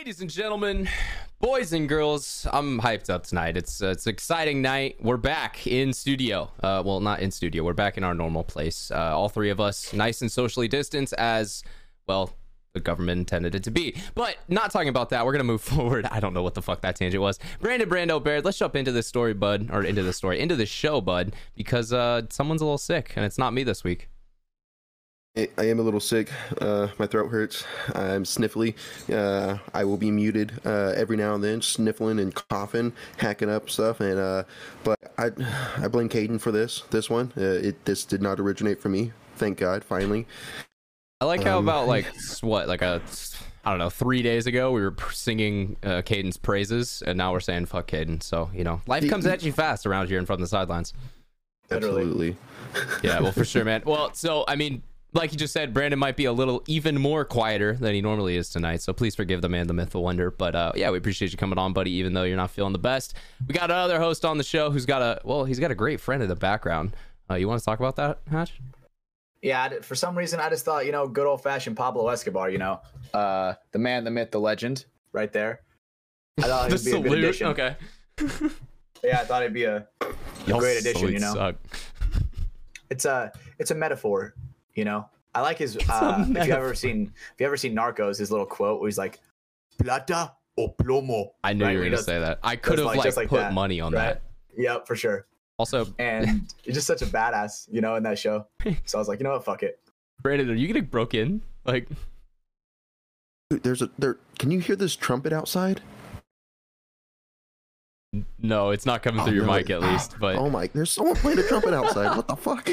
Ladies and gentlemen, boys and girls, I'm hyped up tonight. It's uh, it's an exciting night. We're back in studio. Uh, well, not in studio. We're back in our normal place. Uh, all three of us, nice and socially distanced, as well the government intended it to be. But not talking about that. We're gonna move forward. I don't know what the fuck that tangent was. Brandon Brando Baird, let's jump into this story, bud, or into the story, into the show, bud, because uh, someone's a little sick, and it's not me this week. I I am a little sick. Uh, my throat hurts. I'm sniffly. Uh, I will be muted uh, every now and then, sniffling and coughing, hacking up stuff. And uh, but I, I blame Caden for this. This one, uh, it this did not originate from me. Thank God, finally. I like how Um, about like what like a I don't know three days ago we were singing uh, Caden's praises and now we're saying fuck Caden. So you know life comes at you fast around here and from the sidelines. Absolutely. Yeah, well for sure, man. Well, so I mean, like you just said, Brandon might be a little even more quieter than he normally is tonight. So please forgive the man, the myth, the wonder. But uh, yeah, we appreciate you coming on, buddy. Even though you're not feeling the best, we got another host on the show who's got a well, he's got a great friend in the background. Uh, you want to talk about that, Hatch? Yeah, for some reason, I just thought, you know, good old fashioned Pablo Escobar, you know, uh, the man, the myth, the legend, right there. I thought the it'd be a good addition. Okay. Yeah, I thought it'd be a. great addition, you know? Suck. It's a, it's a metaphor, you know. I like his. Uh, if you ever seen, if you ever seen Narcos, his little quote where he's like, "Plata o plomo." I knew Right, you were gonna does- say that. I could have like- like, just like put that, money on right? that. Yep, for sure. Also, And he's just such a badass, you know, in that show. So I was like, you know what, fuck it. Brandon, are you getting broke in? Like, There's a there. Can you hear this trumpet outside? No, it's not coming Oh, through your no. mic at least. But Oh my! There's someone playing a trumpet outside. What the fuck?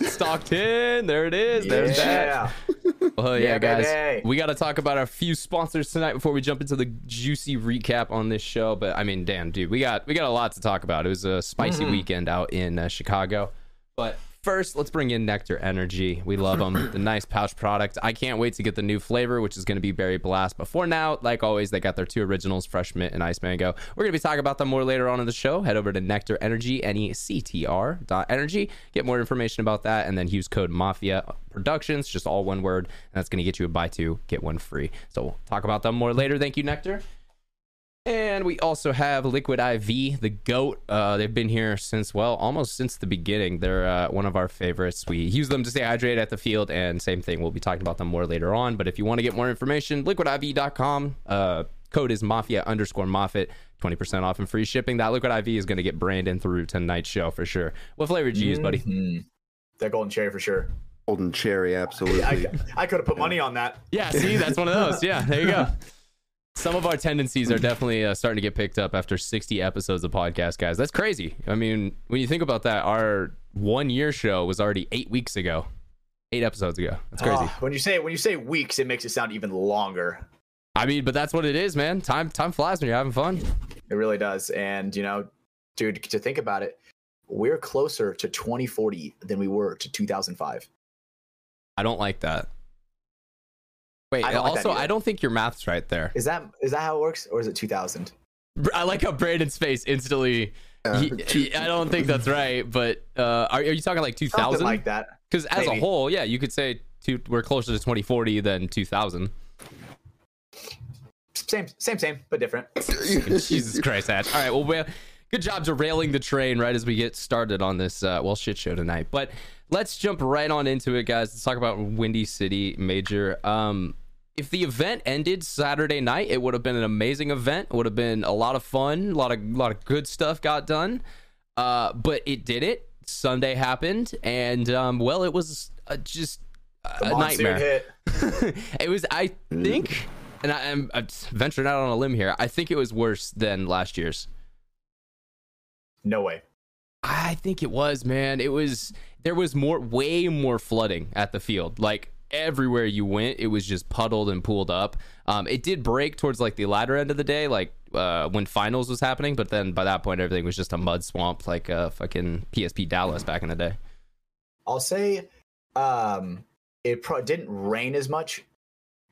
Stockton, there it is. There's that. yeah. Well, yeah, Yeah, guys, baby. we got to talk about a few sponsors tonight before we jump into the juicy recap on this show. But I mean, damn, dude, we got we got a lot to talk about. It was a spicy Mhm. weekend out in uh, Chicago. But first, let's bring in Nectar Energy. We love them. the nice pouch product. I can't wait to get the new flavor, which is going to be Berry Blast. But for now, like always, they got their two originals, Fresh Mint and Ice Mango. We're going to be talking about them more later on in the show. Head over to Nectar Energy, N E C T R energy. Get more information about that, and then use code Mafia Productions, just all one word, and that's going to get you a buy two get one free. So we'll talk about them more later. Thank you, Nectar. And we also have Liquid IV, the GOAT. Uh, they've been here since, well, almost since the beginning. They're uh, one of our favorites. We use them to stay hydrated at the field, and same thing. We'll be talking about them more later on. But if you want to get more information, liquidiv.com. Uh, code is mafia underscore Moffitt. 20% off and free shipping. That Liquid IV is going to get Brandon through tonight's show for sure. What flavor did you use, buddy? Mhm. That golden cherry for sure. Golden cherry, absolutely. I, I could have put money on that. Yeah, see, that's one of those. Yeah, there you go. Some of our tendencies are definitely uh, starting to get picked up after 60 episodes of podcast, guys. That's crazy. I mean, when you think about that, our one year show was already eight weeks ago, eight episodes ago. That's crazy. Ah, when you say when you say weeks, it makes it sound even longer. I mean, but that's what it is, man. Time time flies when you're having fun. It really does. And you know, dude, to think about it, we're closer to 2040 than we were to 2005. I don't like that. Wait, I don't like also. I don't think your math's right there. Is that is that how it works, or is it 2000? I like how Brandon's face instantly. Yeah. he- he- I don't think that's right, but uh, are, are you talking like Something 2000? like that. Because as a whole, yeah, you could say two, we're closer to 2040 than 2000. Same, same, same, but different. Jesus Christ, Hatch. All right, well, we good job derailing the train right as we get started on this, uh, well, shit show tonight. But let's jump right on into it, guys. Let's talk about Windy City Major. Um, if the event ended Saturday night, it would have been an amazing event. It would have been a lot of fun. A lot of lot of good stuff got done. Uh, but it did it. Sunday happened, and um, well, it was uh, just a monsoon nightmare. hit. it was, I think, and I, I'm, I'm venturing out on a limb here. I think it was worse than last year's. No way. I think it was, man. It was there was more, way more flooding at the field. Like everywhere you went, it was just puddled and pooled up. Um, it did break towards like the latter end of the day, like uh, when finals was happening. But then by that point, everything was just a mud swamp, like uh, fucking PSP Dallas back in the day. I'll say, um, it pro- didn't rain as much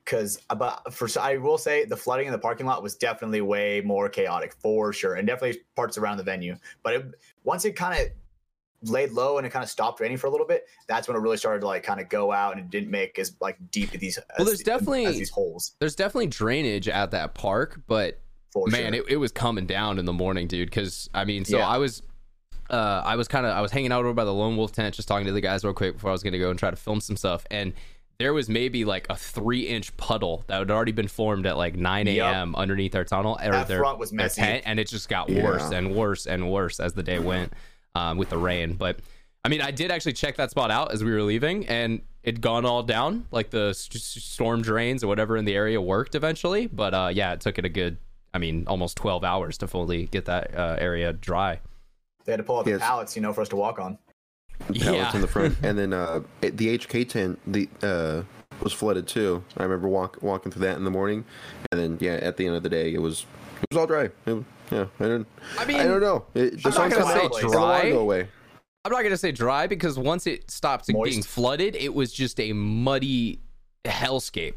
because, but for I will say the flooding in the parking lot was definitely way more chaotic for sure, and definitely parts around the venue. But it, once it kind of laid low and it kind of stopped raining for a little bit, that's when it really started to like kind of go out and it didn't make as like deep these. Well, there's as, definitely- as these holes. There's definitely drainage at that park, but For man, sure. it, it was coming down in the morning, dude. Because I mean, so Yeah. I was, uh, I was kind of, I was hanging out over by the Lone Wolf tent, just talking to the guys real quick before I was gonna go and try to film some stuff, and there was maybe like a three inch puddle that had already been formed at like 9 Yup. a.m. underneath our tunnel or That their, front was their messy. tent, and it just got Yeah. worse and worse and worse as the day went um, with the rain. But I mean, I did actually check that spot out as we were leaving, and it'd gone all down. Like the s- s- storm drains or whatever in the area worked eventually. But uh, yeah, it took it a good, I mean, almost 12 hours to fully get that uh, area dry. they had to pull out the Yes. pallets, you know, for us to walk on. pallets Yeah. in the front, and then uh, it- the HK tent the uh, was flooded too. I remember walk, walking through that in the morning, and then yeah, at the end of the day, it was it was all dry. It- yeah, I don't. I mean, I don't know. It, the I'm not gonna coming say out, and the water dry. Go away. I'm not gonna say dry because once it stopped Moist. being flooded, it was just a muddy hellscape,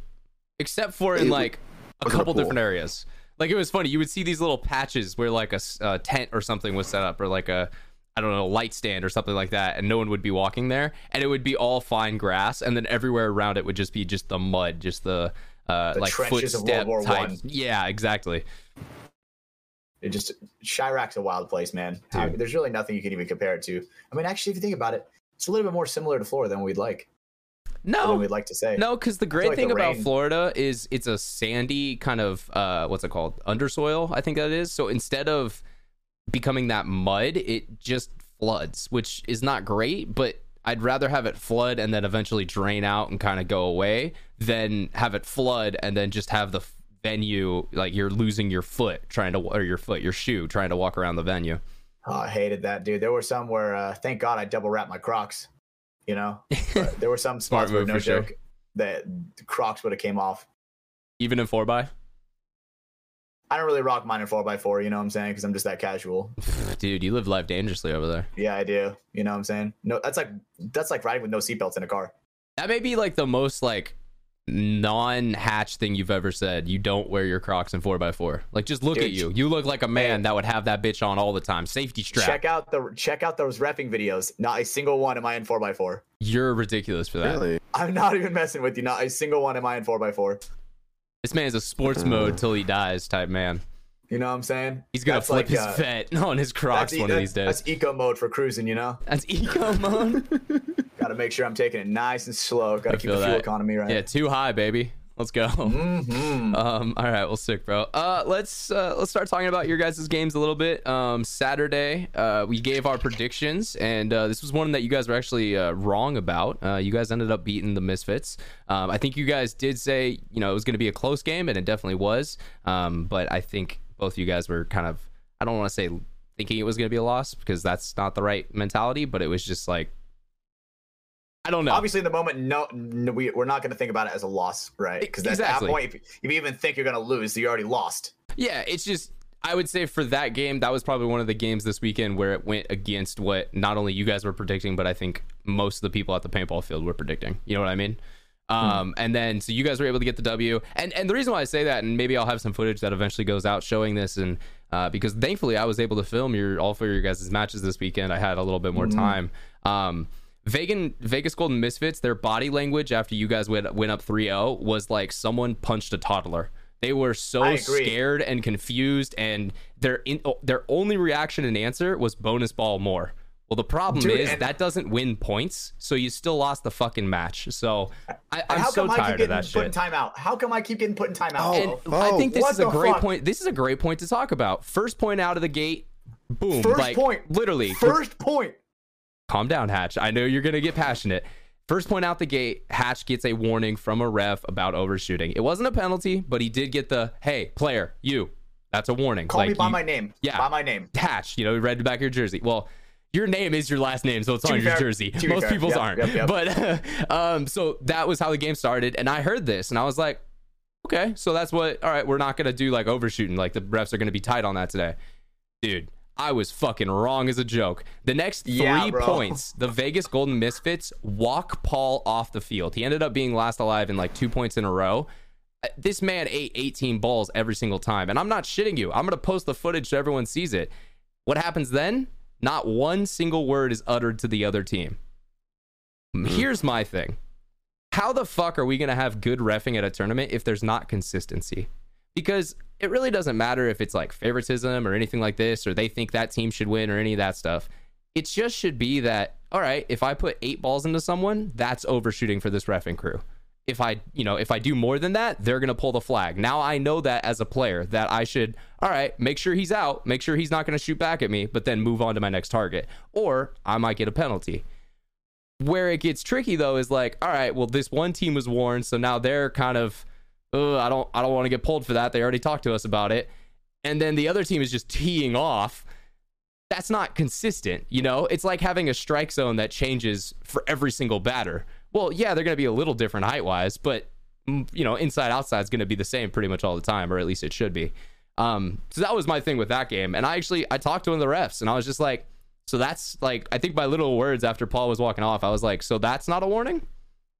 except for in It like a wasn't a couple different areas. Like it was funny. You would see these little patches where like a, uh, tent or something was set up, or like a I don't know light stand or something like that, and no one would be walking there, and it would be all fine grass, and then everywhere around it would just be just the mud, just the uh, The like footstep type. Yeah, exactly. It just Chiraq's a wild place, man. How- Dude. there's really nothing you can even compare it to. I mean, actually, if you think about it, it's a little bit more similar to Florida than we'd like. No, Than we'd like to say. No, because the great like thing the about rain- Florida is it's a sandy kind of uh, what's it called undersoil. I think that is. So instead of becoming that mud, it just floods, which is not great. But I'd rather have it flood and then eventually drain out and kind of go away than have it flood and then just have the f- venue like you're losing your foot trying to or your foot your shoe trying to walk around the venue. Oh, I hated that, dude. There were some where, uh, thank God, I double wrapped my Crocs. You know, but there were some Smart spots where, move no for sure. joke, that Crocs would have came off. Even in four by, I don't really rock mine in four x four. You know what I'm saying? Because I'm just that casual. dude, you live life dangerously over there. Yeah, I do. You know what I'm saying? No, that's like that's like riding with no seatbelts in a car. That may be like the most like non-hatch thing you've ever said. You don't wear your Crocs in four x four. Like just look Dude, at you. You look like a man hey. that would have that bitch on all the time. Safety strap. Check out the check out those refing videos. Not a single one am I in four x four. You're ridiculous for that. Really? I'm not even messing with you. Not a single one am I in four x four. This man is a sports mode till he dies type man. You know what I'm saying? He's gonna That's flip like, his uh, vet on his Crocs that's e- one of that- these days. That's eco mode for cruising. You know, That's eco mode. got to make sure I'm taking it nice and slow. Got to keep the fuel that. economy right. yeah, too high, baby. Let's go. hmm Um, all right, well, sick, bro. Uh, let's uh, let's start talking about your guys' games a little bit. Um, Saturday, uh, we gave our predictions, and uh, this was one that you guys were actually uh, wrong about. Uh, you guys ended up beating the Misfits. Um, I think you guys did say you know it was going to be a close game, and it definitely was. Um, but I think both of you guys were kind of I don't want to say thinking it was going to be a loss because that's not the right mentality, but it was just like I don't know. Obviously, in the moment, no, no we, we're not going to think about it as a loss, right? Because at that point, if, if you even think you're going to lose, you already lost. Yeah, it's just I would say for that game, that was probably one of the games this weekend where it went against what not only you guys were predicting, but I think most of the people at the paintball field were predicting. You know what I mean? Um, and then so you guys were able to get the W. And and the reason why I say that, and maybe I'll have some footage that eventually goes out showing this, and uh, because thankfully I was able to film your all four of your guys' matches this weekend. I had a little bit more time. Um, Vegas, Vegas Golden Misfits, their body language after you guys went, went up 3-0 was like someone punched a toddler. They were so scared and confused, and their in, oh, their only reaction and answer was bonus ball more. Well, the problem Dude, is and- that doesn't win points, so you still lost the fucking match. So I, I'm How so come I keep tired of getting that put in shit. timeout? How come I keep getting put in timeout? Oh, And? I think this what is a great fuck? point. This is a great point to talk about. First point out of the gate, boom. First like, point. literally. First point. Calm down, Hatch. I know you're gonna get passionate. First point out the gate, Hatch gets a warning from a ref about overshooting. It wasn't a penalty, but he did get the hey, player, you. That's a warning. Call me by you- my name. yeah. By my name. Hatch, you know, read the back of your jersey. Well, your name is your last name, so it's To on your fair- jersey. to Most people's Yep, aren't. yep, yep. But um, so that was how the game started, and I heard this, and I was like, okay, so that's what. All right, we're not gonna do like overshooting. Like the refs are gonna be tight on that today, dude. I was fucking wrong as a joke. The next three Yeah, points, the Vegas Golden Misfits walk Paul off the field. He ended up being last alive in like two points in a row. Uh, This man ate 18 balls every single time. And I'm not shitting you. I'm going to post the footage so everyone sees it. What happens then? Not one single word is uttered to the other team. Here's my thing. How the fuck are we going to have good refing at a tournament if there's not consistency? Because it really doesn't matter if it's like favoritism or anything like this, or they think that team should win or any of that stuff. It just should be that, all right, if I put eight balls into someone, that's overshooting for this refing crew if I, you know, if I do more than that, they're going to pull the flag. Now I know that as a player that I should, all right, make sure he's out, make sure he's not going to shoot back at me, but then move on to my next target. Or I might get a penalty. Where it gets tricky though is like, all right, well this one team was warned, so now they're kind of I don't I don't want to get pulled for that. They already talked to us about it. And then the other team is just teeing off. That's not consistent, you know? It's like having a strike zone that changes for every single batter well, yeah, they're going to be a little different height wise, but mm, you know, inside outside is going to be the same pretty much all the time, or at least it should be. Um, so that was my thing with that game. And I actually I talked to one of the refs, and I was just like, so that's like I think my little words after Paul was walking off, I was like, so that's not a warning.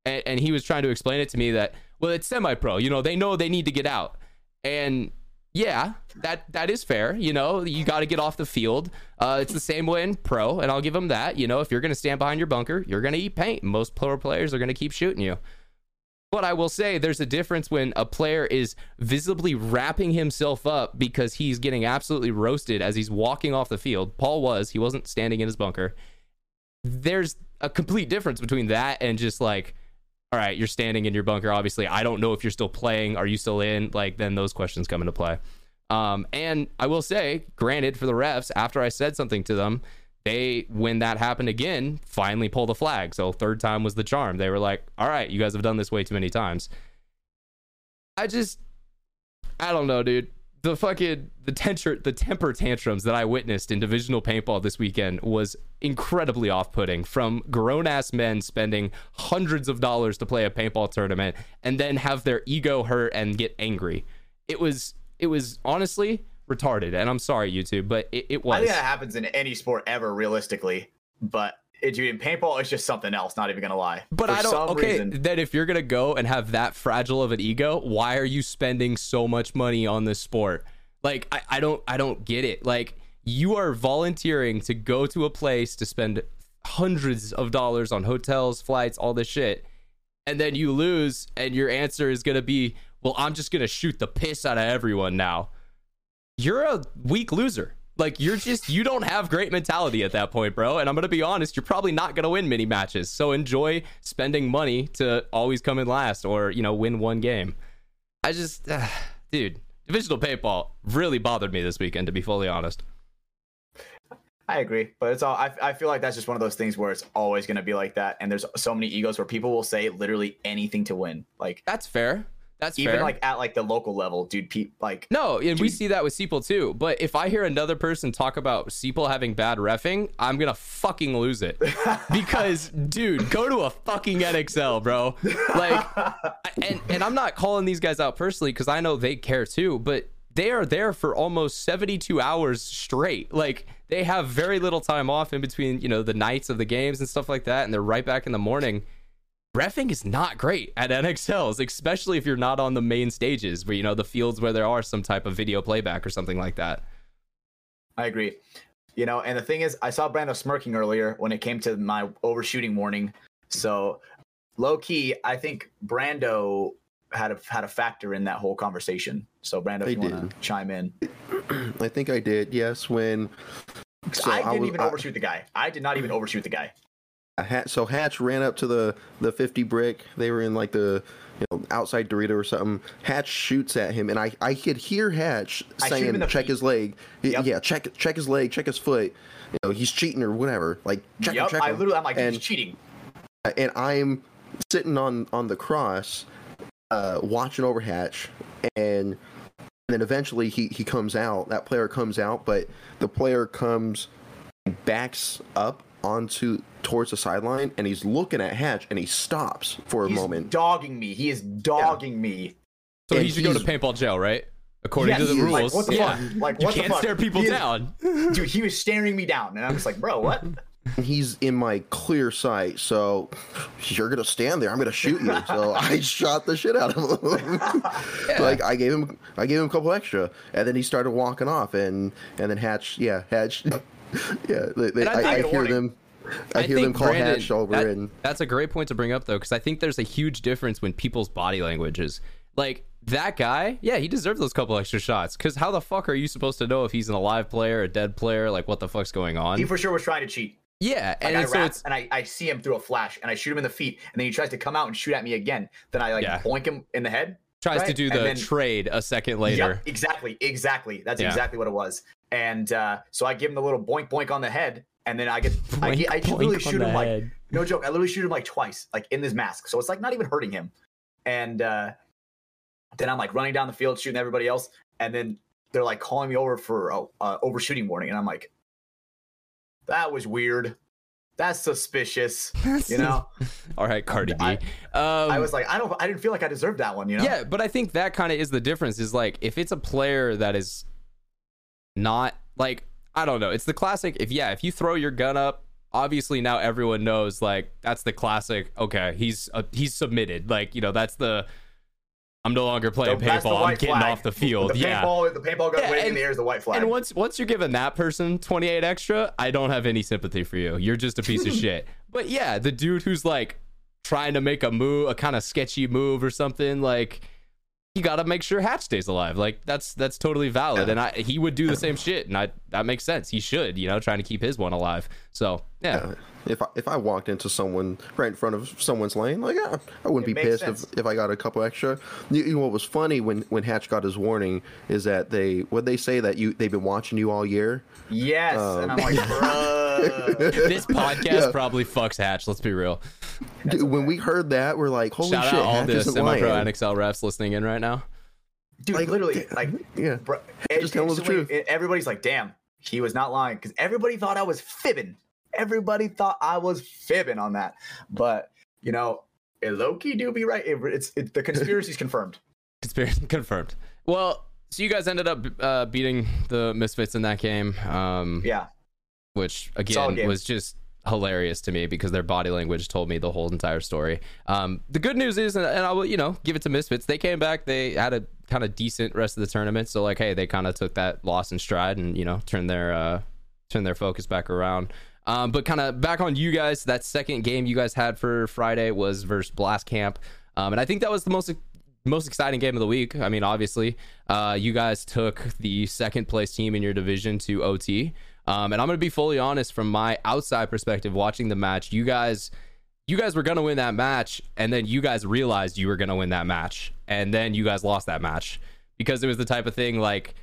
And, and he was trying to explain it to me that well, it's semi-pro. You know, they know they need to get out, and yeah, that that is fair. You know, you got to get off the field. Uh, it's the same way in pro, and I'll give them that. You know, if you're going to stand behind your bunker, you're going to eat paint. Most pro players are going to keep shooting you. But I will say there's a difference when a player is visibly wrapping himself up because he's getting absolutely roasted as he's walking off the field. Paul was, he wasn't standing in his bunker. There's a complete difference between that and just like all right, you're standing in your bunker. Obviously, I don't know if you're still playing. Are you still in? Like, then those questions come into play. Um, and I will say, granted, for the refs, after I said something to them, they, when that happened again, finally pulled the flag. So third time was the charm. They were like, all right, you guys have done this way too many times. I just, I don't know, dude the fucking the temper the temper tantrums that I witnessed in divisional paintball this weekend was incredibly off-putting from grown-ass men spending hundreds of dollars to play a paintball tournament and then have their ego hurt and get angry. It was it was honestly retarded and I'm sorry YouTube, but it, it was. I think that happens in any sport ever realistically, but in paintball, it's just something else. Not even gonna lie. But For I don't. Okay, reason, then if you're gonna go and have that fragile of an ego, why are you spending so much money on this sport? Like, I, I don't, I don't get it. Like, you are volunteering to go to a place to spend hundreds of dollars on hotels, flights, all this shit, and then you lose, and your answer is gonna be, "Well, I'm just gonna shoot the piss out of everyone now." You're a weak loser. Like you're just you don't have great mentality at that point, bro. And I'm gonna be honest, you're probably not gonna win many matches. So enjoy spending money to always come in last or you know win one game. I just, uh, dude, divisional paintball really bothered me this weekend. To be fully honest. I agree, but it's all. I, I feel like that's just one of those things where it's always going to be like that, and there's so many egos where people will say literally anything to win. Like that's fair. That's even fair. like at like the local level, dude. Pe- like no, and dude. we see that with Seeple too. But if I hear another person talk about Seeple having bad refing, I'm gonna fucking lose it because, dude, go to a fucking NXL, bro. Like, and and I'm not calling these guys out personally because I know they care too, but they are there for almost 72 hours straight. Like they have very little time off in between, you know, the nights of the games and stuff like that, and they're right back in the morning refing is not great at NXLs, especially if you're not on the main stages where you know the fields where there are some type of video playback or something like that. I agree. You know, and the thing is, I saw Brando smirking earlier when it came to my overshooting warning. So, low key, I think Brando had a had a factor in that whole conversation. So, Brando, if I you want to chime in, I think I did. Yes, when so I didn't I was, even overshoot the guy. I did not even overshoot the guy so Hatch ran up to the the 50 brick. They were in like the you know, outside Dorito or something. Hatch shoots at him, and I I could hear Hatch saying, "Check feet. his leg." Yep. Yeah, check check his leg, check his foot. You know, he's cheating or whatever. Like check yep, him, check I him. literally, I'm like, and, he's cheating. And I'm sitting on on the cross, uh, watching over Hatch, and. and then eventually he he comes out. That player comes out, but the player comes backs up onto towards the sideline and he's looking at Hatch and he stops for a he's moment. Dogging me. He is dogging yeah. me. So and he should go to paintball jail, right? According yes, to the rules. Like, what the yeah. fuck? Like, you can't the fuck? stare people he down. Is, dude, he was staring me down, and I'm just like, bro, what? he's in my clear sight, so you're gonna stand there. I'm gonna shoot you. So I shot the shit out of him. Like I gave him, I gave him a couple extra, and then he started walking off, and and then Hatch, yeah, Hatch, yeah. They, they, I I, I, think- hear them, I, hear them call Brandon, Hatch over, that- and that's a great point to bring up though, because I think there's a huge difference when people's body languages. Like that guy, yeah, he deserved those couple extra shots. Because how the fuck are you supposed to know if he's an alive player, a dead player? Like what the fuck's going on? He for sure was trying to cheat. yeah, Like and I so wrap, it's and I, I see him through a flash and I shoot him in the feet and then he tries to come out and shoot at me again. Then I like Yeah. boink him in the head. Tries to do the then- trade a second later. Yep, exactly, exactly. That's Yeah. exactly what it was. And uh, so I give him the little boink boink on the head, and then I get I, Boink, get, I literally shoot him like head. no joke. I literally shoot him like twice, like in this mask. So it's like not even hurting him. And uh, then I'm like running down the field shooting everybody else, and then they're like calling me over for a uh, overshooting warning, and I'm like, that was weird. That's suspicious. You know, All right, Cardi B. I- um, I was like, I don't, I didn't feel like I deserved that one. You know? Yeah, but I think that kind of is the difference. Is like if it's a player that is not like I don't know. It's the classic. If yeah, if you throw your gun up, obviously now everyone knows like that's the classic. Okay, he's uh, he's submitted. Like you know that's the. I'm no longer playing So paintball. I'm getting flag. off the field. The yeah. paintball, the paintball gun Yeah, waving in the air is the white flag. And once once you're giving that person 28 extra, I don't have any sympathy for you. You're just a piece of shit. But yeah, the dude who's like trying to make a move, a kind of sketchy move or something, like you got to make sure Hatch stays alive. Like that's that's totally valid, and I he would do the same shit, and I that makes sense. He should, you know, trying to keep his one alive. So yeah, Uh, if I, if I walked into someone right in front of someone's lane, like yeah, I wouldn't It be pissed sense. if, if I got a couple extra. You, you know what was funny when when Hatch got his warning is that they would they say that you they've been watching you all year. yes, and I'm like, bruh. this podcast Yeah. probably fucks Hatch. Let's be real. Dude, When we heard that, we're like, holy Shout shit, out all Hatch the semi-pro lying. NXL refs listening in right now. dude, Like, literally, like, yeah. bro, Just tell us the truth. it- everybody's like, damn, he was not lying because everybody thought I was fibbing. Everybody thought I was fibbing on that, but you know, low key do be right. It- it's it, the conspiracy's confirmed. Conspiracy confirmed. Well, so you guys ended up uh, beating the Misfits in that game, um, Yeah, which again was just hilarious to me because their body language told me the whole entire story. Um, the good news is, and and I will, you know, give it to Misfits. They came back. They had a kind of decent rest of the tournament. So like, hey, they kind of took that loss in stride and you know turned their uh, turned their focus back around. Um, but kind of back on you guys. That second game you guys had for Friday was versus Blast Camp, um, and I think that was the most most exciting game of the week. I mean, obviously, uh, you guys took the second place team in your division to OT. Um, and I'm going to be fully honest from my outside perspective, watching the match, you guys, you guys were going to win that match, and then you guys realized you were going to win that match, and then you guys lost that match because it was the type of thing like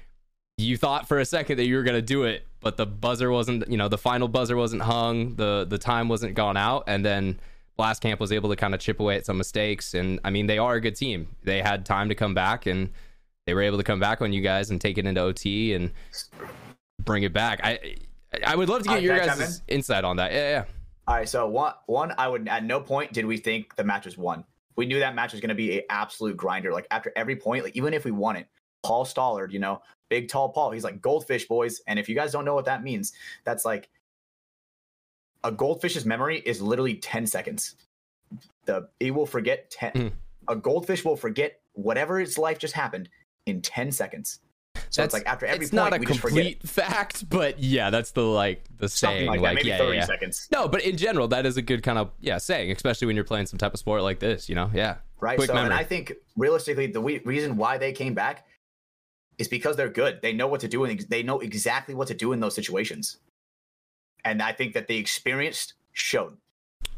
you thought for a second that you were going to do it, but the buzzer wasn't, you know, the final buzzer wasn't hung, the the time wasn't gone out, and then Blast Camp was able to kind of chip away at some mistakes. And I mean, they are a good team. They had time to come back, and they were able to come back on you guys and take it into OT and bring it back. I I would love to get Uh, your can I chime guys' insight on that. Yeah, yeah. All right, so one, one, I would at no point did we think the match was won. We knew that match was going to be an absolute grinder. Like after every point, like even if we won it, Paul Stollard, you know, big tall Paul, he's like goldfish boys. And if you guys don't know what that means, that's like a goldfish's memory is literally ten seconds. The it will forget ten. Mm. A goldfish will forget whatever its life just happened in ten seconds. So it's like after every it's point, not a we just forget complete fact, but yeah, that's the like the something saying. like Like, maybe yeah, thirty yeah. seconds. No, but in general, that is a good kind of yeah saying, especially when you're playing some type of sport like this. You know, yeah. right? Quick so, and. I think realistically, the we- reason why they came back is because they're good. They know what to do, and they know exactly what to do in those situations. And I think that the experience showed.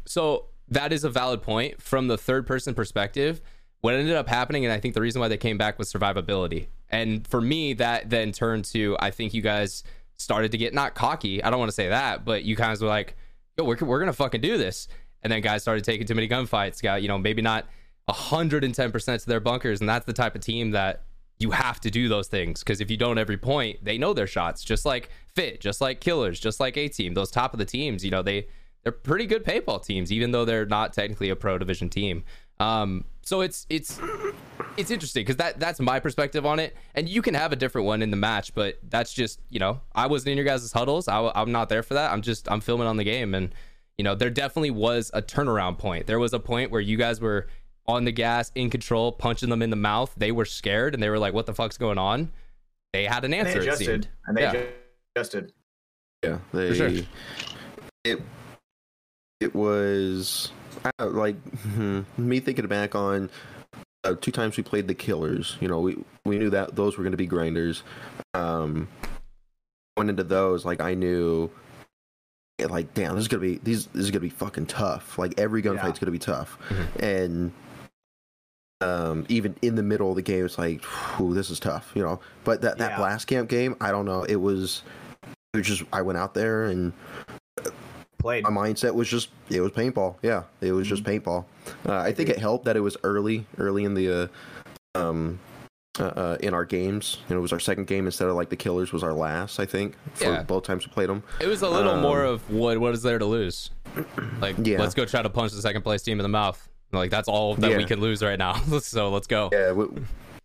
So that is a valid point from the third person perspective. What ended up happening, and I think the reason why they came back was survivability. And for me, that then turned to I think you guys started to get not cocky. I don't want to say that, but you guys were like, "Yo, we're we're gonna fucking do this." And then guys started taking too many gunfights. Got you know maybe not hundred and ten percent to their bunkers, and that's the type of team that you have to do those things because if you don't every point, they know their shots. Just like Fit, just like Killers, just like A Team. Those top of the teams, you know they they're pretty good paintball teams, even though they're not technically a pro division team. Um, so it's it's it's interesting because that that's my perspective on it, and you can have a different one in the match, but that's just you know I wasn't in your guys' huddles. I, I'm not there for that. I'm just I'm filming on the game, and you know there definitely was a turnaround point. There was a point where you guys were on the gas, in control, punching them in the mouth. They were scared and they were like, "What the fuck's going on?" They had an And they answer. It adjusted. And they Yeah. adjusted. Yeah, they. sure. It. It was I, like hmm, me thinking back on uh, two times we played the Killers. You know, we we knew that those were going to be grinders. Um, going into those, like I knew, like damn, this is gonna be these. This is gonna be fucking tough. Like every gunfight's Yeah. gonna be tough, Mhm. and um, even in the middle of the game, it's like, this is tough. You know, but that that Yeah. blast camp game, I don't know. It was. It was just I went out there and Played. my mindset was just it was paintball. Yeah, it was just paintball. Uh, I think it helped that it was early, early in the uh, um uh, uh, in our games. You know, it was our second game instead of like the Killers was our last. I think for Yeah. both times we played them. It was a little Um, more of what what is there to lose? Like Yeah. let's go try to punch the second place team in the mouth. Like that's all that we Yeah. can lose right now. so let's go. Yeah, we,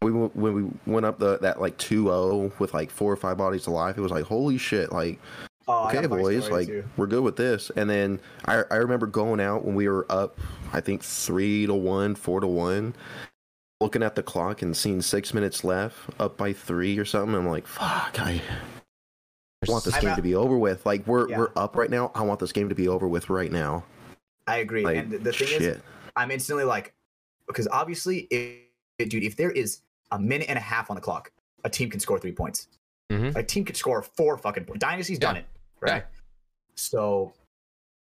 we when we went up the that like 2-0 with like four or five bodies alive, it was like holy shit, like Oh, okay have my boys like too. we're good with this and then I, I remember going out when we were up i think three to one four to one looking at the clock and seeing six minutes left up by three or something i'm like fuck i want this I'm game out- to be over with like we're Yeah. we're up right now i want this game to be over with right now I agree. like and the, the thing shit. is, I'm instantly like, because obviously, if, dude, if there is a minute and a half on the clock, a team can score three points. Mhm. A team can score four fucking points. Dynasty's done it, right? Yeah. So,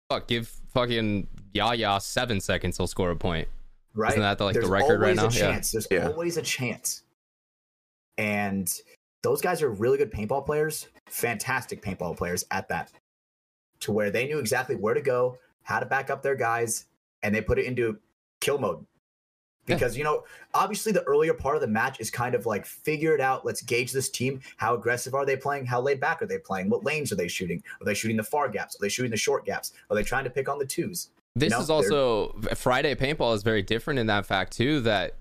Fuck, give fucking Yaya seven seconds, he'll score a point. right? Isn't that the, like, the There's record right always now? A Yeah. chance. There's Yeah. always a chance. And those guys are really good paintball players, fantastic paintball players at that, to where they knew exactly where to go, how to back up their guys, and they put it into kill mode. Yeah. Because, you know, obviously the earlier part of the match is kind of like figure it out. Let's gauge this team. How aggressive are they playing? How laid back are they playing? What lanes are they shooting? Are they shooting the far gaps? Are they shooting the short gaps? Are they trying to pick on the twos? This know, is also Friday paintball is very different in that fact too that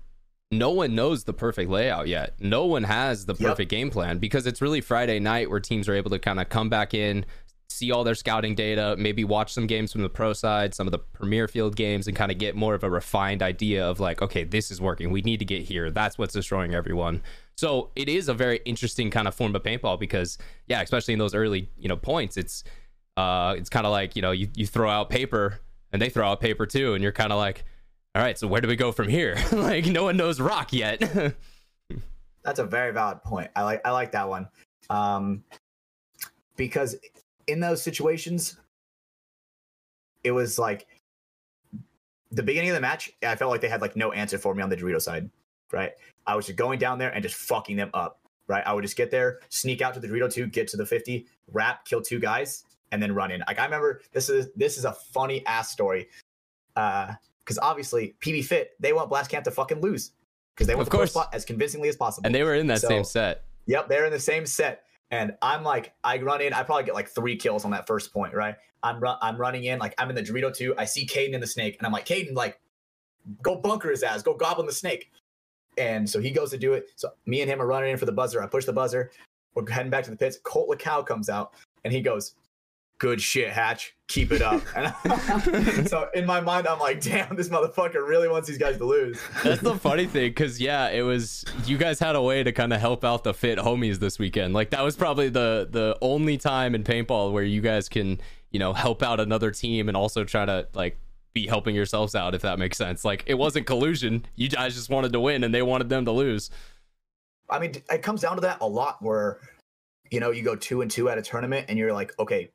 no one knows the perfect layout yet. No one has the Yep. perfect game plan because it's really Friday night where teams are able to kind of come back in, see all their scouting data, maybe watch some games from the pro side, some of the premier field games, and kind of get more of a refined idea of like, okay, this is working. We need to get here. That's what's destroying everyone. So it is a very interesting kind of form of paintball because, yeah, especially in those early, you know, points, it's uh, it's kind of like you know you, you throw out paper and they throw out paper too, and you're kind of like, all right, so where do we go from here? like no one knows rock yet. That's a very valid point. I like I like that one. Um because in those situations it was like the beginning of the match, I felt like they had like no answer for me on the Dorito side, right? I was just going down there and just fucking them up, right? I would just get there, sneak out to the Dorito 2, get to the 50, wrap, kill two guys, and then run in. Like I remember this is this is a funny ass story. Uh because obviously PB Fit, they want Blast Camp to fucking lose. Because they want Of the course. spot as convincingly as possible. and they were in that So- same set. Yep, they're in the same set. And I'm like, I run in, I probably get like three kills on that first point, right? I'm run, I'm running in, like I'm in the Dorito too. I see Caden in the snake, and I'm like, Caden, like, go bunker his ass, go goblin the snake. And so he goes to do it. So me and him are running in for the buzzer. I push the buzzer. We're heading back to the pits. Colt LaCow comes out and he goes, Good shit, Hatch. Keep it up. And so in my mind, I'm like, damn, this motherfucker really wants these guys to lose. That's the funny thing, because yeah, it was you guys had a way to kind of help out the fit homies this weekend. Like that was probably the the only time in paintball where you guys can you know help out another team and also try to like be helping yourselves out if that makes sense. Like it wasn't collusion. You guys just wanted to win and they wanted them to lose. I mean, it comes down to that a lot where, you know, you go two and two at a tournament and you're like, okay,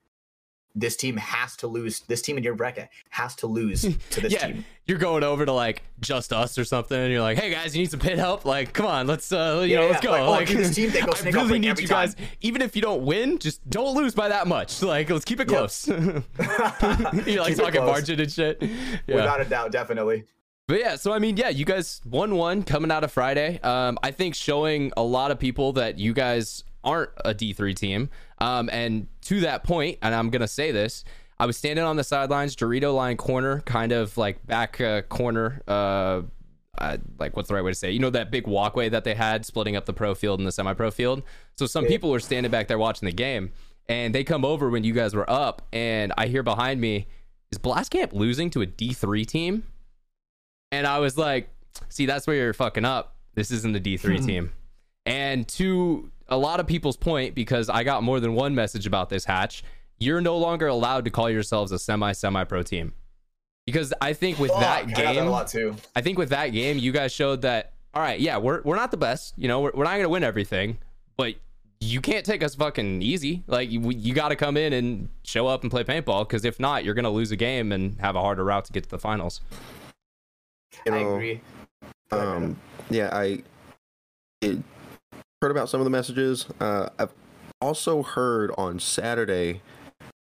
this team has to lose. This team in your bracket has to lose to this yeah, team. you're going over to like just us or something, and you're like, "Hey guys, you need some pit help? Like, come on, let's uh, you Yeah, know, yeah. let's go." Like, oh, like, this team, they go I snake really need you guys, time. even if you don't win, just don't lose by that much. Like, let's keep it Yep. close. you're like Keep talking margin and shit. Yeah. Without a doubt, definitely. But yeah, so I mean, yeah, you guys won one coming out of Friday. Um, I think showing a lot of people that you guys aren't a D3 team. Um, and to that point, and I'm gonna say this, I was standing on the sidelines, Dorito line corner, kind of like back uh, corner, uh, uh, like what's the right way to say? it? You know that big walkway that they had splitting up the pro field and the semi-pro field. So some people were standing back there watching the game, and they come over when you guys were up, and I hear behind me, "Is Blast Camp losing to a D three team?" And I was like, "See, that's where you're fucking up. This isn't a D3 team." And to a lot of people's point, because I got more than one message about this hatch, you're no longer allowed to call yourselves a semi semi pro team. Because I think with Fuck, that I got that game, a lot too. I think with that game, you guys showed that. All right, yeah, we're we're not the best. You know, we're, we're not gonna win everything, but you can't take us fucking easy. Like you, you got to come in and show up and play paintball. Because if not, you're gonna lose a game and have a harder route to get to the finals. You I agree. Um, yeah, I it, heard about some of the messages. Uh, I've also heard on Saturday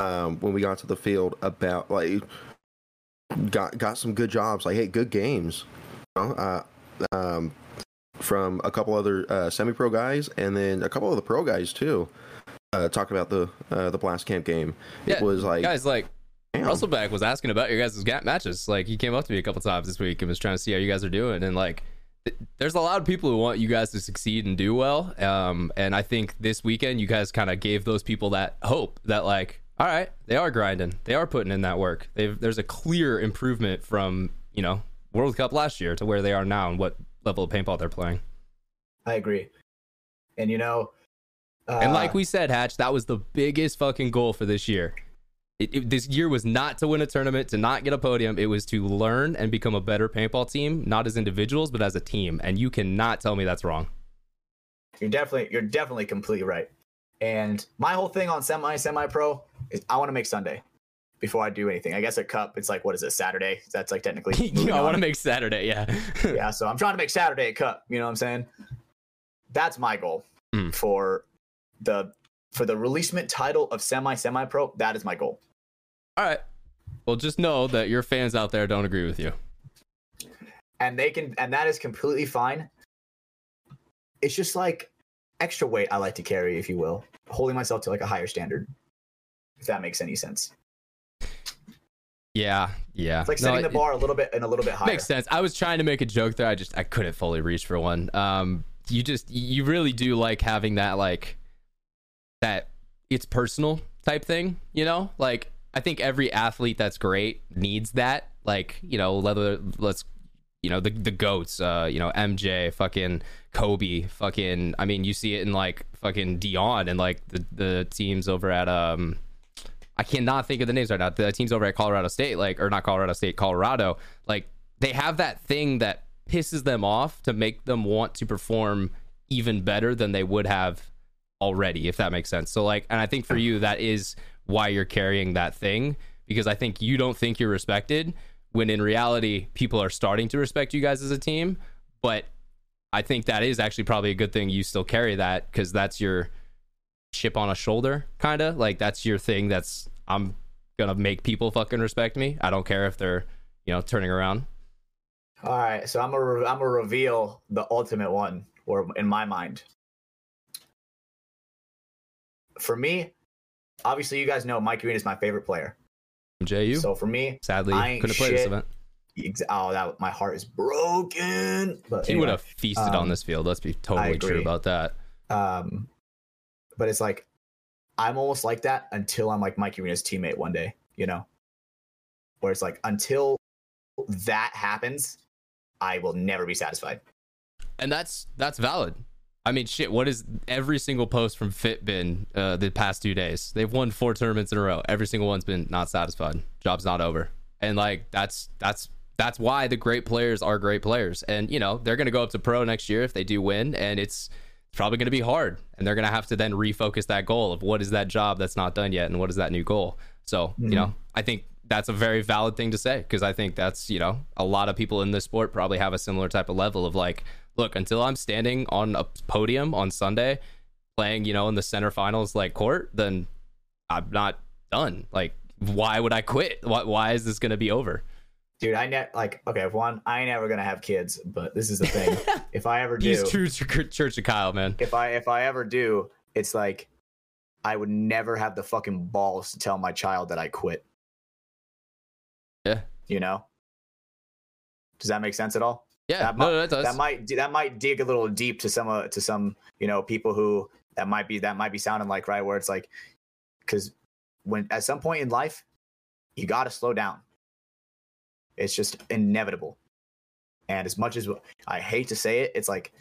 um, when we got to the field about like got got some good jobs. Like, hey, good games. You know, uh, um, from a couple other uh, semi-pro guys, and then a couple of the pro guys too. Uh, talk about the uh, the blast camp game. Yeah, it was like guys, like damn. Russellback was asking about your guys' gap matches. Like he came up to me a couple times this week and was trying to see how you guys are doing. And like, there's a lot of people who want you guys to succeed and do well. Um, and I think this weekend you guys kind of gave those people that hope that like, all right, they are grinding, they are putting in that work. They've there's a clear improvement from you know World Cup last year to where they are now and what level of paintball they're playing. I agree. And you know, uh, And like we said, Hatch, that was the biggest fucking goal for this year. It, it- this year was not to win a tournament, to not get a podium. It was to learn and become a better paintball team, not as individuals, but as a team. And you cannot tell me that's wrong. you're definitely you're definitely completely right. And my whole thing on semi semi pro is I want to make Sunday before I do anything. I guess at Cup it's like what is it Saturday? That's like technically. moving I want to make Saturday, yeah. yeah, so I'm trying to make Saturday at Cup. You know what I'm saying? That's my goal Mm. for the for the releasement title of semi semi pro. That is my goal. All right. Well, just know that your fans out there don't agree with you. and they can and that is completely fine it's just like extra weight i like to carry if you will holding myself to like a higher standard if that makes any sense Yeah, yeah. it's like No, setting the it- bar a little bit and a little bit higher Makes sense. I was trying to make a joke there. I just I couldn't fully reach for one. Um, you just you really do like having that like that it's personal type thing. You know, like I think every athlete that's great needs that. Like you know, let's you know the the goats. Uh, you know MJ, fucking Kobe, fucking. I mean, you see it in like fucking Deion and like the the teams over at um. I cannot think of the names right now. The teams over at Colorado State, like, or not Colorado State, Colorado, like, they have that thing that pisses them off to make them want to perform even better than they would have already, if that makes sense. So, like, and I think for you, that is why you're carrying that thing because I think you don't think you're respected when in reality, people are starting to respect you guys as a team. But I think that is actually probably a good thing you still carry that because that's your chip on a shoulder kind of like that's your thing that's i'm gonna make people fucking respect me. I don't care if they're you know turning around. All right so i'm gonna i'm gonna reveal the ultimate one or in my mind. For me obviously you guys know mike green is my favorite player. Ju so for me sadly I ain't couldn't play this event. Oh that my heart is broken. But he anyway. would have feasted on um, this field let's be totally true about that. Um, but it's like I'm almost like that until I'm like Mike Arena's teammate one day, you know, where it's like until that happens, I will never be satisfied. and that's that's valid i mean shit what is every single post from fitbin uh the past two days? They've won four tournaments in a row. Every single one's been not satisfied. Job's not over. And like that's that's that's why the great players are great players. And you know they're gonna go up to pro next year if they do win and it's probably going to be hard. And they're going to have to then refocus that goal of what is that job that's not done yet and what is that new goal? So you know i think that's a very valid thing to say because i think that's you know a lot of people in this sport probably have a similar type of level of like look until i'm standing on a podium on sunday playing you know in the center finals like court then i'm not done like why would i quit why, why is this going to be over Dude, I net like okay, one, I ain't ever gonna have kids, but this is the thing. if I ever do, he's true church of kyle man if I if I ever do, it's like I would never have the fucking balls to tell my child that I quit. Yeah. You know? Does that make sense at all? Yeah, that, no, might, no, that that might that might dig a little deep to some uh, to some you know people who that might be that might be sounding like right where it's like because when at some point in life you got to slow down. It's just inevitable. And as much as i hate to say it it's like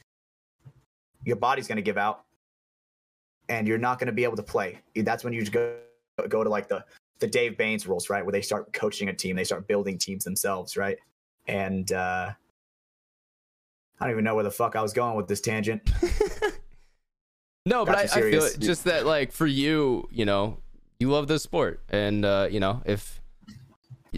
your body's going to give out and you're not going to be able to play. That's when you just go go to like the the dave bains rules right where they start coaching a team they start building teams themselves right? And uh I don't even know where the fuck I was going with this tangent. no, but I, I feel it, just that like for you, you know, you love the sport, and uh, you know if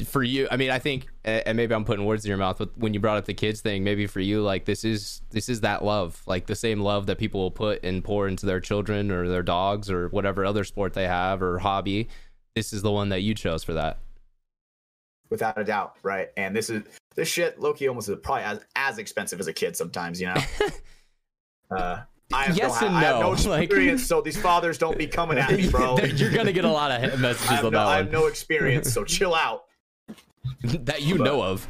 for you, I mean, I think, and maybe I'm putting words in your mouth, but when you brought up the kids thing, maybe for you, like this is this is that love, like the same love that people will put and pour into their children or their dogs or whatever other sport they have or hobby. This is the one that you chose for that. Without a doubt, right? And this is this shit. Loki almost is probably as as expensive as a kid sometimes, you know. uh, I have Yes no, and I have no no, like- so these fathers don't be coming at me, bro. You're gonna get a lot of I messages have, on no, I have no experience, so chill out. that you but- know of.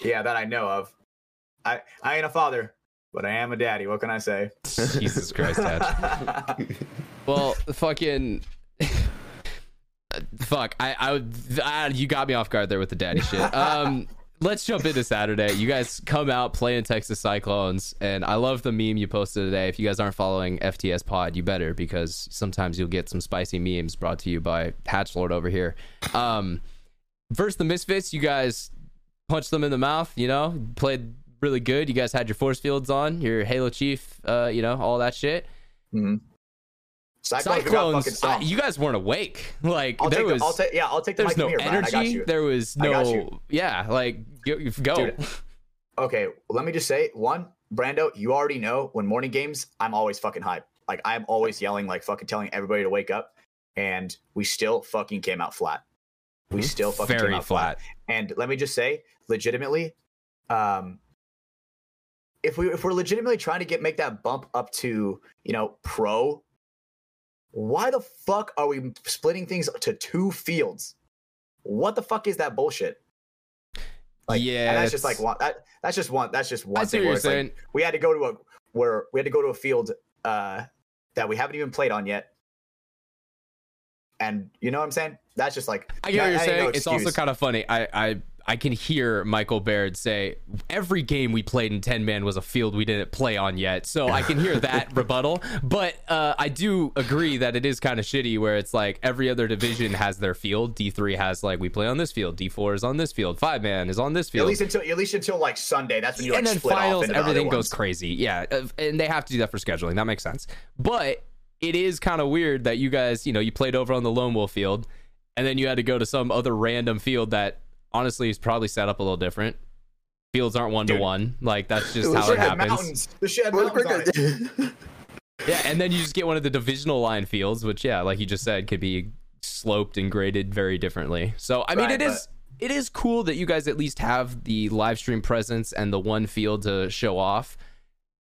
Yeah, that I know of. I I ain't a father, but I am a daddy. What can I say? Jesus Christ, Dad. Well, fucking. Fuck, I, I, ah, you got me off guard there with the daddy shit. Um, let's jump into Saturday. You guys come out playing Texas Cyclones, and I love the meme you posted today. If you guys aren't following FTS Pod, you better because sometimes you'll get some spicy memes brought to you by Hatchlord over here. Um, versus the Misfits, you guys punched them in the mouth. You know, played really good. You guys had your force fields on, your Halo Chief, uh, you know, all that shit. Mhm. Cyclones, we got fucking Cyclones, I, you guys weren't awake. Like I'll there was, the, I'll take, yeah, I'll take the there's mic no here, Brian. I got energy. you. There was no, yeah, like go. go. Dude, Okay, let me just say one, Brando, you already know when morning games, I'm always fucking hype. Like I'm always yelling, like fucking telling everybody to wake up, and we still fucking came out flat. We still fucking Very came out flat. flat. And let me just say, legitimately, um, if we if we're legitimately trying to get make that bump up to you know pro, why the fuck are we splitting things to two fields? What the fuck is that bullshit? Like, Yeah, and that's just like one. That, that's just one. That's just one I thing where it's like, we had to go to a where we had to go to a field uh, that we haven't even played on yet. And you know what I'm saying? That's just like I get what you're saying. no it's also kind of funny. I, I I can hear Michael Baird say every game we played in 10 man was a field we didn't play on yet. So I can hear that rebuttal. But uh, I do agree that it is kind of shitty where it's like every other division has their field. D3 has like we play on this field. D4 is on this field. Five man is on this field. at field. least until at least until like Sunday. That's when you like and then split finals, off into the other everything goes ones. crazy. Yeah, and they have to do that for scheduling. That makes sense. But it is kind of weird that you guys, you know, you played over on the Lone Wolf field, and then you had to go to some other random field that honestly is probably set up a little different. Fields aren't one to one. Like that's just how it happens. The shit had Well, mountains on it. Yeah, and then you just get one of the divisional line fields, which yeah, like you just said, could be sloped and graded very differently. So I mean, Right, it is it is cool that you guys at least have the live stream presence and the one field to show off.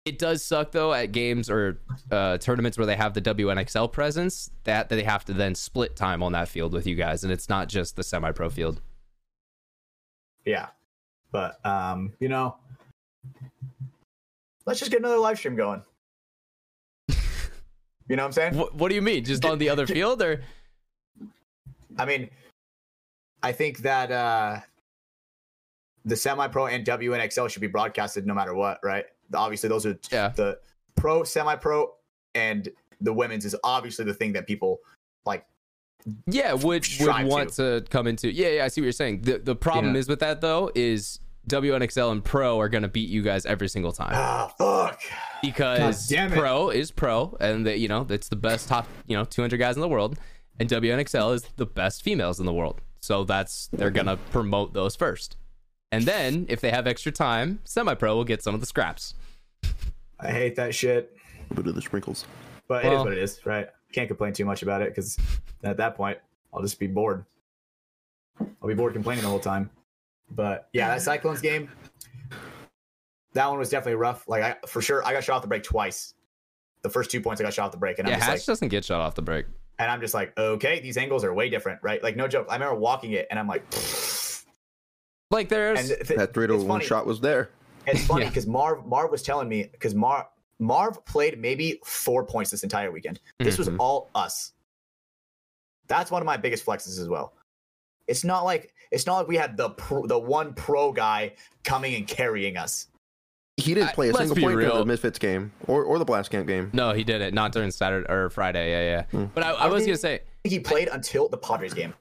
It does suck though at games or uh, tournaments where they have the WNXL presence that they have to then split time on that field with you guys, and it's not just the semi-pro field. Yeah, but um, you know, let's just get another live stream going. You know what I'm saying? What, what do you mean? Just on the other field, or I mean, I think that uh, the semi-pro and WNXL should be broadcasted no matter what, right? Obviously, those are yeah? the pro, semi-pro, and the women's is obviously the thing that people like. Yeah, would would want to. come into. Yeah, yeah, I see what you're saying. The the problem Yeah. is with that though is WNXL and Pro are gonna beat you guys every single time Ah, fuck. because damn. Pro is Pro and they, you know it's the best top you know 200 guys in the world, and WNXL is the best females in the world. So that's they're gonna promote those first, and then if they have extra time, Semi Pro will get some of the scraps. I hate that shit, Bit of the sprinkles. but it Well- is what it is, right? Can't complain too much about it because at that point, I'll just be bored. I'll be bored complaining the whole time. But yeah, that Cyclones game, that one was definitely rough. Like I, for sure, I got shot off the break twice. The first two points I got shot off the break, and yeah, I'm just Hatch like, doesn't get shot off the break. and I'm just like, okay, these angles are way different, right? Like no joke. I remember walking it, and I'm like, Like there's and th- That 3 to 1 funny. shot was there. It's funny Yeah. because Marv Marv was telling me because Marv Marv played maybe four points this entire weekend. This was Mhm. all us. That's one of my biggest flexes as well. It's not like it's not like we had the pro, the one pro guy coming and carrying us. He didn't play a let's single point during real. the Misfits game or, or the Blast Camp game. No, he did it. Not during Saturday or Friday. Yeah, yeah. Hmm. But I, I I was gonna say he played until the Padres game.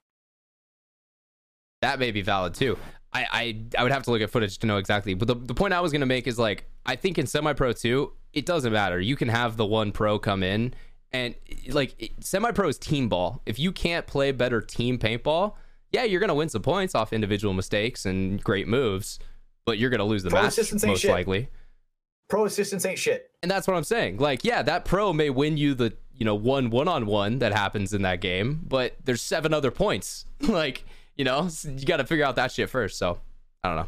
that may be valid too. I, I I would have to look at footage to know exactly. But the, the point I was gonna make is like I think in semi pro too, it doesn't matter. You can have the one pro come in and like semi pro is team ball. If you can't play better team paintball, yeah, you're gonna win some points off individual mistakes and great moves, but you're gonna lose the Pro match most shit. likely. Pro assistance ain't shit. And that's what I'm saying. Like, yeah, that pro may win you the, you know, one one on one that happens in that game, but there's seven other points. like, you know, you got to figure out that shit first. So, I don't know.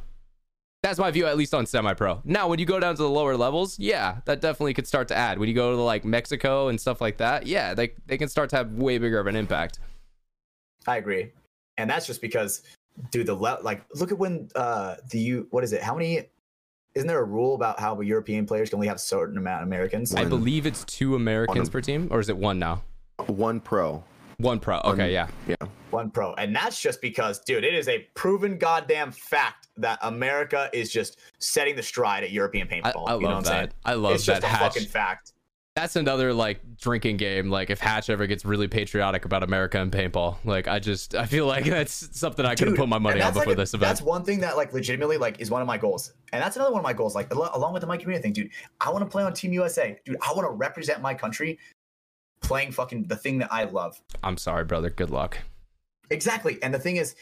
That's my view, at least on semi pro. Now, when you go down to the lower levels, yeah, that definitely could start to add. When you go to like Mexico and stuff like that, yeah, they, they can start to have way bigger of an impact. I agree, and that's just because, dude, the le- like look at when uh the you what is it? How many? Isn't there a rule about how European players can only have a certain amount of Americans? I believe it's two Americans One. per team, or is it one now? One pro. One pro. Okay, One- yeah. Yeah. One pro, and that's just because, dude, it is a proven goddamn fact that America is just setting the stride at European paintball. I you know what I'm love saying? that. I love it's that just a hatch. fucking fact. that's another like drinking game. Like if Hatch ever gets really patriotic about America and paintball, like I just I feel like that's something I could have put my money on that's like before a- this event. That's one thing that like legitimately like is one of my goals, and that's another one of my goals. Like al- along with the Mike Community thing, dude. I want to play on Team USA, dude. I want to represent my country, playing fucking the thing that I love. I'm sorry, brother. Good luck. Exactly, and the thing is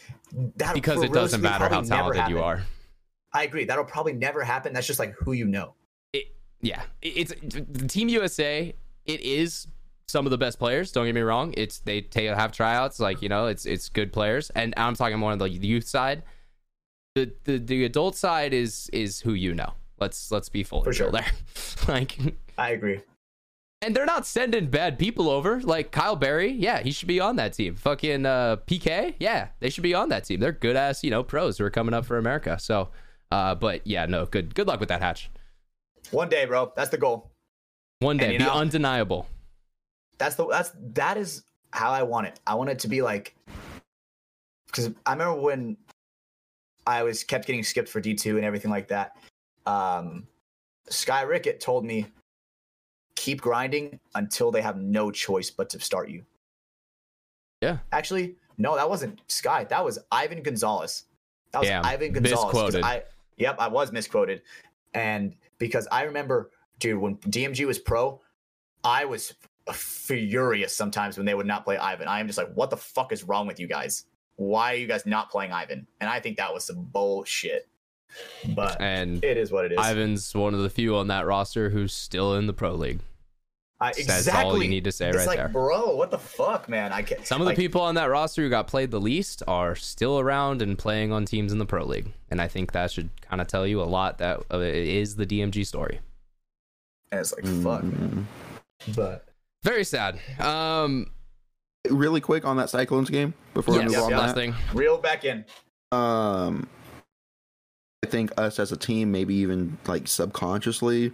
that Because it doesn't matter how talented you are. I agree. That'll probably never happen. That's just like who you know. It, yeah, It- it's the Team USA. It is some of the best players. Don't get me wrong. It's they ta- have tryouts. Like you know, it's it's good players. And I'm talking more on the youth side. The the the adult side is is who you know. Let's let's be full For sure. there. like I agree. And they're not sending bad people over. Like Kyle Berry, yeah, he should be on that team. Fucking uh, PK, yeah, they should be on that team. They're good ass, you know, pros who are coming up for America. So, uh, but yeah, no, good good luck with that hatch. One day, bro. That's the goal. One day, be know- undeniable. That's the that's that is how I want it. I want it to be like because I remember when I was kept getting skipped for D two and everything like that. Um, Sky Rickett told me keep grinding until they have no choice but to start you. Yeah. Actually, no, that wasn't Sky. That was Ivan Gonzalez. That was Ivan Gonzalez. misquoted. I, yep, I was misquoted. And because I remember, dude, when DMG was pro, I was furious sometimes when they would not play Ivan. I am just like, what the fuck is wrong with you guys? Why are you guys not playing Ivan? And I think that was some bullshit. But And it is what it is. Ivan's one of the few on that roster who's still in the pro league. I, That's exactly. all you need to say it's right like, there. bro, what the fuck, man? I can't. Some of like, the people on that roster who got played the least are still around and playing on teams in the pro league, and I think that should kind of tell you a lot that uh, it is the DMG story. And it's like, fuck. man. But Very sad. Um, Really quick on that Cyclones game before we yes, move on. last thing. reel back in. Um, I think us as a team, maybe even like subconsciously,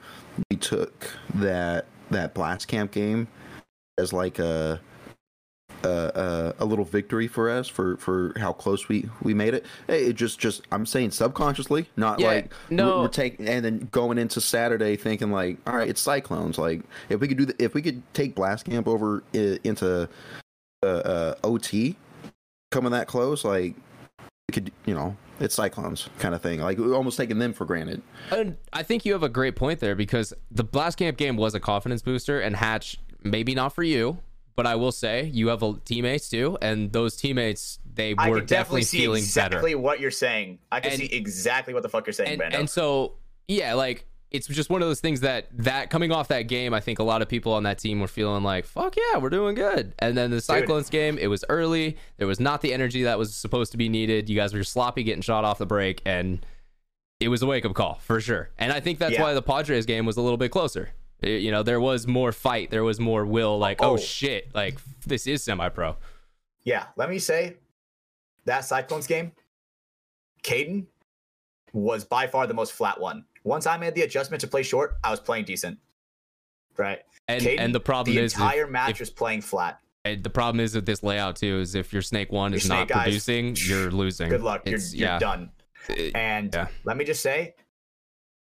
we took that that Blast Camp game as like a a, a, a little victory for us for for how close we we made it. Hey, It just just I'm saying subconsciously, not Yeah, like no. we're, taking and then going into Saturday thinking like, all right, it's Cyclones. Like if we could do the, if we could take Blast Camp over into uh, uh, OT, coming that close, like could you know it's Cyclones kind of thing. Like almost taking them for granted. And I think you have a great point there because the Blast Camp game was a confidence booster, and Hatch, maybe not for you, but I will say you have a, teammates too, and those teammates they I were can definitely, definitely see feeling exactly better. what you're saying. I can And- see exactly what the fuck you're saying, And, Brando. and so yeah, like it's just one of those things that that coming off that game, I think a lot of people on that team were feeling like, "Fuck yeah, we're doing good." And then the Cyclones game, it was early. There was not the energy that was supposed to be needed. You guys were sloppy getting shot off the break, and it was a wake up call for sure. And I think that's Yeah. why the Padres game was a little bit closer. It- you know, there was more fight, there was more will. Like, oh, Oh. shit, like this is semi pro. yeah, let me say that Cyclones game, Caden was by far the most flat one. Once I made the adjustment to play short, I was playing decent. Right. And Caden, and the problem the is if- entire match if- was playing flat. and the problem is with this layout too is if your snake one Your is not snake guys- producing, you're losing. Good luck. You're, you're yeah. done. Uh, and Yeah. let me just say,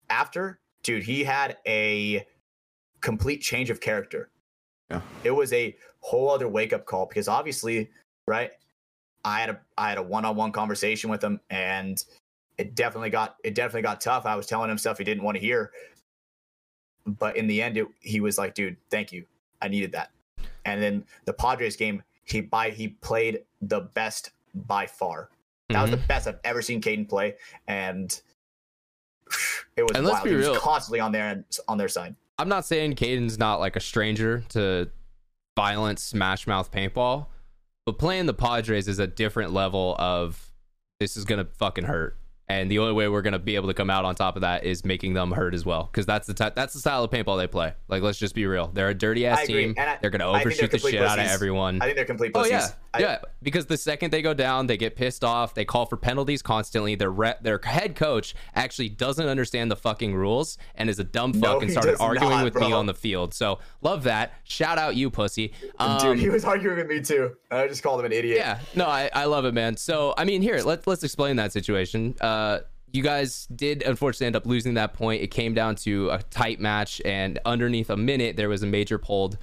after, dude, he had a complete change of character. Yeah. It was a whole other wake up call because obviously, right? I had a I had a one on one conversation with him, and it definitely got it definitely got tough. I was telling him stuff he didn't want to hear, but in the end, it, he was like, "Dude, thank you. I needed that." And then the Padres game, he by he played the best by far. That was Mhm. the best I've ever seen Caden play, and it was And let's wild. be was real. constantly on their on their side. I'm not saying Caden's not like a stranger to violent smash mouth paintball, but playing the Padres is a different level of this is gonna fucking hurt. And the only way we're gonna be able to come out on top of that is making them hurt as well, because that's the ty- that's the style of paintball they play. Like, let's just be real, they're a dirty ass team. I- they're gonna think they're overshoot the shit out of everyone. I think they're complete oh, pussies. Oh pussies. Yeah, I-. Because the second they go down, they get pissed off. They call for penalties constantly. Their re- their head coach actually doesn't understand the fucking rules and is a dumb fuck No, and started arguing not, with me on the field. So love that. Shout out you, pussy. Um, Dude, he was arguing with me too. I just called him an idiot. yeah, no, I, I love it, man. So I mean, here let's let's explain that situation. Uh, you guys did unfortunately end up losing that point. It came down to a tight match, and underneath a minute, there was a major pulled.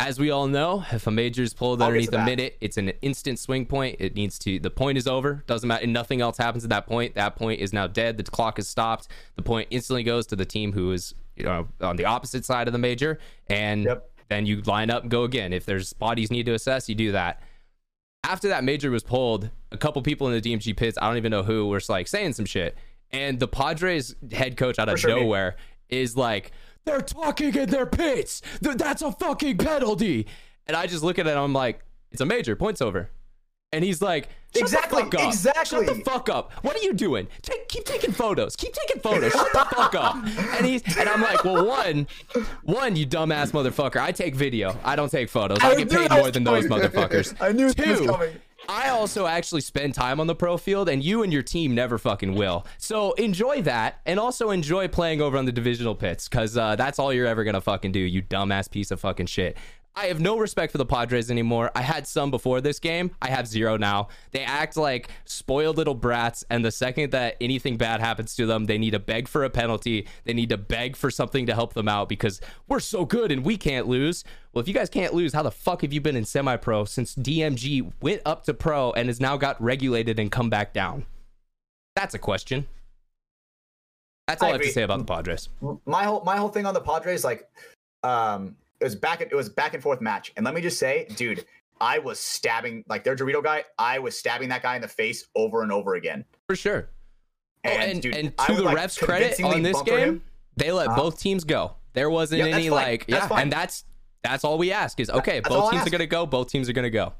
As we all know, if a major is pulled underneath a minute, it's an instant swing point. It needs to. The point is over. Doesn't matter. Nothing else happens at that point. That point is now dead. The clock is stopped. The point instantly goes to the team who is you know on the opposite side of the major, and Yep. then you line up and go again. If there's bodies need to assess, you do that after that major was pulled, a couple people in the DMG pits, I don't even know who, were like saying some shit. And the Padres head coach out of sure, nowhere is like, they're talking in their pits. Th- That's a fucking penalty. And I just look at it, I'm like, it's a major, points over. And he's like, Shut Exactly, the fuck up. exactly. Shut the fuck up. What are you doing? Take, keep taking photos. Keep taking photos. Shut the fuck up. And he's and I'm like, well, one, one, you dumbass motherfucker. I take video. I don't take photos. I, I get paid more than those motherfuckers. I knew Two, coming. I also actually spend time on the pro field, and you and your team never fucking will. So enjoy that, and also enjoy playing over on the divisional pits, because uh, that's all you're ever gonna fucking do, you dumbass piece of fucking shit. I have no respect for the Padres anymore. I had some before this game. I have zero now. They act like spoiled little brats, and the second that anything bad happens to them, they need to beg for a penalty. They need to beg for something to help them out because we're so good and we can't lose. Well, if you guys can't lose, how the fuck have you been in semi pro since DMG went up to pro and has now got regulated and come back down? That's a question. That's all I, have to say about the Padres. my whole my whole thing on the Padres, like, um, it was back it was back and forth match, and let me just say, dude, I was stabbing like their Dorito guy. I was stabbing that guy in the face over and over again. For sure. Oh, and, dude, and to would, the like, refs' credit on this game, him. they let Uh-huh. both teams go. There wasn't Yeah, any like yeah, fine. and that's that's all we ask is okay. That's both teams are gonna go. Both teams are gonna go.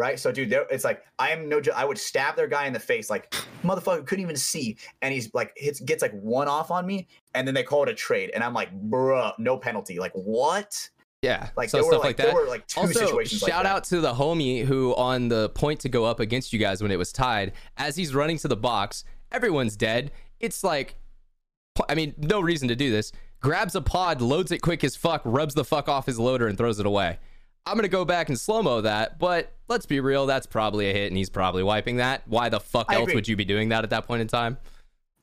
Right? So, dude, it's like I am no. I would stab their guy in the face, like motherfucker couldn't even see, and he's like hits gets like one off on me, and then they call it a trade, and I'm like, bruh, no penalty. Like what? Yeah, Like so there stuff were like, like that. there were like two also, situations. shout like that. out to the homie who, on the point to go up against you guys when it was tied, as he's running to the box, everyone's dead. It's like, I mean, no reason to do this. Grabs a pod, loads it quick as fuck, rubs the fuck off his loader, and throws it away. I'm gonna go back and slow mo that, but let's be real, that's probably a hit, and he's probably wiping that. Why the fuck I else agree. would you be doing that at that point in time?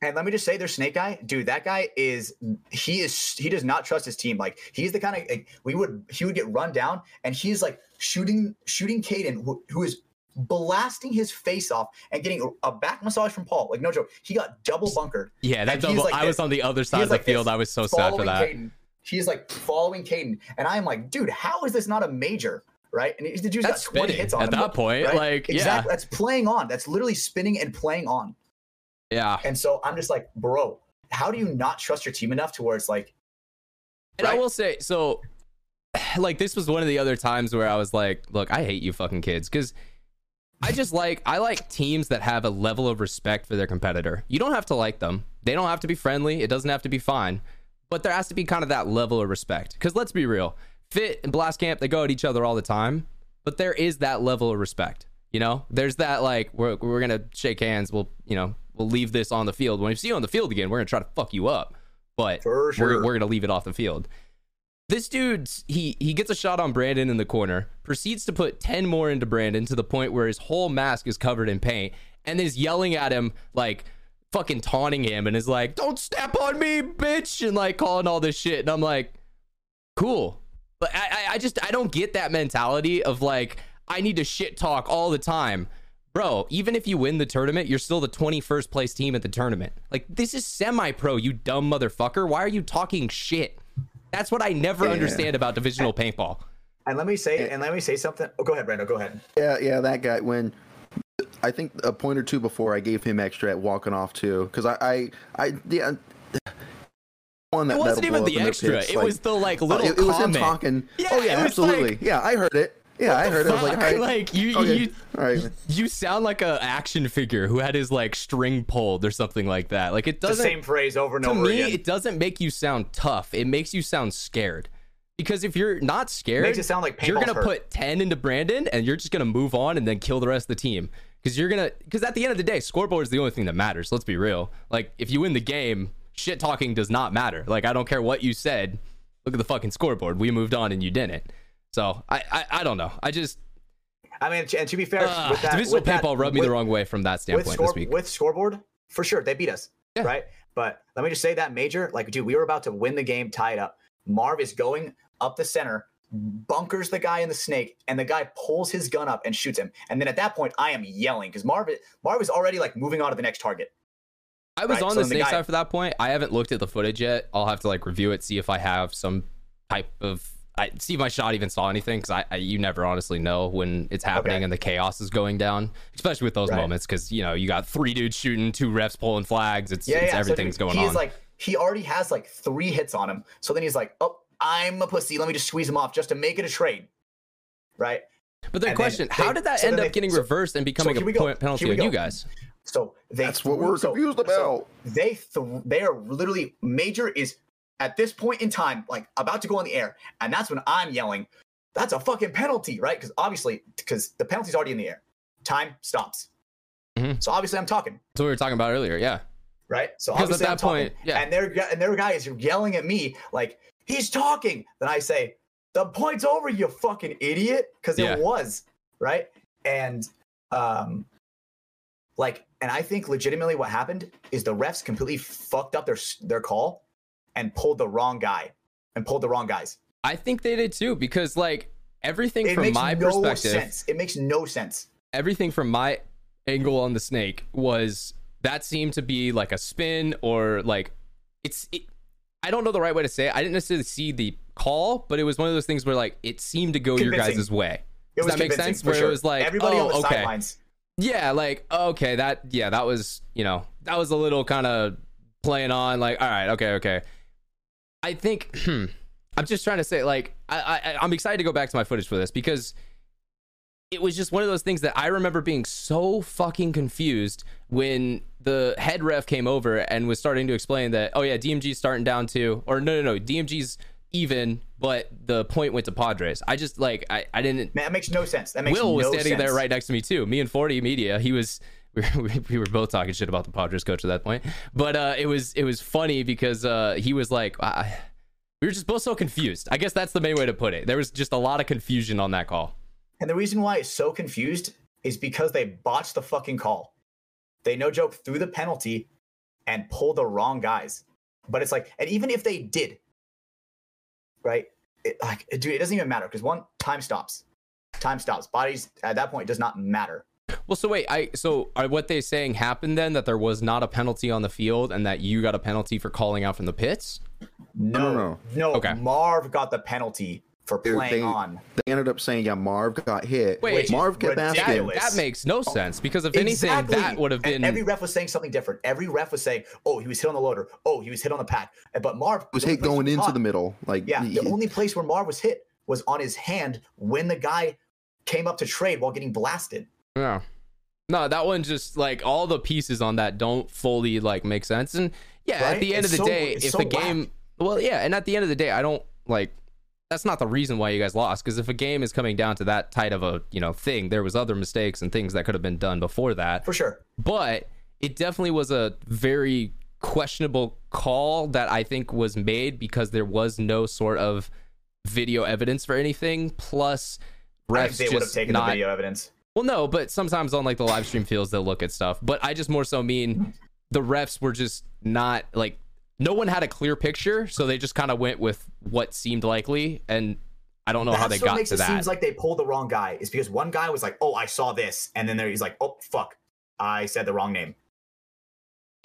And let me just say, there's snake guy, dude, that guy is he is he does not trust his team. Like he's the kind of like, we would he would get run down, and he's like shooting shooting Caden, who, who is blasting his face off and getting a, back massage from Paul. Like no joke, he got double bunkered. Yeah, that double. like I was on the other side of the like field. I was so sad for that. Caden. He's like following Caden, and I'm like, dude, how is this not a major? Right? And he's the dude's That's got 20 spinning hits on at him. that point, right? like, yeah. exactly. That's playing on. That's literally spinning and playing on. Yeah. And so I'm just like, bro, how do you not trust your team enough to where it's like, And I will say, so, like, this was one of the other times where I was like, look, I hate you fucking kids. Because I just like, I like teams that have a level of respect for their competitor. You don't have to like them, they don't have to be friendly, it doesn't have to be fine. But there has to be kind of that level of respect. Because let's be real, Fit and Blast Camp, they go at each other all the time. But there is that level of respect. You know, there's that like we're we're gonna shake hands. We'll you know we'll leave this on the field. When we see you on the field again, we're gonna try to fuck you up. But sure. we're we're gonna leave it off the field. This dude, he he gets a shot on Brandon in the corner, proceeds to put ten more into Brandon to the point where his whole mask is covered in paint, and is yelling at him like fucking taunting him, and is like, "Don't step on me, bitch," and like calling all this shit. And I'm like, cool. But I, I, I just I don't get that mentality of like I need to shit talk all the time. Bro, even if you win the tournament, you're still the 21st place team at the tournament. Like this is semi-pro, you dumb motherfucker. Why are you talking shit? That's what I never Yeah. understand about divisional paintball. And let me say, and let me say something. Oh, go ahead, Brando. Go ahead. Yeah, yeah, that guy. When I think a point or two before, I gave him extra at walking off too, because I, I, I, yeah. Uh, one that It wasn't even the extra. pits, it like- was the like Oh, little it, it was him comment. talking. Yeah, oh yeah, absolutely. like- yeah, I heard it. Yeah, I heard it. I was like, Fuck, all right, like you, okay, you, all right. you sound like a action figure who had his like string pulled or something like that. Like it doesn't. same phrase over and over. to over me, again. it doesn't make you sound tough. It makes you sound scared. Because if you're not scared, Makes it sound like you're gonna hurt. put ten into Brandon, and you're just gonna move on and then kill the rest of the team. Because you're gonna, because at the end of the day, scoreboard is the only thing that matters. Let's be real. Like if you win the game, shit talking does not matter. Like I don't care what you said. Look at the fucking scoreboard. We moved on and you didn't. So I, I, I don't know. I just I mean, and to be fair, uh, with that, divisional with that- paintball rubbed me with- the wrong way from that with, standpoint score, this week. with scoreboard, for sure, they beat us, Yeah. right? But let me just say that major, like, dude, we were about to win the game, tie it up. Marv is going up the center, bunkers the guy in the snake, and the guy pulls his gun up and shoots him. And then at that point, I am yelling because Marv, Marv is already like moving on to the next target. I was Right, on so the snake guy- side for that point. I haven't looked at the footage yet. I'll have to like review it, see if I have some type of. I see if my shot even saw anything because I, I you never honestly know when it's happening Okay. and the chaos is going down, especially with those Right. moments because you know you got three dudes shooting, two refs pulling flags. It's, Yeah, it's yeah. so, everything's dude, going He's on. He's like, he already has like three hits on him. So then he's like, oh, I'm a pussy. Let me just squeeze him off just to make it a trade. Right. but the and then question: How they- did that so end up they- getting so- reversed and becoming here a go. point penalty Here on you guys? So they That's what we're so- confused so about. they th- they are literally major is at this point in time like about to go on the air, and that's when I'm yelling, "That's a fucking penalty!" Right? Because obviously, because the penalty's already in the air. Time stops. Mhm. So obviously, I'm talking. That's what we were talking about earlier. Yeah. Right? So Because at that I'm talking, point, yeah. and their and their guy is yelling at me like he's talking. Then I say, "The point's over, you fucking idiot," because Yeah. it was right. And um, like, and I think legitimately what happened is the refs completely fucked up their their call and pulled the wrong guy and pulled the wrong guys. I think they did too because like everything It from makes my no perspective, sense. It makes no sense. everything from my angle on the snake was that seemed to be like a spin or like it's it, I don't know the right way to say it. I didn't necessarily see the call, but it was one of those things where like it seemed to go your Convincing. guys' way. It Does was that make sense? Where sure. it was like, everybody oh, on the oh, okay. sidelines. Yeah, like okay, that yeah, that was you know that was a little kind of playing on like all right, okay, okay. I think I'm just trying to say like I, I I'm excited to go back to my footage for this because it was just one of those things that I remember being so fucking confused when the head ref came over and was starting to explain that oh yeah DMG's starting down two or no no no DMG's even but the point went to Padres. I just like I I didn't Man, that makes no sense. That makes no sense. Will was no standing there right next to me too. Me and 40 Media. He was. We were, we were both talking shit about the Padres coach at that point, but uh, it was it was funny because uh, he was like, I, we were just both so confused. I guess that's the main way to put it. There was just a lot of confusion on that call. And the reason why it's so confused is because they botched the fucking call. They no joke threw the penalty and pulled the wrong guys. But it's like, and even if they did, right? It, like, dude, it doesn't even matter because one, time stops. Time stops. Bodies at that point does not matter. Well, so wait, I so are what they saying happened then that there was not a penalty on the field and that you got a penalty for calling out from the pits? No, no, no, no. Okay. Marv got the penalty for Dude, playing they- on. They ended up saying, "Yeah, Marv got hit." Wait, Which is Marv kept ridiculous. asking. That, that makes no oh, sense because if anything, that would have been. And been every ref was saying something different. Every ref was saying, "Oh, he was hit on the loader. Oh, he was hit on the pad." But Marv was hit going he into caught- the middle. Like, Yeah, he- the only place where Marv was hit was on his hand when the guy came up to trade while getting blasted. Yeah. No, that one just like all the pieces on that don't fully like make sense. And yeah, at the end It's of the so- day, if so the game, well, yeah, and at the end of the day, I don't like that's not the reason why you guys lost. Because if a game is coming down to that tight of a you know thing, there was other mistakes and things that could have been done before that. For sure. But it definitely was a very questionable call that I think was made because there was no sort of video evidence for anything. Plus, refs I think they would have taken not. the video evidence. Well, no, but sometimes on like the live stream fields, they'll look at stuff. But I just more so mean the refs were just not like no one had a clear picture, so they just kind of went with what seemed likely, and I don't know how they That's what got makes to it that. seems like they pulled the wrong guy. Is because one guy was like, "Oh, I saw this," and then there he's like, "Oh, fuck, I said the wrong name."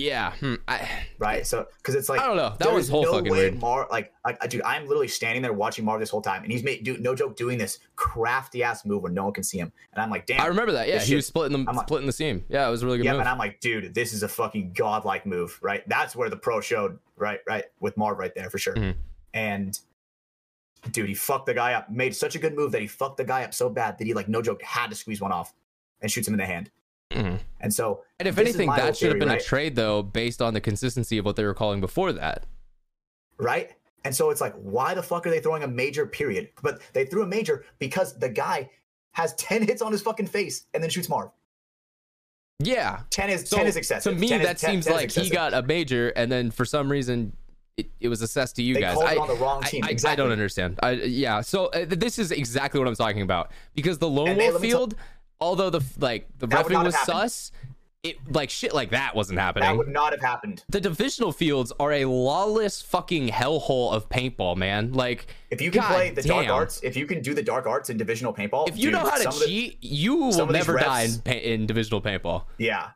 Yeah, hmm, I, Right. So because it's like I don't know. That was whole no fucking way weird. Mar like, like dude, I'm literally standing there watching Marv this whole time, and he's made dude, no joke, doing this crafty ass move where no one can see him, and I'm like, damn. I remember that. Yeah, he was splitting the I'm like- splitting the seam. Yeah, it was a really good yeah, move. and I'm like, dude, this is a fucking godlike move, right? That's where the pro showed, right, right, with Marv right there for sure. Mhm. And dude, he fucked the guy up. Made such a good move that he fucked the guy up so bad that he like no joke had to squeeze one off and shoots him in the hand. Mhm. And so And if anything, my whole that should have been right? a trade though, based on the consistency of what they were calling before that. right? And so it's like, why the fuck are they throwing a major period? But they threw a major because the guy has 10 hits on his fucking face and then shoots Marv. Yeah. 10 is So 10 is excessive. to me, 10 is- that 10 seems 10 like he got a major, and then for some reason, it, it was assessed to you They guys. I, it on the wrong I- team. I, I exactly. don't understand. I, yeah. So uh, this is exactly what I'm talking about because the Lone Wolf let me tell- field, although the like the That not was happened. sus, it like shit like that wasn't happening. That would not have happened. the divisional fields are a lawless fucking hellhole of paintball, man. Like If you can God play the dark arts, if you can do the dark arts in divisional paintball, if you dude, know how to of the- cheat, you will some of these never die in, pa- in divisional paintball. yeah,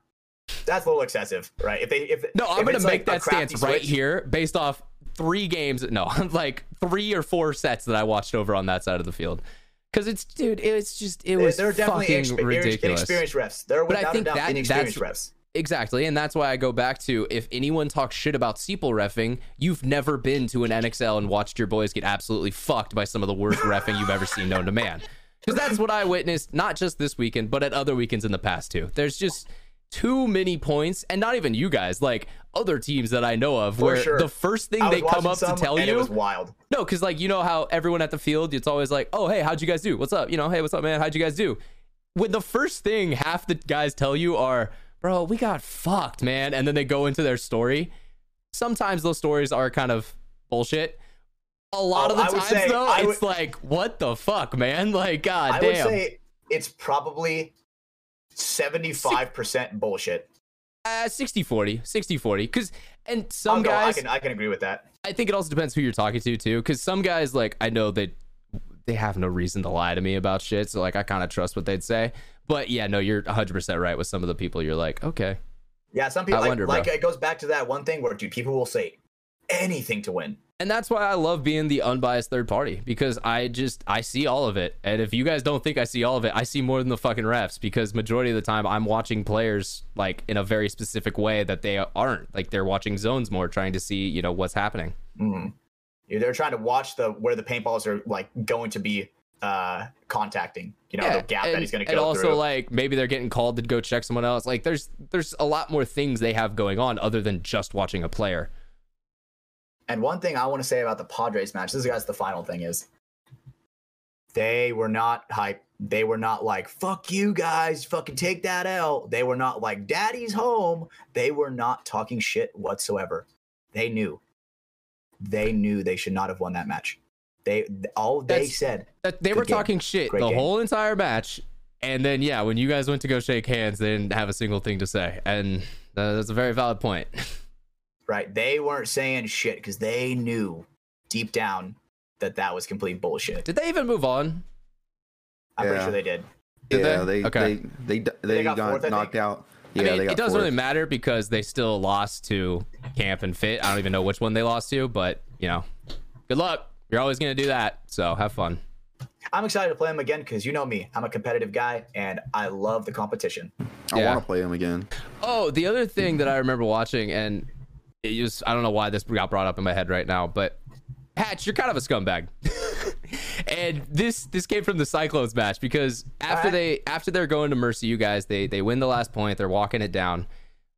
that's a little excessive, right? If they, if No, I'm gonna make like that stance crafty right here based off three games. No, like three or four sets that I watched over on that side of the field. Because it's, dude, it's just it was there are definitely fucking ridiculous. inexperienced refs. There are But I think a doubt that- inexperienced that's- refs. Exactly, and that's why I go back to if anyone talks shit about Seeple refing, you've never been to an NXL and watched your boys get absolutely fucked by some of the worst refing you've ever seen known to man. Because that's what I witnessed, not just this weekend, but at other weekends in the past too. There's just too many points, and not even you guys, like other teams that I know of, For where sure. the first thing I they come up to tell you it was wild. no, because like you know how everyone at the field, it's always like, "Oh, hey, how'd you guys do? What's up? You know, hey, what's up, man? How'd you guys do?" When the first thing half the guys tell you are, "Bro, we got fucked, man," and then they go into their story. Sometimes those stories are kind of bullshit. A lot Oh, of the I times, say- though, I it's like, "What the fuck, man?" Like, god I would say it's probably seventy-five percent bullshit. uh, 60 40 60 40 because and some go- guys I can I can agree with that. I think it also depends who you're talking to too, because some guys like I know they they have no reason to lie to me about shit, so like I kind of trust what they'd say. But yeah, no, you're 100 percent right with some of the people. You're like, okay, Yeah, some people I like, wonder, like bro. it goes back to that one thing where dude, people will say anything to win. and that's why I love being the unbiased third party because I just I see all of it. And if you guys don't think I see all of it, I see more than the fucking refs because majority of the time I'm watching players like in a very specific way that they aren't. Like they're watching zones more, trying to see you know what's happening. Mhm. Yeah, They're trying to watch the where the paintballs are like going to be uh contacting. You know, the gap and, that he's going to go and also through. like maybe they're getting called to go check someone else. Like there's there's a lot more things they have going on other than just watching a player. And one thing I want to say about the Padres match, this is guys the final thing is they were not hype. They were not like, fuck you guys, fucking take that L. They were not like, daddy's home. They were not talking shit whatsoever. They knew. They knew they should not have won that match. They all they That's- said. That they were game. talking shit Great the game. whole entire match, and then yeah, when you guys went to go shake hands, they didn't have a single thing to say, and uh, that's a very valid point. Right. They weren't saying shit because they knew deep down that that was complete bullshit. Did they even move on? I'm pretty sure they did. Did yeah, they? they Okay. they they they, got got, fourth, knocked out. Yeah, I mean, they got it doesn't fourth. really matter because they still lost to Camp and Fit. I don't even know which one they lost to, but you know, good luck. You're always gonna do that, so have fun. I'm excited to play them again because you know me. I'm a competitive guy and I love the competition. I Yeah. want to play them again. Oh, the other thing that I remember watching, and it just I don't know why this got brought up in my head right now, but Hatch, you're kind of a scumbag. and this this came from the Cyclones match because after they after they're going to Mercy, you guys they they win the last point, they're walking it down.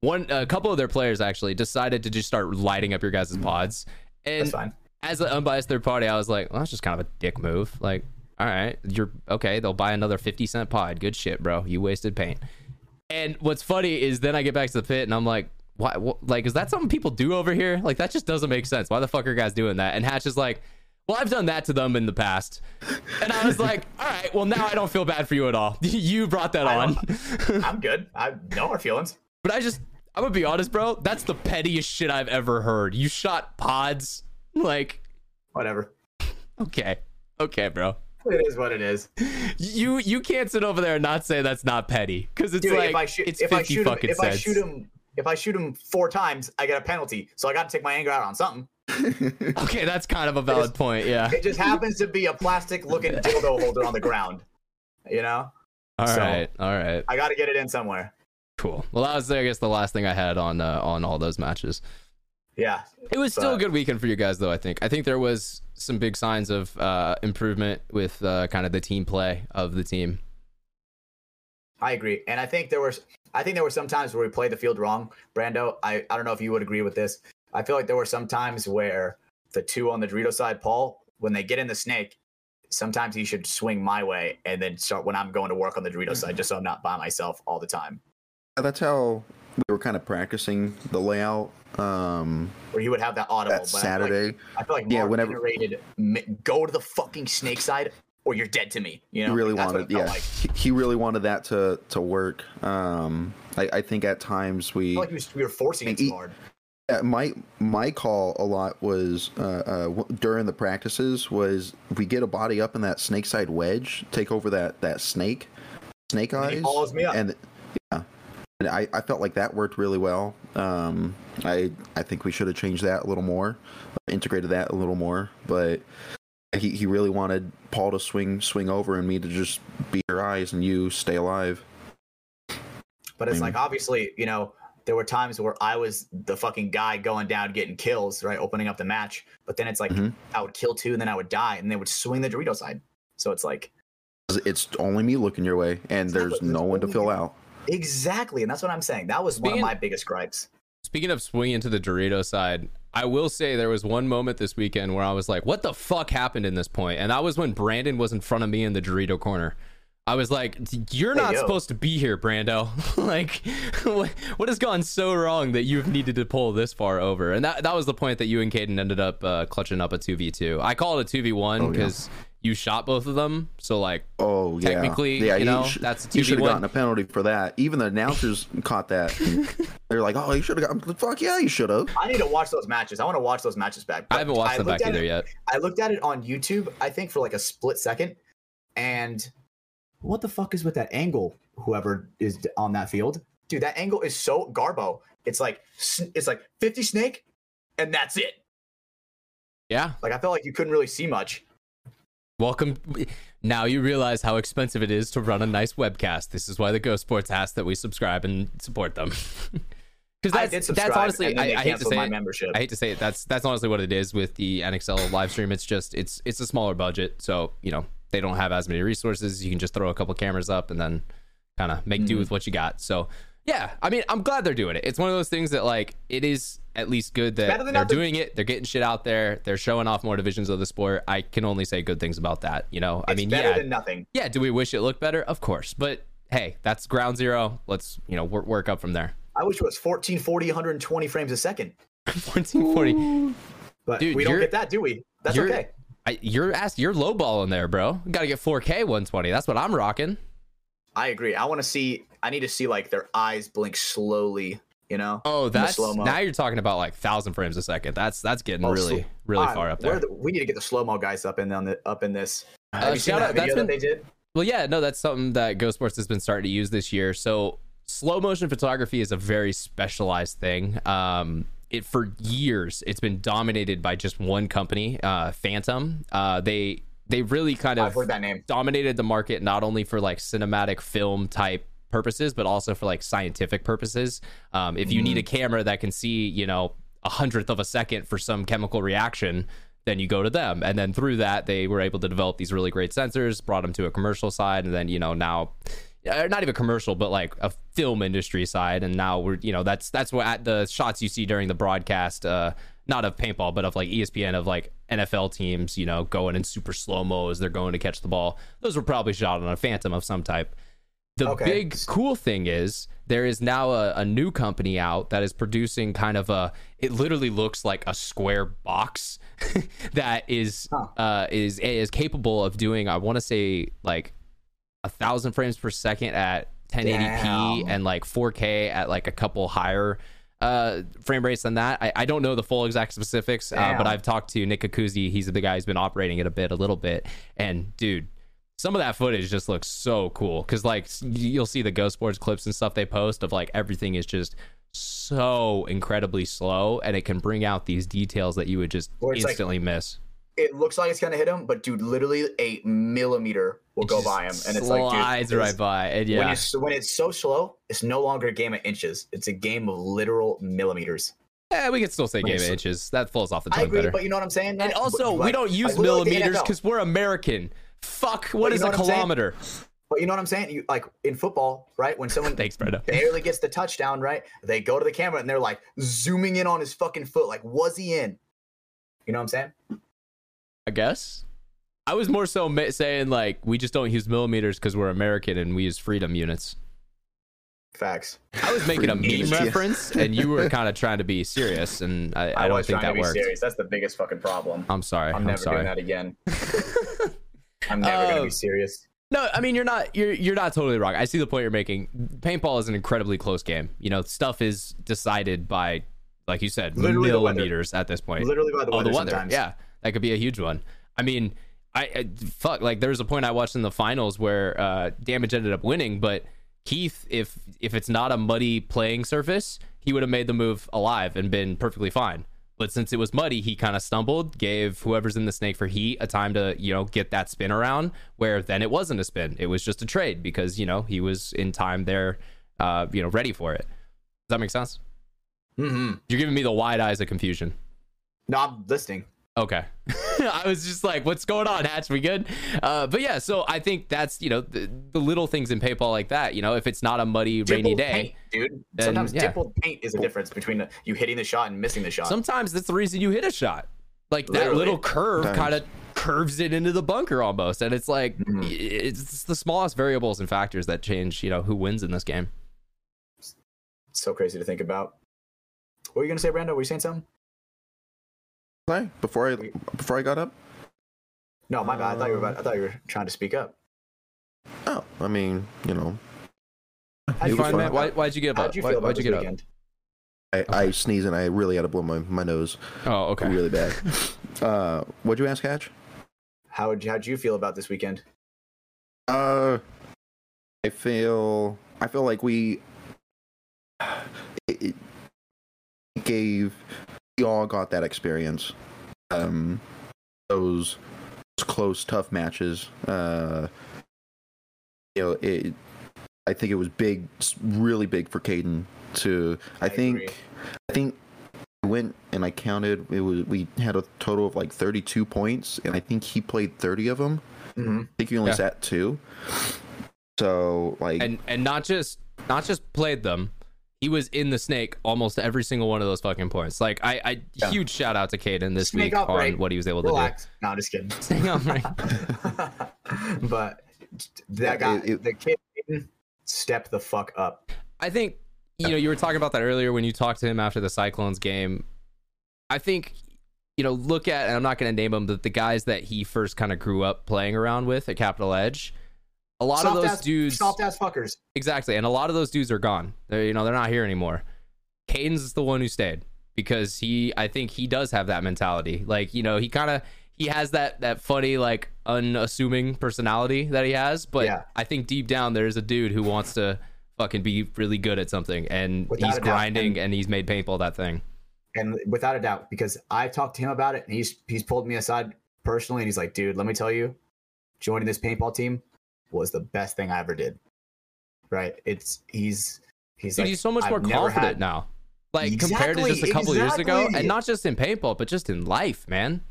One a couple of their players actually decided to just start lighting up your guys' pods. And That's fine. as an unbiased third party, I was like, well, that's just kind of a dick move. Like, all right, you're okay. They'll buy another 50 cent pod. Good shit, bro. You wasted paint. And what's funny is then I get back to the pit and I'm like, why? What, like, is that something people do over here? Like, that just doesn't make sense. Why the fuck are guys doing that? And Hatch is like, well, I've done that to them in the past. And I was like, all right, well, now I don't feel bad for you at all. you brought that I on. I'm good. I no hard feelings. But I just, I'm gonna be honest, bro. That's the pettiest shit I've ever heard. You shot pods. Like, Whatever. okay. Okay, bro. It is what it is. You you can't sit over there and not say that's not petty because it's Dude, like if I shoot, it's if 50 I shoot him, fucking if cents. I shoot him, if I shoot him four times, I get a penalty. So I got to take my anger out on something. Okay, that's kind of a valid point. Yeah. It just happens to be a plastic-looking dildo holder on the ground. You know, All So- right. All right. I got to get it in somewhere. Cool. Well, that was I guess the last thing I had on uh, on all those matches. Yeah, It was still a good weekend for you guys, though. I think. I think there was some big signs of uh, improvement with uh, kind of the team play of the team. I agree, and I think there was, I think there were some times where we played the field wrong. Brando, I, I don't know if you would agree with this. I feel like there were some times where the two on the Dorito side, Paul, when they get in the snake, sometimes he should swing my way and then start when I'm going to work on the Dorito side, just so I'm not by myself all the time. That's how we were kind of practicing the layout um, Where he would have that audible. that but I feel like- Saturday. I feel like Yeah, whenever- iterated, go to the fucking snake side or you're dead to me. You know, he really wanted, yeah, like. he, he really wanted that to to work. Um, I, I think at times we like we, was, we were forcing it too hard. My my call a lot was uh, uh, during the practices was we get a body up in that snake side wedge, take over that that snake, snake And eyes, follows me up. and yeah, and I, I felt like that worked really well. Um, I I think we should have changed that a little more, integrated that a little more, but. He, he really wanted Paul to swing swing over and me to just be your eyes and you stay alive. But it's Mm. like obviously, you know, there were times where I was the fucking guy going down getting kills, right, opening up the match. But then it's like Mhm. I would kill two and then I would die, and they would swing the Dorito side. So it's like It's only me looking your way, and there's no one to fill only- out. exactly, and that's what I'm saying. That was one of my biggest gripes. Speaking of swinging to the Dorito side, I will say there was one moment this weekend where I was like, "What the fuck happened in this point?" And that was when Brandon was in front of me in the Dorito corner. I was like, "You're Hey, not yo. supposed to be here, Brando. like, what, what has gone so wrong that you've needed to pull this far over?" And that that was the point that you and Caden ended up uh, clutching up a two v two. I call it a two v one Oh, because you shot both of them. So like, Oh yeah, Technically, yeah. you know, sh- that's a he should have gotten a penalty for that. Even the announcers caught that. They're like, "Oh, you should have gotten." Fuck yeah, you should have. I need to watch those matches. I want to watch those matches back. I haven't watched them back either it- yet. I looked at it on YouTube, I think for like a split second, and what the fuck is with that angle? Whoever is on that field, dude, that angle is so garbo. It's like it's like fifty snake, and that's it. Yeah, Like I felt like you couldn't really see much. Welcome. Now you realize how expensive it is to run a nice webcast. This is why the Ghost Sports asks that we subscribe and support them. Because that's that's honestly, I, I hate to say my it. membership. I hate to say it. That's that's honestly what it is with the NXL live stream. It's just it's it's a smaller budget, so you know they don't have as many resources. You can just throw a couple cameras up and then kind of make do Mhm. with what you got. So yeah, I mean, I'm glad they're doing it. It's one of those things that like it is at least good that they're nothing. doing it. They're getting shit out there. They're showing off more divisions of the sport. I can only say good things about that. You know, I mean, better yeah, than nothing. yeah. Do we wish it looked better? Of course, but hey, that's ground zero. Let's you know work, work up from there. I wish it was 1440, 120 frames a second, 1440. but Dude, we don't get that, do we? That's you're- okay. I, you're asked. You're lowballing there, bro. Got to get 4K 120. That's what I'm rocking. I agree. I want to see. I need to see like their eyes blink slowly. You know. Oh, that's now you're talking about like thousand frames a second. That's that's getting Oh, really sl- really far up there. the- we need to get the slow mo guys up in on the up in this. Uh, Have you seen shout that out- that's video that been- they did? Well, yeah, no, that's something that Ghost Sports has been starting to use this year. So slow motion photography is a very specialized thing. Um, it for years it's been dominated by just one company, uh, Phantom. Uh, they they really kind of heard that name. dominated the market not only for like cinematic film type purposes but also for like scientific purposes um, if you need a camera that can see you know a hundredth of a second for some chemical reaction then you go to them and then through that they were able to develop these really great sensors brought them to a commercial side and then you know now uh, not even commercial, but like a film industry side. And now we're, you know, that's that's what the shots you see during the broadcast, uh, not of paintball, but of like ESPN of like NFL teams, you know, going in super slow mo as they're going to catch the ball. Those were probably shot on a Phantom of some type. The Okay. big cool thing is there is now a, a new company out that is producing kind of a. It literally looks like a square box that is Huh. uh, is is capable of doing. I want to say like a thousand frames per second at 1080p Damn. and like 4K at like a couple higher uh frame rates than that. I, I don't know the full exact specifics, uh, but I've talked to Nick Kikuzi. He's the guy who's been operating it a bit, a little bit. And dude, some of that footage just looks so cool because like you'll see the Ghost Sports clips and stuff they post of like everything is just so incredibly slow and it can bring out these details that you would just it's like- instantly miss. It looks like it's gonna hit him, but dude, literally a millimeter will go by him, and it's like slides right by. And When, yeah, it's, when it's so slow, it's no longer a game of inches. It's a game of literal millimeters. yeah, we could still say game of inches. That falls off the I tongue agree, better. but you know what I'm saying? And also, we don't use like millimeters because we're American. Fuck, what But you know a what kilometer? But you know what I'm saying? You like in football, right? When someone Thanks, Brenda. barely gets the touchdown, right? They go to the camera and they're like zooming in on his fucking foot. Like, was he in? You know what I'm saying? I guess. I was more so ma- saying like we just don't use millimeters because we're American and we use freedom units. Facts. I was making a meme units, yeah. reference, and you were kind of trying to be serious, and I, I, don't was think trying that to be worked. serious. That's the biggest fucking problem. I'm sorry. I'm I'm, never sorry. doing that again. I'm never gonna Oh. be serious. No, I mean you're not you're you're not totally wrong. I see the point you're making. Paintball is an incredibly close game. You know, stuff is decided by, like you said, Literally millimeters at this point. Literally by the oh, weather the weather. sometimes. Yeah, that could be a huge one. I mean, I, I fuck like there was a point I watched in the finals where uh, Damage ended up winning, but Keith, if if it's not a muddy playing surface, he would have made the move alive and been perfectly fine. But since it was muddy, he kind of stumbled, gave whoever's in the snake for heat a time to, you know, get that spin around. Where then it wasn't a spin; it was just a trade because you know he was in time there, uh, you know, ready for it. Does that make sense? Mm-hmm. You're giving me the wide eyes of confusion. No, I'm listening. Okay. I was just like, what's going on, Hatch? We good? Uh, but yeah, so I think that's, you know, the, the little things in paintball like that, you know, if it's not a muddy, rainy day, paint, dude. then, Sometimes yeah. dimpled paint is a difference between you hitting the shot and missing the shot. sometimes that's the reason you hit a shot. Like that Literally. little curve kind of curves it into the bunker almost. And it's like, Mhm. it's the smallest variables and factors that change, you know, who wins in this game. so crazy to think about. What were you gonna say, Brando? Were you saying something? Sorry, before I before I got up. No, my bad. I thought you were about, I thought you were trying to speak up. Oh, I mean, you know, How'd It you was Fine, feel man. fun. Why, about- why'd you get up? How'd you Why, feel about why'd you this get up? weekend? I, I sneezed and I really had to blow my, my nose Oh, okay. really bad. uh, what'd you ask, Hatch? How would you, how'd you feel about this weekend? Uh, I feel I feel like we it, it gave we all got that experience. Um, those close, tough matches. Uh, you know, it. I think it was big, really big for Caden to. I, I think. agree. I think. I went and I counted. It was we had a total of like thirty-two points, and I think he played thirty of them. Mm-hmm. I think he only Yeah. sat two. So like and and not just not just played them he was in the snake almost every single one of those fucking points like i i Yeah. huge shout out to Caden this Snake week on outbreak. what he was able to Relax. No, just kidding. do Snake outbreak. but that guy, it- it- the kid, step the fuck up. i think you know you were talking about that earlier when you talked to him after the cyclones game i think you know look at and i'm not going to name them but the guys that he first kind of grew up playing around with at capital edge a lot of those ass, dudes soft ass fuckers. Exactly, and a lot of those dudes are gone. They're you know they're not here anymore. Caden's is the one who stayed because he, I think he does have that mentality. Like you know he kind of he has that that funny like unassuming personality that he has, but Yeah. I think deep down there's a dude who wants to fucking be really good at something, and Without he's grinding and- and he's made paintball that thing. and without a doubt, because I've talked to him about it, and he's he's pulled me aside personally, and he's like, "Dude, let me tell you, joining this paintball team was the best thing I ever did." Right? It's he's he's Dude, like, he's so much "I've more confident had- now. Like compared to just a couple years ago, and not just in paintball, but just in life, man.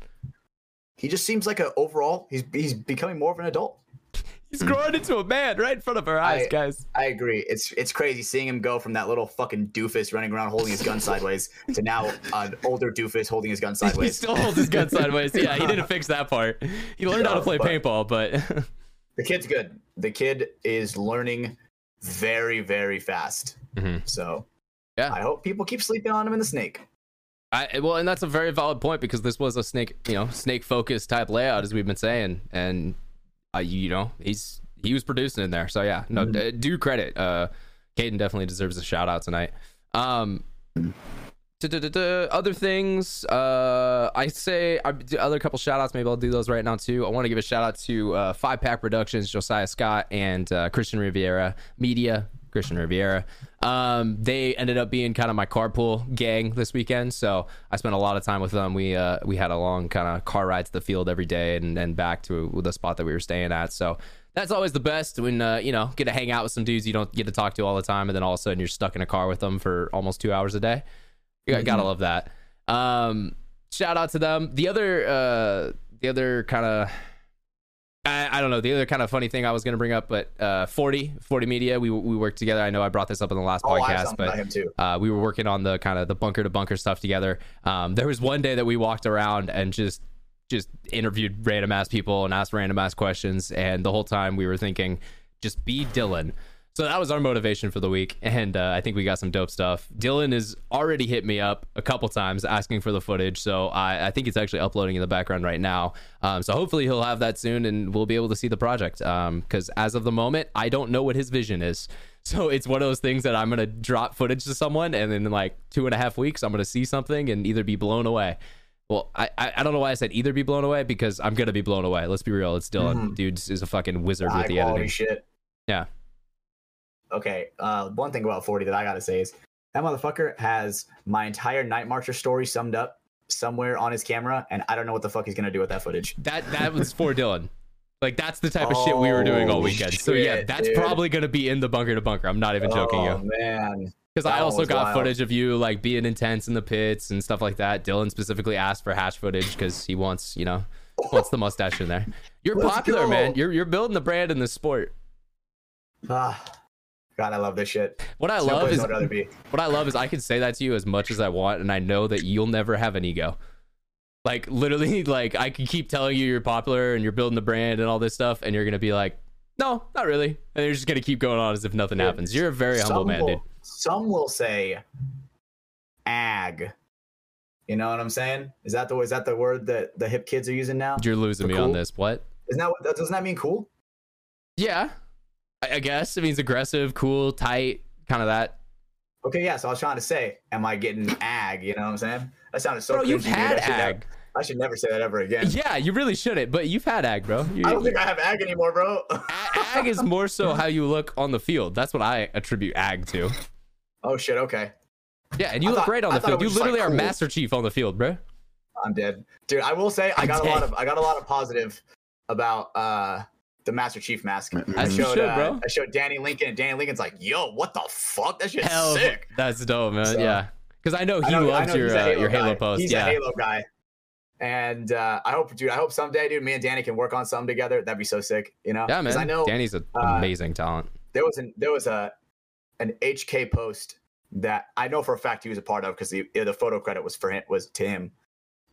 He just seems like a overall. He's he's becoming more of an adult. He's growing into a man right in front of our eyes, I- guys. I agree. It's it's crazy seeing him go from that little fucking doofus running around holding his gun sideways to now an older doofus holding his gun sideways. He still holds his gun sideways. Yeah, he didn't fix that part. He learned how to play but- paintball, but the kid's good. The kid is learning very very fast. Mhm. So Yeah. I hope people keep sleeping on him in the snake. I well, and that's a very valid point because this was a snake, you know, snake focused type layout as we've been saying, and uh, you know, he's he was producing in there. So yeah, no, Mhm. d- due credit. Uh, Caden definitely deserves a shout out tonight. Um, other things, uh, I say I do other couple shout outs. Maybe I'll do those right now too. I want to give a shout out to uh, Five Pack Productions, Josiah Scott, and uh, Christian Riviera Media. Christian Riviera. Um, they ended up being kind of my carpool gang this weekend, so I spent a lot of time with them. We uh, we had a long kind of car ride to the field every day and and back to the spot that we were staying at. So that's always the best when uh, you know get to hang out with some dudes you don't get to talk to all the time, and then all of a sudden you're stuck in a car with them for almost two hours a day. You got- gotta love that. Um, shout out to them. The other uh, the other kind of I, I don't know the other kind of funny thing I was gonna bring up, but uh, 40 40 Media we we worked together. I know I brought this up in the last Oh, podcast, but uh, we were working on the kind of the bunker to bunker stuff together. Um, there was one day that we walked around and just just interviewed random ass people and asked random ass questions, and the whole time we were thinking, just be Dylan. So that was our motivation for the week, and uh, I think we got some dope stuff. Dylan has already hit me up a couple times asking for the footage, so I, I think it's actually uploading in the background right now. Um, so hopefully he'll have that soon, and we'll be able to see the project. Because as of the moment, I don't know what his vision is. So it's one of those things that I'm gonna drop footage to someone, and then in like two and a half weeks, I'm gonna see something and either be blown away. Well, I, I don't know why I said either be blown away because I'm gonna be blown away. Let's be real. It's Dylan. Mhm. Dude is a fucking wizard High with the editing. shit. Yeah. Okay. Uh, one thing about 40 that I gotta say is that motherfucker has my entire Night Marcher story summed up somewhere on his camera, and I don't know what the fuck he's gonna do with that footage. That that was for Dylan. Like that's the type of shit we were doing all Oh, weekend. so yeah, that's dude. probably gonna be in the bunker to bunker. I'm not even joking you. oh, you. man. Because I also got wild. footage of you like being intense in the pits and stuff like that. Dylan specifically asked for hash footage because he wants, you know, wants the mustache in there. You're Let's popular, go. man. You're you're building the brand in the sport. Ah, God, I love this shit. What I love is what I love is I can say that to you as much as I want, and I know that you'll never have an ego. Like literally, like I can keep telling you you're popular and you're building the brand and all this stuff, and you're gonna be like, no, not really, and you're just gonna keep going on as if nothing Dude, happens. You're a very humble Some man, will, dude. Some will say ag. You know what I'm saying? Is that the is that the word that the hip kids are using now? You're losing me on this. What? Isn't that what doesn't that mean cool? Yeah, I, I guess it means aggressive, cool, tight, kind of that. Okay, yeah. So I was trying to say, am I getting ag? You know what I'm saying? That sounded so. Bro, you've dude. had I should never- ag. I should never say that ever again. Yeah, you really shouldn't, but you've had ag, bro. You- I don't think I have ag anymore, bro. Ag is more so how you look on the field. That's what I attribute ag to. oh shit. Okay, Yeah, and you I look thought- great on the field. You just, like, literally are cool. Master Chief on the field, bro. I'm dead, dude. I will say I I'm got a lot of I got a lot of positive about uh the Master Chief mask. As I showed should, uh, bro. I showed Danny Lincoln, and Danny Lincoln's like, "Yo, what the fuck? That shit's Hell, sick." that's dope, man. So- yeah, because I know he I know- I loves know your he's a uh, your Halo guy. post. He's yeah, a Halo guy. And uh, I hope, dude, I hope someday, dude, me and Danny can work on something together. That'd be so sick, you know? yeah, 'Cause man. I know Danny's an uh, amazing talent. there was an there was a an HK post that I know for a fact he was a part of because the the photo credit was for him was to him,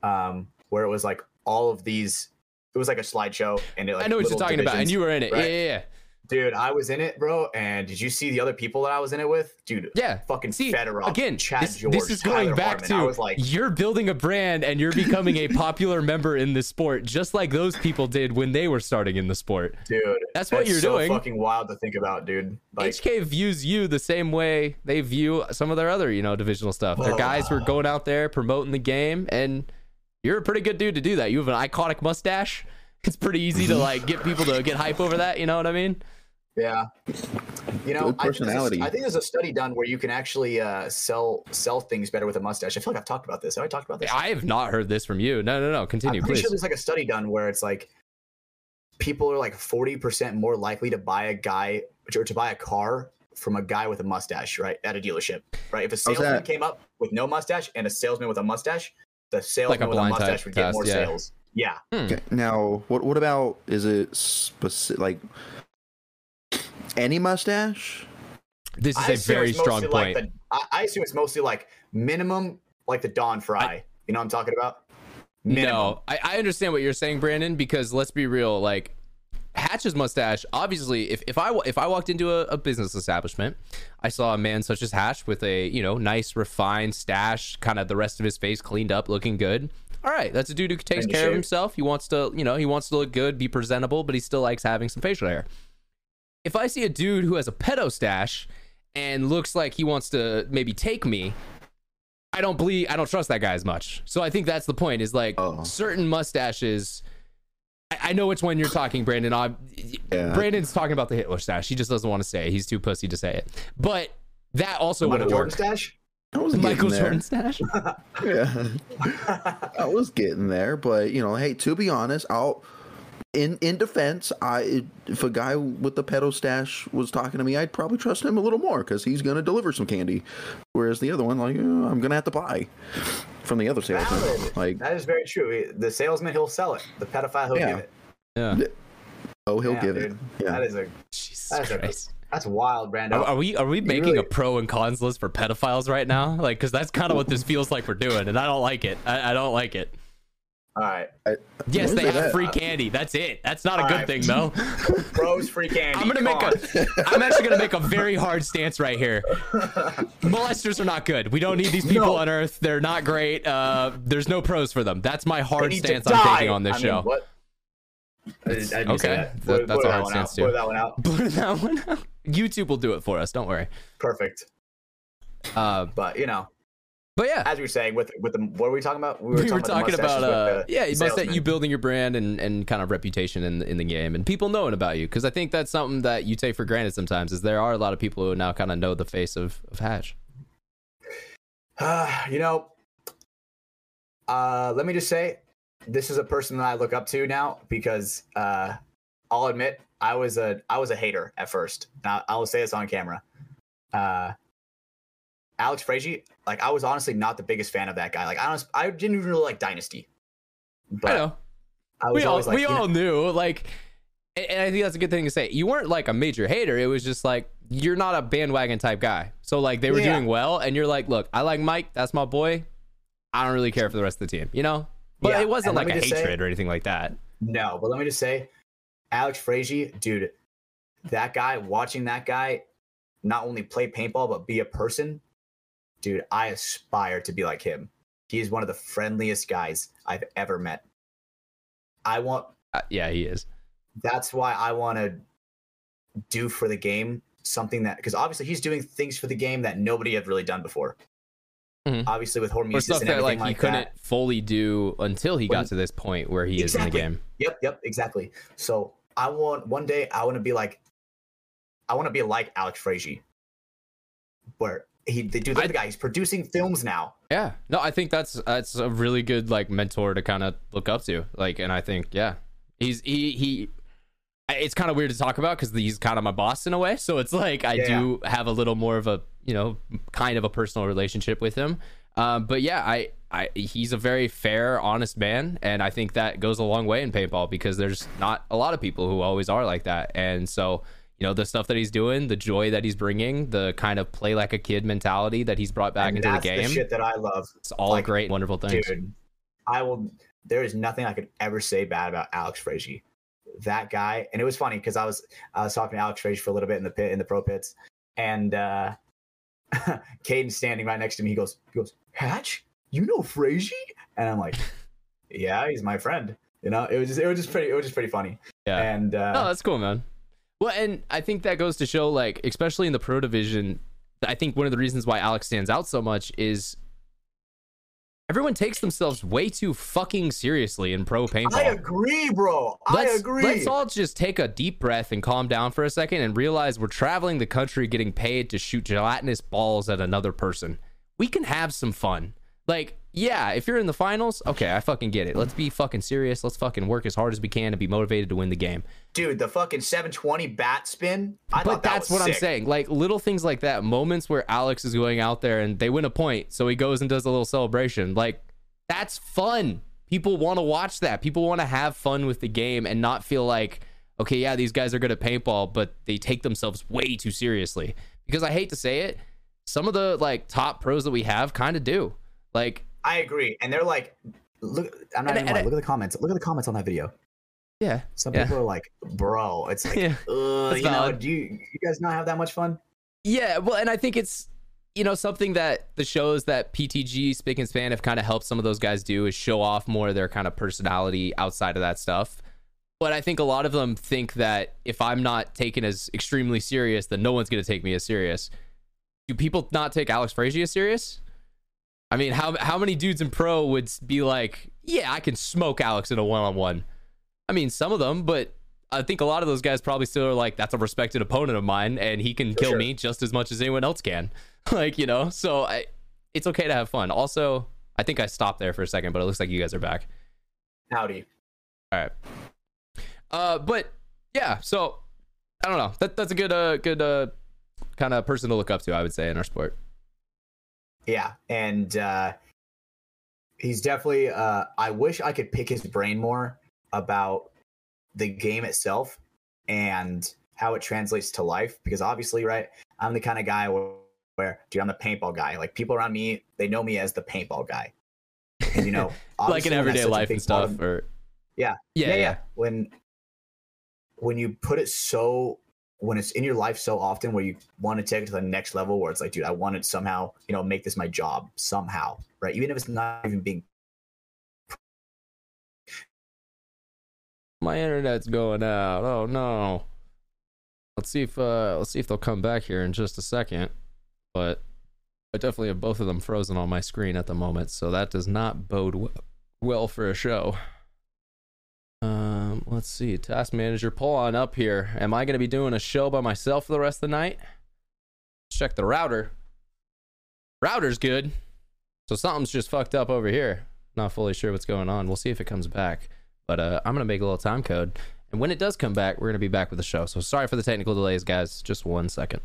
um, where it was like all of these. It was like a slideshow, and it, like, I know what you're talking about, and you were in it. right? Yeah, yeah, dude. I was in it, bro. And did you see the other people that I was in it with, dude? yeah. Fucking See, Fedorov, again, Chad this, George, this is going Tyler back Harmon. I to was like, you're building a brand and you're becoming a popular member in the sport, just like those people did when they were starting in the sport. dude, That's what you're so doing. Fucking wild to think about, dude. Like, HK views you the same way they view some of their other, you know, divisional stuff. They're guys who are uh, going out there promoting the game, and you're a pretty good dude to do that. You have an iconic mustache. It's pretty easy to like get people to get hype over that. You know what I mean? Yeah. You know, Good I think, there's a- personality. I think there's a study done where you can actually uh, sell sell things better with a mustache. I feel like I've talked about this. Have I talked about this? I have not heard this from you. No, no, no. Continue, I'm pretty please. sure there's like a study done where it's like people are like 40% more likely to buy a guy or to buy a car from a guy with a mustache, right? At a dealership, right? If a salesman came up with no mustache and a salesman with a mustache, the salesman with a blind type mustache would get test, more yeah. sales. Yeah. Hmm. Okay, now, what what about is it specific? Like, any mustache. This is I a very strong mostly point. Like the, I, I assume it's mostly like minimum, like the Don Fry. you know what I'm talking about? Minimum. No, I, I understand what you're saying, Brandon. Because let's be real, like Hatch's mustache. Obviously, if, if I if I walked into a, a business establishment, I saw a man such as Hatch with a you know nice refined stash, kind of the rest of his face cleaned up, looking good. All right, that's a dude who takes care of himself. He wants to you know he wants to look good, be presentable, but he still likes having some facial hair. If I see a dude who has a pedo stash and looks like he wants to maybe take me, I don't believe I don't trust that guy as much. So I think that's the point. Is like Oh. certain mustaches. I, I know which one you're talking, Brandon. i Yeah. Brandon's talking about the Hitler stash. He just doesn't want to say. it. He's too pussy to say it. But that also Michael would Jordan work. stash. I was Michael getting. Jordan stash. Yeah, I was getting there, but you know, hey, to be honest, I'll. In in defense, I if a guy with the pedo stash was talking to me, I'd probably trust him a little more because he's gonna deliver some candy, whereas the other one, like, eh, I'm gonna have to buy from the other salesman. Valid. Like, That is very true. The salesman, he'll sell it. The pedophile, he'll Yeah. give it. Yeah. oh, he'll Yeah, give it. Yeah. That is a Jesus That's a- Christ. that's wild, Brando. Are, are we are we making really- a pro and cons list for pedophiles right now? Like, because that's kind of what this feels like we're doing, and I don't like it. I, I don't like it. All right, Yes, they have at? free candy. That's it. That's not a All good right. thing, though. bros, free candy. I'm gonna make on. a. I'm actually gonna make a very hard stance right here. Molesters are not good. We don't need these people No. on Earth. They're not great. Uh, there's no pros for them. That's my hard stance I'm taking on this I mean, show. what? I didn't- I didn't Okay. that. That- Blur- that's blur a hard one stance, out. too. Blur that one out. Blur that one out. YouTube will do it for us. Don't worry. Perfect. Uh, But you know, but yeah, as we were saying, with with the what were we talking about? we were talking the about uh, yeah, that you building your brand and and kind of reputation in the, in the game and people knowing about you because I think that's something that you take for granted sometimes. Is there are a lot of people who now kind of know the face of of Hatch. Uh, you know, uh, let me just say, this is a person that I look up to now because uh, I'll admit I was a I was a hater at first. Now I will say this on camera. Uh, Alex Fraser, like I was honestly not the biggest fan of that guy. Like I honest, I didn't even really like Dynasty, but I know. I was we all like, we you know- knew like and I think that's a good thing to say. You weren't like a major hater. It was just like you're not a bandwagon type guy. So like they were Yeah. doing well, and you're like, look, I like Mike. That's my boy. I don't really care for the rest of the team, you know. But Yeah, it wasn't and like a just say- hatred or anything like that. No, but let me just say, Alex Fraser, dude, that guy, watching that guy not only play paintball, but be a person, dude, I aspire to be like him. He is one of the friendliest guys I've ever met. I want, Uh, yeah, he is. that's why I want to do for the game something that, because obviously he's doing things for the game that nobody had really done before. Mhm. Obviously, with Or Hormesis stuff and that everything like like, he couldn't that. fully do until he got to this point where he is in the game. Yep, yep, exactly. So I want one day I want to be like I want to be like Alex Fraser. Where he they do the I- guy, he's producing films now. Yeah. No, I think that's that's a really good like mentor to kind of look up to. Like, and I think yeah, he's he he. It's kind of weird to talk about because he's kind of my boss in a way. So it's like I Yeah. do have a little more of a you know kind of a personal relationship with him. Um, but yeah, I I he's a very fair, honest man, and I think that goes a long way in paintball because there's not a lot of people who always are like that. And so you know the stuff that he's doing, the joy that he's bringing, the kind of play like a kid mentality that he's brought back and into the that's game. shit that I love. It's all Like, great, wonderful things. Dude, I will there is nothing I could ever say bad about Alex Fraser. That guy, and it was funny because I was I was talking to Alex Fraser for a little bit in the pit in the pro pits, and uh Caden's standing right next to me. He goes, he goes, Hatch, you know Fraser? And I'm like, Yeah, he's my friend. You know, it was just it was just pretty it was just pretty funny. Yeah. And uh Oh, that's cool, man. Well, and I think that goes to show, like, especially in the pro division, I think one of the reasons why Alex stands out so much is everyone takes themselves way too fucking seriously in pro paintball. I agree, bro. let's, I agree. Let's all just take a deep breath and calm down for a second and realize we're traveling the country getting paid to shoot gelatinous balls at another person. We can have some fun. Like, yeah, if you're in the finals, okay, I fucking get it. Let's be fucking serious. Let's fucking work as hard as we can to be motivated to win the game. Dude, the fucking 720 bat spin. I but thought that that's what I'm saying. Like little things like that, moments where Alex is going out there and they win a point, so he goes and does a little celebration. Like that's fun. People want to watch that. People want to have fun with the game and not feel like, okay, yeah, these guys are good at paintball, but they take themselves way too seriously. Because I hate to say it, some of the like top pros that we have kind of do. Like, I agree, and they're like, look, I'm not And- even and lying. Look at the comments. Look at the comments on that video. yeah, Some Yeah. people are like, bro, it's like, Yeah. you know, do you, you guys not have that much fun? Yeah, well, and I think it's you know something that the shows that PTG Spick and Span have kind of helped some of those guys do is show off more of their kind of personality outside of that stuff. But I think a lot of them think that if I'm not taken as extremely serious, then no one's going to take me as serious. Do people not take Alex Fraser as serious? I mean, how how many dudes in pro would be like, "Yeah, I can smoke Alex in a one-on-one." I mean, some of them, but I think a lot of those guys probably still are like, that's a respected opponent of mine, and he can kill sure. me just as much as anyone else can. like, you know, so I, it's okay to have fun. Also, I think I stopped there for a second, but it looks like you guys are back. Howdy. All right. Uh, but yeah, so I don't know. That that's a good uh good uh kind of person to look up to, I would say, in our sport. Yeah, and uh, he's definitely. Uh, I wish I could pick his brain more about the game itself and how it translates to life. Because obviously, right, I'm the kind of guy where, where, dude, I'm the paintball guy. Like people around me, they know me as the paintball guy. You know, like in obviously when that's everyday life and stuff, of- or Yeah. yeah, yeah, When when you put it so when it's in your life so often where you want to take it to the next level where it's like, dude, I want to somehow, you know, make this my job somehow, right? Even if it's not even being My internet's going out. Oh no. Let's see if uh let's see if they'll come back here in just a second. But I definitely have both of them frozen on my screen at the moment, so that does not bode well for a show. Um, let's see. Task manager, pull on up here. Am I going to be doing a show by myself for the rest of the night? Let's check the router. Router's good. So something's just fucked up over here. Not fully sure what's going on. We'll see if it comes back. But uh, I'm going to make a little time code. And when it does come back, we're going to be back with the show. So sorry for the technical delays, guys. Just one second.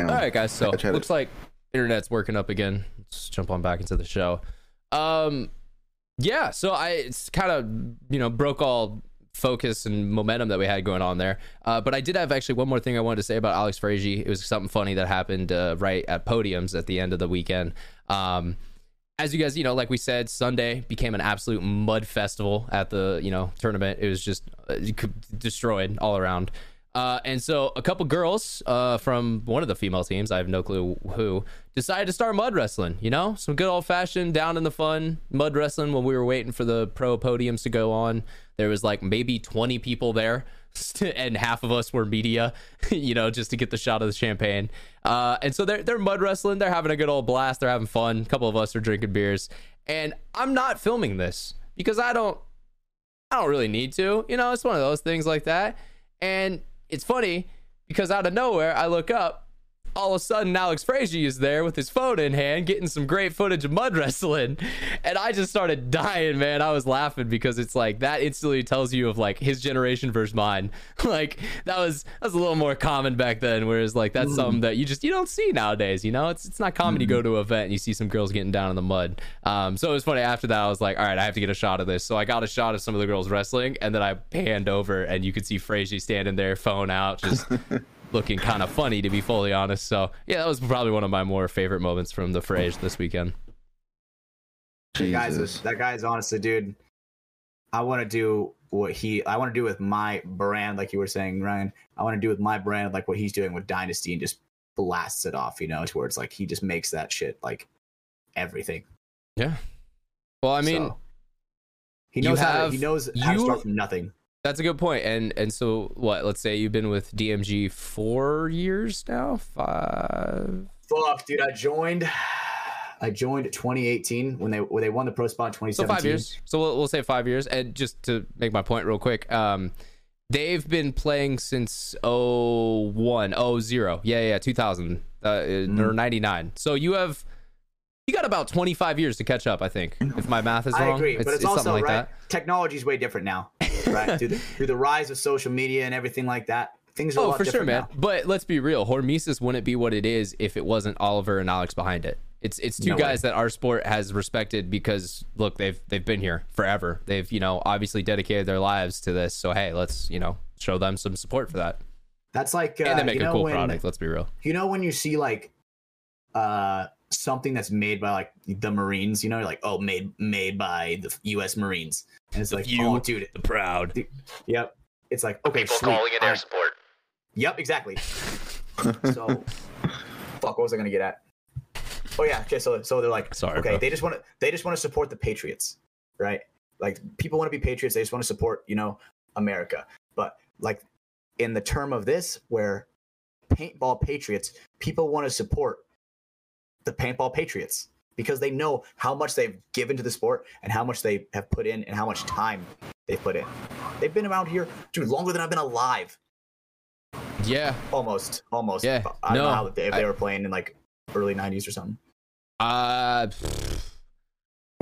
Um, All right, guys. So looks like internet's working up again. Let's jump on back into the show. Um, yeah. So I it's kind of you know broke all focus and momentum that we had going on there. Uh, but I did have actually one more thing I wanted to say about Alex Fraser. It was something funny that happened uh, right at podiums at the end of the weekend. Um, as you guys, you know, like we said, Sunday became an absolute mud festival at the, you know, tournament. It was just uh, destroyed all around. Uh, and so a couple girls uh, from one of the female teams, I have no clue who, decided to start mud wrestling. You know, some good old fashioned down in the fun mud wrestling when we were waiting for the pro podiums to go on. There was like maybe 20 people there, and half of us were media, you know, just to get the shot of the champagne. Uh, and so they're, they're mud wrestling. They're having a good old blast. They're having fun. A couple of us are drinking beers. And I'm not filming this because I don't I don't really need to. You know, it's one of those things like that. And it's funny because out of nowhere, I look up. All of a sudden, Alex Fraser is there with his phone in hand, getting some great footage of mud wrestling, and I just started dying, man. I was laughing because it's like that instantly tells you of like his generation versus mine. like that was that was a little more common back then, whereas like that's something that you just you don't see nowadays. You know, it's it's not common to go to an event and you see some girls getting down in the mud. Um, so it was funny. After that, I was like, all right, I have to get a shot of this. So I got a shot of some of the girls wrestling, and then I panned over, and you could see Fraser standing there, phone out, just looking kind of funny to be fully honest. So yeah, that was probably one of my more favorite moments from the phrase this weekend. That guy's Jesus. that guy's honestly, dude. I want to do what he. I want to do with my brand, like you were saying, Ryan. I want to do with my brand, like what he's doing with Dynasty, and just blasts it off. You know, towards like he just makes that shit like everything. Yeah. Well, I mean, So, he you knows how have- to, he knows how to start from nothing. That's a good point. And and so what? Let's say you've been with DMG four years now, five. Fuck, dude. I joined. I joined 2018 when they when they won the pro spot in So 2017. five years. So we'll, we'll say five years. And just to make my point real quick, um, they've been playing since 01, 0. Yeah, yeah, 2000 uh, or 99. So you have you got about 25 years to catch up, I think, if my math is wrong. I agree, but it's, also something like right. that. Technology's way different now, right? through, the, through the rise of social media and everything like that, things are a Oh, lot for sure, man. now. But let's be real. Hormesis wouldn't be what it is if it wasn't Oliver and Alex behind it. It's it's two No guys that our sport has respected because look, they've they've been here forever. They've you know obviously dedicated their lives to this. So hey, let's you know show them some support for that. That's like uh, and they make you a cool when, product. Let's be real. You know when you see like uh something that's made by like the Marines, you know, like oh made made by the U.S. Marines, and it's like few, oh dude, The proud. yep. It's like okay, People sweet. calling in air I- support. Yep, exactly. so, fuck. What was I gonna get at? Oh yeah. Okay. So so they're like, Sorry, okay, bro. they just want to they just want to support the Patriots, right? Like people want to be Patriots. They just want to support you know America. But like in the term of this, where paintball Patriots, people want to support the paintball Patriots because they know how much they've given to the sport and how much they have put in and how much time they've put in. They've been around here, dude, longer than I've been alive. Yeah. Almost, almost. Yeah, I don't no, know how if they were playing in like early '90s or something. Uh,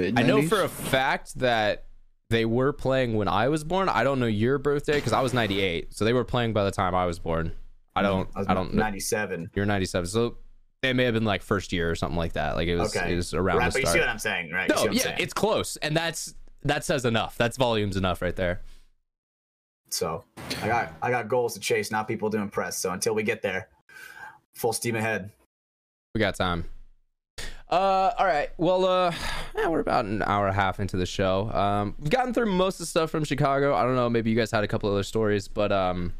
I know for a fact that they were playing when I was born. I don't know your birthday because I was 98. So they were playing by the time I was born. I don't, I, was I don't know. '97. You're 97. So they may have been like first year or something like that. Like it was, Okay. it was around Right, the but you see what I'm saying, right? You see No, yeah, saying? it's close. And that's, that says enough. That's volumes enough right there. So I got I got goals to chase, not people to impress. So until we get there, full steam ahead. We got time. Uh, all right. Well, uh, yeah, we're about an hour and a half into the show. Um, we've gotten through most of the stuff from Chicago. I don't know. Maybe you guys had a couple other stories, but um,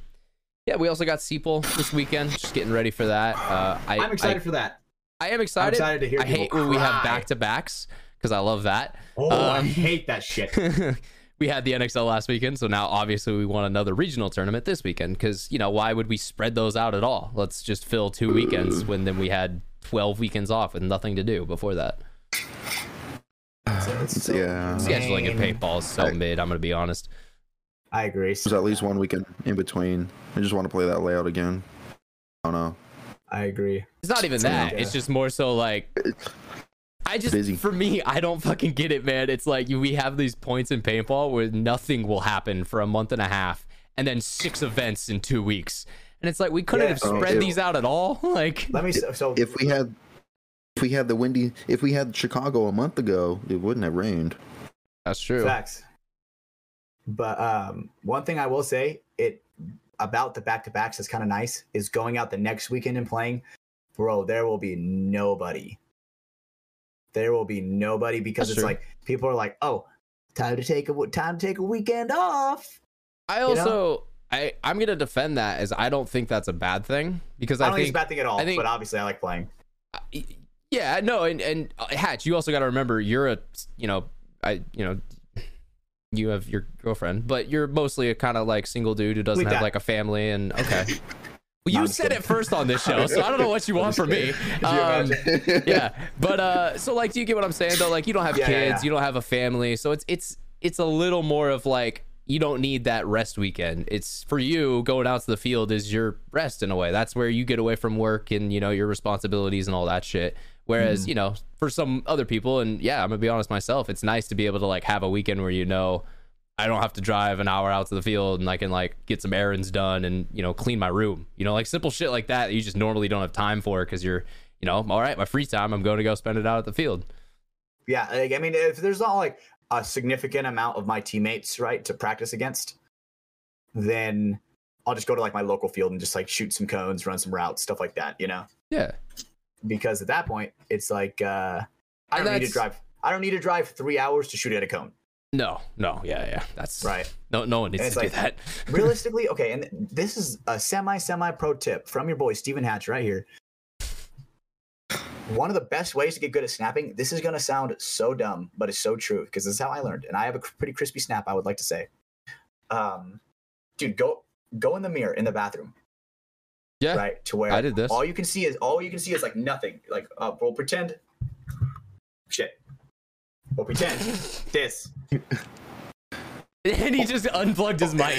yeah, we also got Seaple this weekend. Just getting ready for that. Uh, I, I'm excited for that. I, I am I'm excited. excited to hear. I hate people when we have back to backs because I love that. Oh, I um, hate that shit. we had the NXL last weekend, so now obviously we want another regional tournament this weekend because you know why would we spread those out at all? Let's just fill two weekends when then we had twelve weekends off with nothing to do before that. It's so yeah. Scheduling at paintball is so mid. I'm gonna be honest. I agree. There's at least one weekend in between. I just want to play that layout again. I don't know. I agree. It's not even that. Yeah. It's just more so like. I just Busy. for me, I don't fucking get it, man. It's like we have these points in paintball where nothing will happen for a month and a half, and then six events in two weeks, and it's like we couldn't Yeah. have Oh, spread ew. these out at all. Like, Let me. So If we had, if we had the windy, if we had Chicago a month ago, it wouldn't have rained. that's true. Facts. But um, one thing I will say it about the back to backs is kind of nice is going out the next weekend and playing. Bro, there will be nobody. There will be nobody because That's it's true. like people are like, oh, time to take a time to take a weekend off. I know? also I I'm gonna defend that as I don't think that's a bad thing because I I, don't think, think, it's a bad thing at all. I think- but obviously, I like playing. yeah no and and uh, Hatch you also got to remember you're a you know I you know you have your girlfriend but you're mostly a kind of like single dude who doesn't have like a family and okay. Well, you I'm said kidding. it first on this show, so I don't know what you want from me. Um, yeah, but uh, so like, do you get what I'm saying though? Like, you don't have Yeah, kids, yeah, yeah. you don't have a family, so it's it's it's a little more of like you don't need that rest weekend. It's for you going out to the field is your rest in a way. That's where you get away from work and you know your responsibilities and all that shit. Whereas Mm. you know for some other people, and yeah, I'm gonna be honest myself, it's nice to be able to like have a weekend where you know. I don't have to drive an hour out to the field and I can like get some errands done and you know clean my room. You know, like simple shit like that, that you just normally don't have time for because you're, you know, all right, my free time, I'm going to go spend it out at the field. Yeah, like, I mean, if there's not like a significant amount of my teammates, right, to practice against, then I'll just go to like my local field and just like shoot some cones, run some routes, stuff like that, you know? Yeah, Because at that point, it's like uh, I don't need to drive. I don't need to drive three hours to shoot at a cone, no, no, yeah, yeah, that's right? No, no one needs to it's do that. Realistically, okay, and this is a semi semi pro tip from your boy Stephen Hatch right here. One of the best ways to get good at snapping. This is gonna sound so dumb, but it's so true because this is how I learned, and I have a pretty crispy snap. I would like to say, um, dude, go go in the mirror in the bathroom, yeah, right? To where I did this. all you can see is all you can see is like nothing. Like uh, we'll pretend, shit. We'll pretend this. and he just unplugged his mic.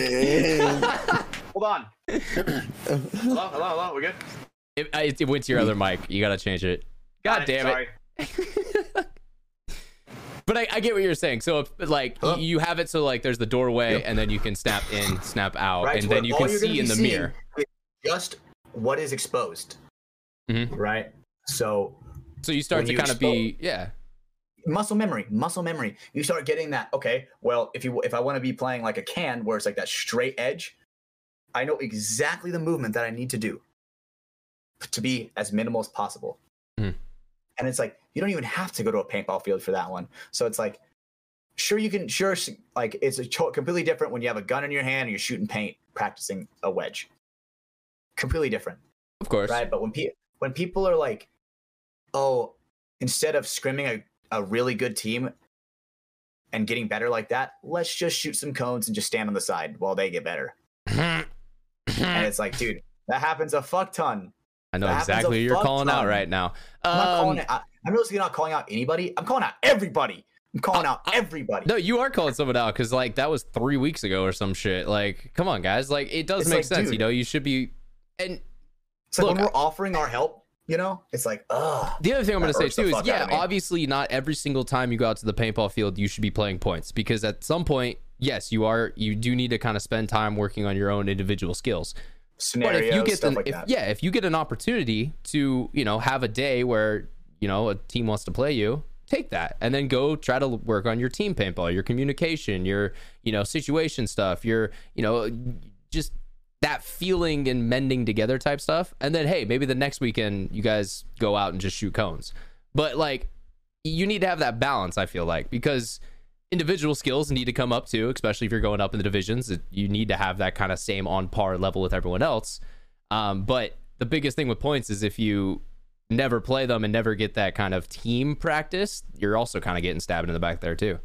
Hold on. hello, hello, hello. We're good. It, I- it went to your other mic. You gotta change it. God Fine, damn sorry. it. But I, I get what you're saying. So if like y- Huh? you have it so like there's the doorway Yep. and then you can snap in, snap out, right? and then you can see in the seeing mirror. Just what is exposed, Mhm. right? So So you start to you kind of be yeah. muscle memory, muscle memory. You start getting that. Okay, well, if you if I want to be playing like a can where it's like that straight edge, I know exactly the movement that I need to do to be as minimal as possible. Mhm. And it's like you don't even have to go to a paintball field for that one. So it's like, sure you can, sure like it's a cho- completely different when you have a gun in your hand and you're shooting paint, practicing a wedge. Completely different Of course. right? But when pe- when people are like, "Oh, instead of scrimming a, a really good team and getting better like that, let's just shoot some cones and just stand on the side while they get better." and it's like, dude, that happens a fuck ton. I know that exactly you're calling out right now. I'm not calling Um, it. I, I'm really not calling out anybody. I'm calling out everybody. I'm calling out everybody. No, you are calling someone out because like that was three weeks ago or some shit. Like, come on, guys. Like, it does It's make like, sense. You know, you should be. And it's like look, when we're offering our help, you know, it's like, ugh. the other thing I'm going to say too is, yeah, obviously not every single time you go out to the paintball field you should be playing points because at some point, yes, you are. You do need to kind of spend time working on your own individual skills. Scenarios, but if you get stuff the, like if, that. yeah, if you get an opportunity to, you know, have a day where you know a team wants to play you, take that and then go try to work on your team paintball, your communication, your you know situation stuff, your you know just that feeling and mending together type stuff. And then hey, maybe the next weekend you guys go out and just shoot cones. But like you need to have that balance. I feel like because individual skills need to come up too, especially if you're going up in the divisions. You need to have that kind of same on par level with everyone else. Um, but the biggest thing with points is if you never play them and never get that kind of team practice, you're also kind of getting stabbed in the back there too.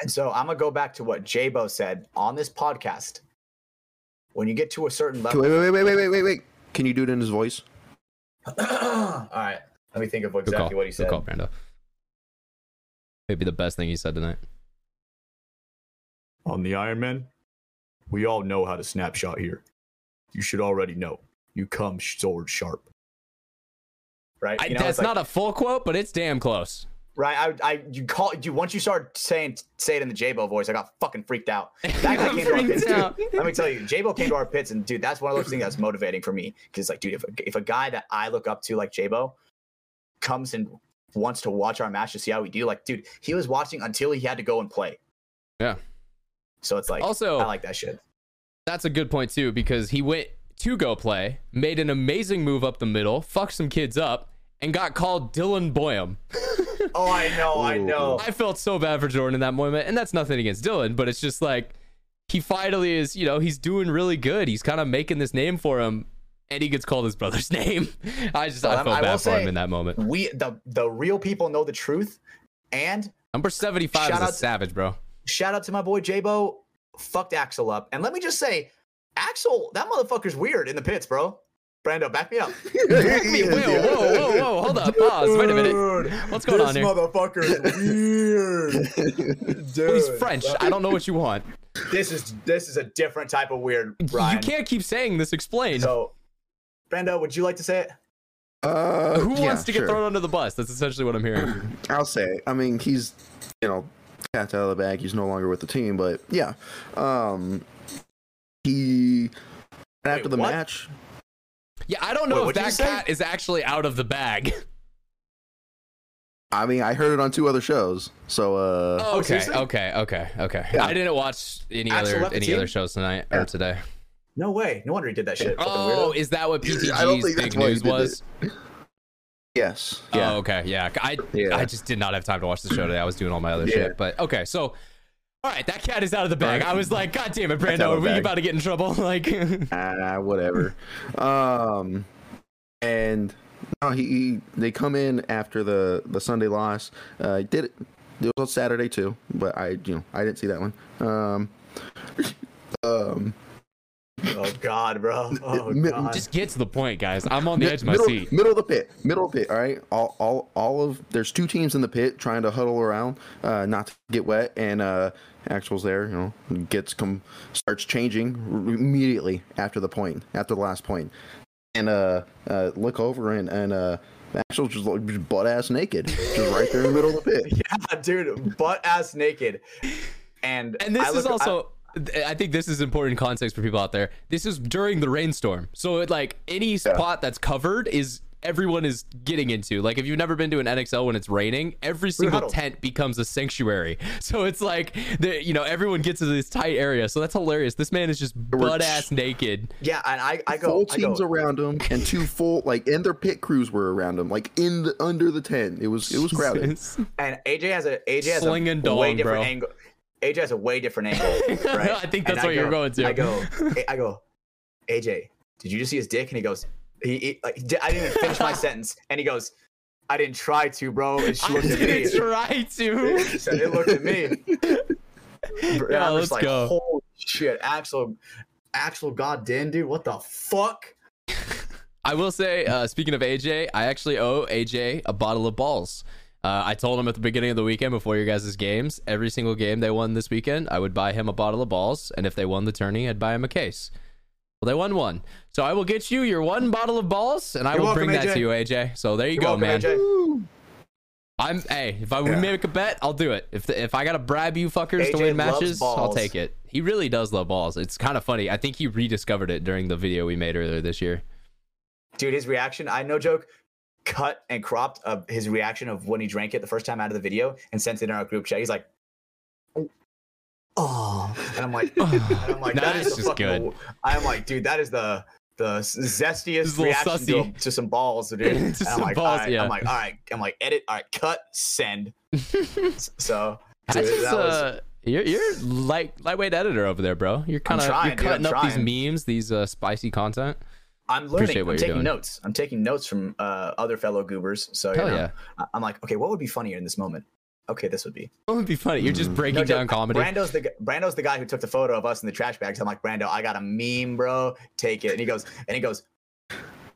And so I'm gonna go back to what Jabo said on this podcast. When you get to a certain level, Wait, wait, wait, wait, wait, wait, wait. Can you do it in his voice? all right. Let me think of Good exactly call. what he Good said. call, Brando. Maybe the best thing he said tonight. On the Iron Man, we all know how to snapshot here. You should already know. You come sword sharp. Right? I, know, that's like- not a full quote, but it's damn close. Right. I, I, you call you once you start saying say it in the Jabo voice, I got fucking freaked out. That guy came to our pits, dude. out. Let me tell you, Jabo came to our pits, and dude, that's one of those things that's motivating for me. Because like, dude, if a, if a guy that I look up to like Jabo comes and wants to watch our match to see how we do, like, dude, he was watching until he had to go and play. Yeah. So it's like, Also- I like that shit. That's a good point too, because he went to go play, made an amazing move up the middle, fucked some kids up, and got called Dylan Boyum. Oh, I know, I know. I felt so bad for Jordan in that moment, and that's nothing against Dylan, but it's just like he finally is, you know, he's doing really good. He's kind of making this name for him, and he gets called his brother's name. I just Well, I felt I bad will for him in that moment. We the the real people know the truth, and Number seventy five is a to- savage, bro. shout out to my boy Jabo. Fucked Axel up, and let me just say, Axel, that motherfucker's weird in the pits, bro. Brando, back me up. Back me- whoa, whoa, whoa, whoa, hold up, pause. Wait a minute. Dude, What's going this on here? motherfucker's weird. Dude, Well, he's French. I don't know what you want. This is this is a different type of weird, You can't keep saying this. Explain. So, Brando, would you like to say it? Uh, Who yeah, wants to get sure. thrown under the bus? That's essentially what I'm hearing. I'll say. it. I mean, he's, you know, cat's out of the bag. He's no longer with the team, but yeah. Um, he after the what? match. Yeah, I don't know Wait, if what'd that say? cat is actually out of the bag. I mean, I heard it on two other shows. So, uh, Oh, okay, okay, okay, okay. Yeah. I didn't watch any Axel other any team? other shows tonight Yeah. or today. No way. No wonder he did that shit. Oh, is that what PTG's I don't think big that's why he news did was? yes, yeah, Oh, okay, yeah. I Yeah. I just did not have time to watch the show today. I was doing all my other Yeah. shit. But okay, so all right, that cat is out of the bag. I was like, God damn it, Brando, are we bag. about to get in trouble? Like, ah, whatever. um, and no, he, he they come in after the the Sunday loss. Uh, did it. It was on Saturday too, but I you know I didn't see that one. Um, um, oh God, bro. Oh God. just get to the point, guys. I'm on the Mi- edge of my middle, seat. Middle of the pit. Middle of the pit. All right. All, all, all of there's two teams in the pit trying to huddle around, uh, not to get wet, and uh, Axel's there. You know, gets come starts changing r- immediately after the point, after the last point, and uh, uh look over and and uh. Axel's just like butt ass naked, just right there in the middle of the pit. yeah, dude, butt ass naked. And And this I is look- I- also, I, think this is important context for people out there. This is during the rainstorm, so it, like any spot that's covered is everyone is getting into. Like if you've never been to an NXL when it's raining, every single huddle. tent becomes a sanctuary. So it's like the you know everyone gets to this tight area. So that's hilarious. This man is just butt ass naked. Yeah, and I, I go, full I go, teams around him, and two full like, and their pit crews were around him, like in the under the tent. It was it was crowded. Jesus. and AJ has a AJ has Sling a and way dong, different bro. angle. AJ has a way different angle. Right? I think And that's what you're going to. I go, I go, AJ, did you just see his dick? And he goes, he, he like, I didn't even finish my sentence, and he goes, I didn't try to, bro. And she I looked at me. didn't try to. He it looked at me. And Yeah, let's like, go. holy shit, Axel, Axel, goddamn, dude, what the fuck? I will say, uh, speaking of AJ, I actually owe AJ a bottle of balls. Uh, I told him at the beginning of the weekend before your guys' games, every single game they won this weekend, I would buy him a bottle of balls, and if they won the tourney, I'd buy him a case. Well, they won one, so I will get you your one bottle of balls, and I You're will welcome, bring that AJ. to you, AJ. So there you You're go, welcome, man. AJ. I'm hey, if I Yeah. make a bet, I'll do it. If the, if I gotta bribe you fuckers to win matches, I'll take it. He really does love balls. It's kind of funny. I think he rediscovered it during the video we made earlier this year. Dude, his reaction, I no joke, cut and cropped of his reaction of when he drank it the first time out of the video and sent it in our group chat. He's like, oh, and I'm like, and I'm like, That that is is the just fucking. good. I'm like, dude, that is the the zestiest reaction to, to some balls, dude. To And I'm some like, balls, all right, yeah. I'm like, all right, I'm like, edit, all right, cut, send. so, dude, just, that was, uh, you're you're light lightweight editor over there, bro. You're kind of trying, you're cutting I'm up these memes, these uh, spicy content. I'm learning. what I'm you're taking doing. notes. I'm taking notes from uh, other fellow goobers. So, you know, yeah, I- I'm like, okay, what would be funnier in this moment? Okay, this would be. What would be funny. You're just Mm. breaking No joke. down comedy. Brando's the Brando's the guy who took the photo of us in the trash bags. I'm like, Brando, I got a meme, bro. Take it. And he goes, and he goes,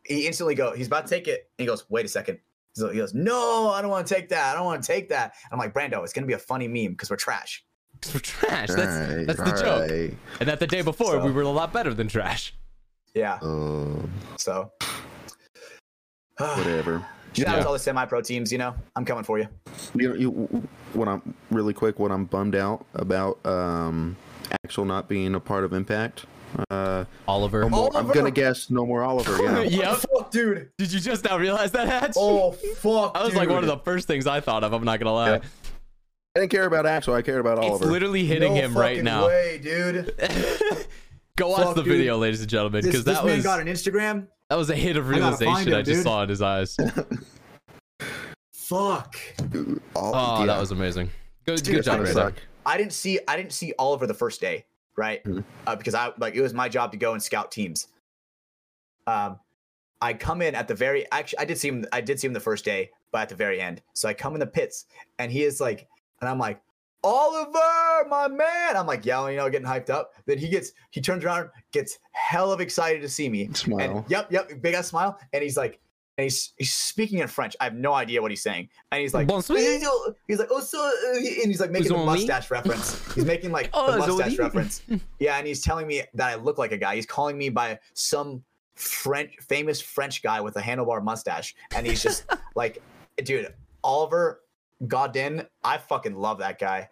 he instantly go, he's about to take it. And he goes, wait a second. So he goes, no, I don't want to take that. I don't want to take that. I'm like, Brando, it's gonna be a funny meme because we're trash. We're trash. That's Alright, that's the joke. alright. And that the day before So- we were a lot better than trash. Yeah. Um, So. that whatever. was Yeah. all the semi-pro teams. You know, I'm coming for you. You know, you, what I'm really quick. What I'm bummed out about um, Axel not being a part of Impact. Uh, Oliver. no more, I'm gonna guess no more Oliver. Yeah. Yep. Fuck, dude. Did you just now realize that, Hatch? Oh fuck. that was like one of the first things I thought of. I'm not gonna lie. Yeah. I didn't care about Axel. I cared about Oliver. It's Oliver. literally hitting No him right fucking now. Way, dude. Go watch Fuck, the dude. video, ladies and gentlemen, This, because this that man was got an Instagram. that was a hit of I gotta find realization him, I just dude. saw in his eyes. Fuck. All- Oh, yeah. that was amazing. Good, Dude, good job, I Razor. suck. I didn't see I didn't see Oliver the first day, right? Mhm. Uh, because I like it was my job to go and scout teams. Um, I come in at the very actually I did see him I did see him the first day, but at the very end. So I come in the pits and he is like, and I'm like, Oliver, my man. I'm like yelling, you know, getting hyped up. Then he gets he turns around, gets hell of excited to see me. Smile. And yep, yep, big ass smile. And he's like, and he's he's speaking in French. I have no idea what he's saying. And he's like, Bonsoir. he's like, oh, so, uh," and he's like making the Bonsoir. mustache reference. He's making like Oh, the mustache reference. Yeah, and he's telling me that I look like a guy. He's calling me by some French, famous French guy with a handlebar mustache, and he's just like, dude, Oliver Godin. I fucking love that guy.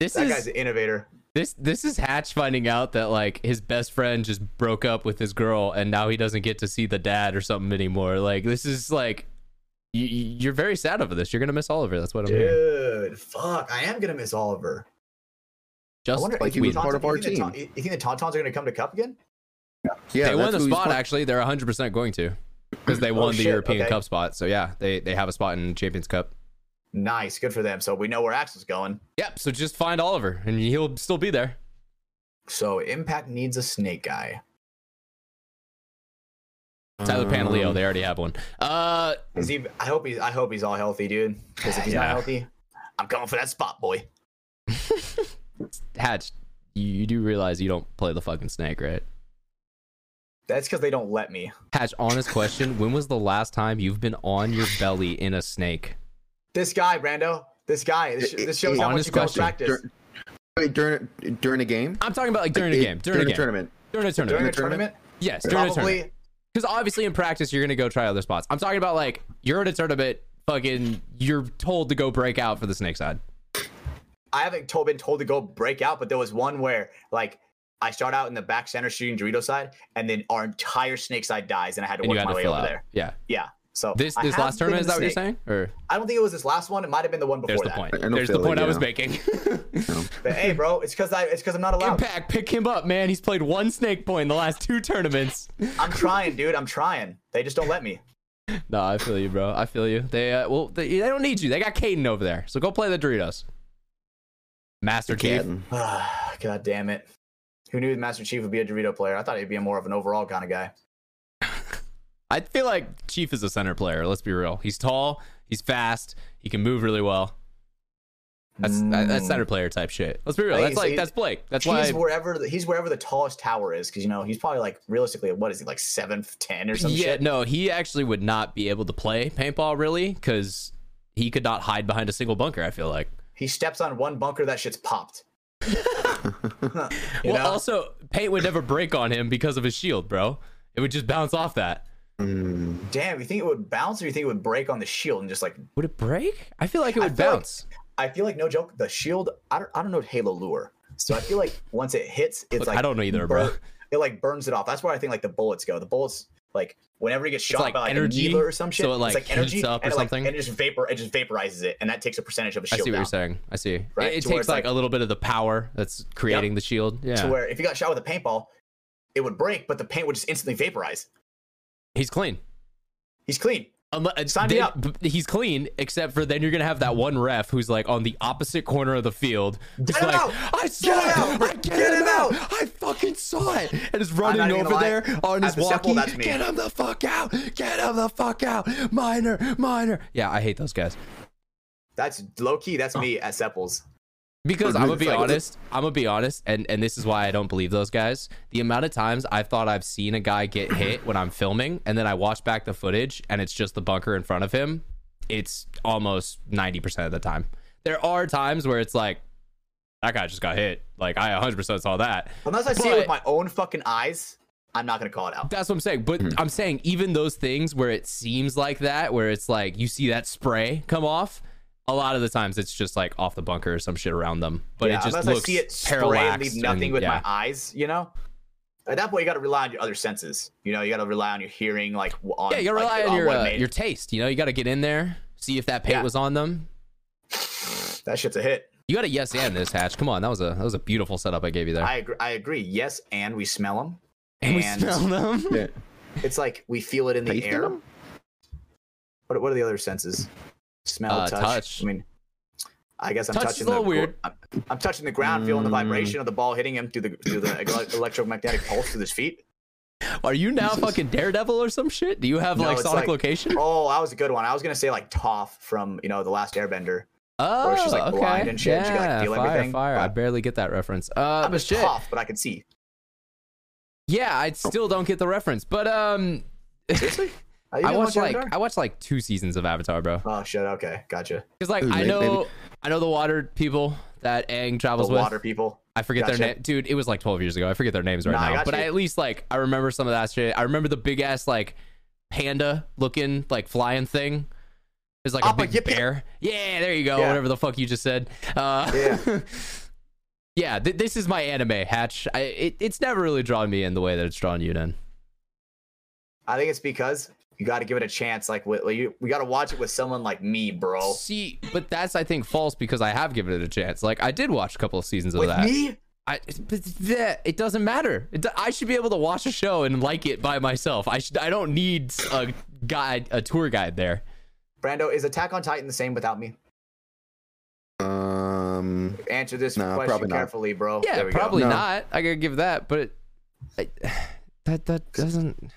This That is guy's an innovator. this this is Hatch finding out that like his best friend just broke up with his girl and now he doesn't get to see the dad or something anymore. Like this is like you, you're very sad over this. You're gonna miss Oliver. That's what I'm hearing. Dude, fuck, I am gonna miss Oliver. Just I wonder like if he was part of our you think the team. Ta- You think the Tauntauns are gonna come to Cup again? Yeah, they won that's the spot. Actually, they're 100 percent going to because they Oh, won the shit, European okay. Cup spot. So yeah, they they have a spot in Champions Cup. Nice, good for them. So we know where Axel's going. Yep. So just find Oliver and he'll still be there. So Impact needs a snake guy. Tyler Um, Panaleo, they already have one. Uh, Is he? I hope he's. I hope he's all healthy, dude. Because if he's Yeah. not healthy, I'm coming for that spot, boy. Hatch, you, you do realize you don't play the fucking snake, right? That's because they don't let me. Hatch, honest question: When was the last time you've been on your belly in a snake? This guy, Brando. This guy. This, It- this shows how much honest you go question. practice. Dur- Wait, during during a game? I'm talking about like during a game, during, a game, tournament. during a During tournament. a tournament, yes, during a tournament. probably. Because obviously in practice you're gonna go try other spots. I'm talking about like you're at a tournament, fucking, you're told to go break out for the snake side. I haven't told, been told to go break out, but there was one where like I start out in the back center shooting Dorito side, and then our entire snake side dies, and I had to And work had my to way fill over out. there. Yeah. Yeah. So This I this last tournament is that what you're saying? Or I don't think it was this last one. It might have been the one before there's the that. point. I don't There's the feel it, point I was yeah. making. But hey, bro, it's because I it's because I'm not allowed. Impact, pick him up, man. He's played one snake point in the last two tournaments. I'm trying, dude. I'm trying. They just don't let me. No, I feel you, bro. I feel you. They uh, well, they, they don't need you. They got Caden over there, so go play the Doritos. Master Chief. Cadden. God damn it. Who knew Master Chief would be a Dorito player? I thought he'd be a more of an overall kind of guy. I feel like Chief is a center player. Let's be real. He's tall. He's fast. He can move really well. That's that- that's Mm. center player type shit. Let's be real. That's like that's Blake. That's he's why. wherever the, he's wherever the tallest tower is, because you know he's probably like realistically, what is he like seven, ten or something. yeah, shit? no, he actually would not be able to play paintball really because he could not hide behind a single bunker. I feel like. He steps on one bunker, that shit's popped. well, know? also paint would never break on him because of his shield, bro. It would just bounce off that. Mm, Damn, you think it would bounce or you think it would break on the shield and just like Would it break? I feel like it I would like- bounce. I feel like no joke, the shield I don't I don't know Halo lure. So I feel like once it hits, it's Look, like I don't know either, bro. It like burns it off. That's where I think like the bullets go. The bullets like whenever he gets shot like by like energy, a or some shit, so it, like, it's like energy up or and it, like, something? and it just vapor it just vaporizes it, and that takes a percentage of a I shield I see what down. you're saying. I see. Right, It, it takes like, like- a little bit of the power that's creating the shield. Yeah. To where if you got shot with a paintball, it would break, but the paint would just instantly vaporize. He's clean. He's clean. Unle- uh, Sign me up. He's clean, except for then you're gonna have that one ref who's like on the opposite corner of the field. Just Get him like, out! I saw Get him it! out! I get, Get him him out! out! I fucking saw it! And is running over there on his the walkie. simple. Get him the fuck out! Get him the fuck out! Minor, minor. Yeah, I hate those guys. That's low key. That's oh. me at Sepples. Because I'm gonna be like- honest, I'm gonna be honest, and and this is why I don't believe those guys. The amount of times I thought I've seen a guy get hit when I'm filming, and then I watch back the footage, and it's just the bunker in front of him. It's almost ninety percent of the time. There are times where it's like that guy just got hit. Like I 100 percent saw that. Unless I see it with my own fucking eyes, I'm not gonna call it out. That's what I'm saying. But I'm saying even those things where it seems like that, where it's like you see that spray come off. A lot of the times it's just like off the bunker or some shit around them, but yeah, it just unless looks I see it spray and leave nothing and- with yeah. my eyes, you know. At that point, you got to rely on your other senses. You know, you got to rely on your hearing, like w- on. Yeah, you gotta like, rely on your uh, your taste. You know, you gotta get in there, see if that paint Yeah. was on them. That shit's a hit. You got a yes and this hatch. Come on, that was a that was a beautiful setup I gave you there. I agree. I agree. Yes, and we smell them. and we smell them. It's like we feel it in the Tasting air. them? What What are the other senses? Smell, Uh, touch. touch. I mean, I guess I'm Touch is touching a little the weird. I'm, I'm touching the ground, feeling the Mm. vibration of the ball hitting him through the through the electromagnetic pulse through his feet. Are you now fucking Daredevil or some shit? Do you have No, like Sonic like- location? Oh, that was a good one. I was gonna say like Toph from you know the Last Airbender. Oh, she's, like, okay. blind and shit, Yeah, she can, like, feel fire, everything, fire. I barely get that reference. Uh, I'm but shit. Toph, but I can see. Yeah, I still don't get the reference. But um, Seriously? I watched like Avatar? I watched like two seasons of Avatar, bro. Oh shit. Okay, gotcha. Because like Ooh, I know maybe- I know the water people that Aang The travels with. water people. I forget Gotcha. their name, dude. It was like 12 years ago. I forget their names right Nah, I now, got but you. I at least like I remember some of that shit. I remember the big ass like panda looking like flying thing. It's like a big Yip Yip. bear. Yeah, there you go. Yeah. Whatever the fuck you just said. Uh, Yeah. yeah. Th- this is my anime Hatch. I, it, it's never really drawn me in the way that it's drawn you in. I think it's because you got to give it a chance. Like, we, we got to watch it with someone like me, bro. See, but that's I think false because I have given it a chance. Like I did watch a couple of seasons of With that. me? I, but it doesn't matter. It, I should be able to watch a show and like it by myself. I should. I don't need a guide, a tour guide there. Brando, is Attack on Titan the same without me? Um, Answer this No, question probably not. carefully, bro. Yeah, There we probably No. not. I gotta give that, but it, I, that that doesn't.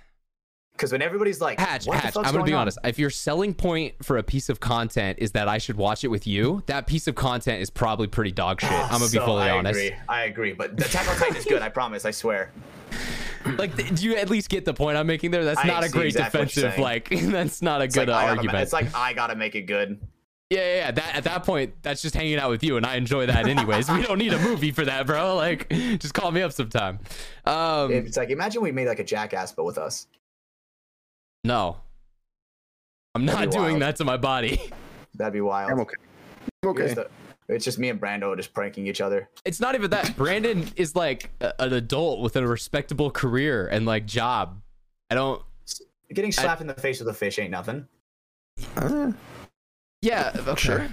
Because when everybody's like, Hatch, Hatch. I'm gonna be on? honest. If your selling point for a piece of content is that I should watch it with you, that piece of content is probably pretty dog shit. I'm gonna be So, fully I honest. Agree. I agree. But the Attack on Titan is good. I promise. I swear. Like, do you at least get the point I'm making there? That's I not a great exactly defensive. Like, that's not a It's good like, uh, I gotta, argument. it's like I gotta make it good. Yeah, yeah, yeah. That at that point, that's just hanging out with you, and I enjoy that anyways. we don't need a movie for that, bro. Like, just call me up sometime. Um, It's like imagine we made like a jackass, but with us. No, I'm not That'd doing wild. that to my body. That'd be wild. I'm okay. I'm okay. start- we It's just me and Brando just pranking each other. It's not even that. Brandon is like a- an adult with a respectable career and like job. I don't. Getting slapped in the face with a fish ain't nothing. Uh, Yeah, okay. Sure.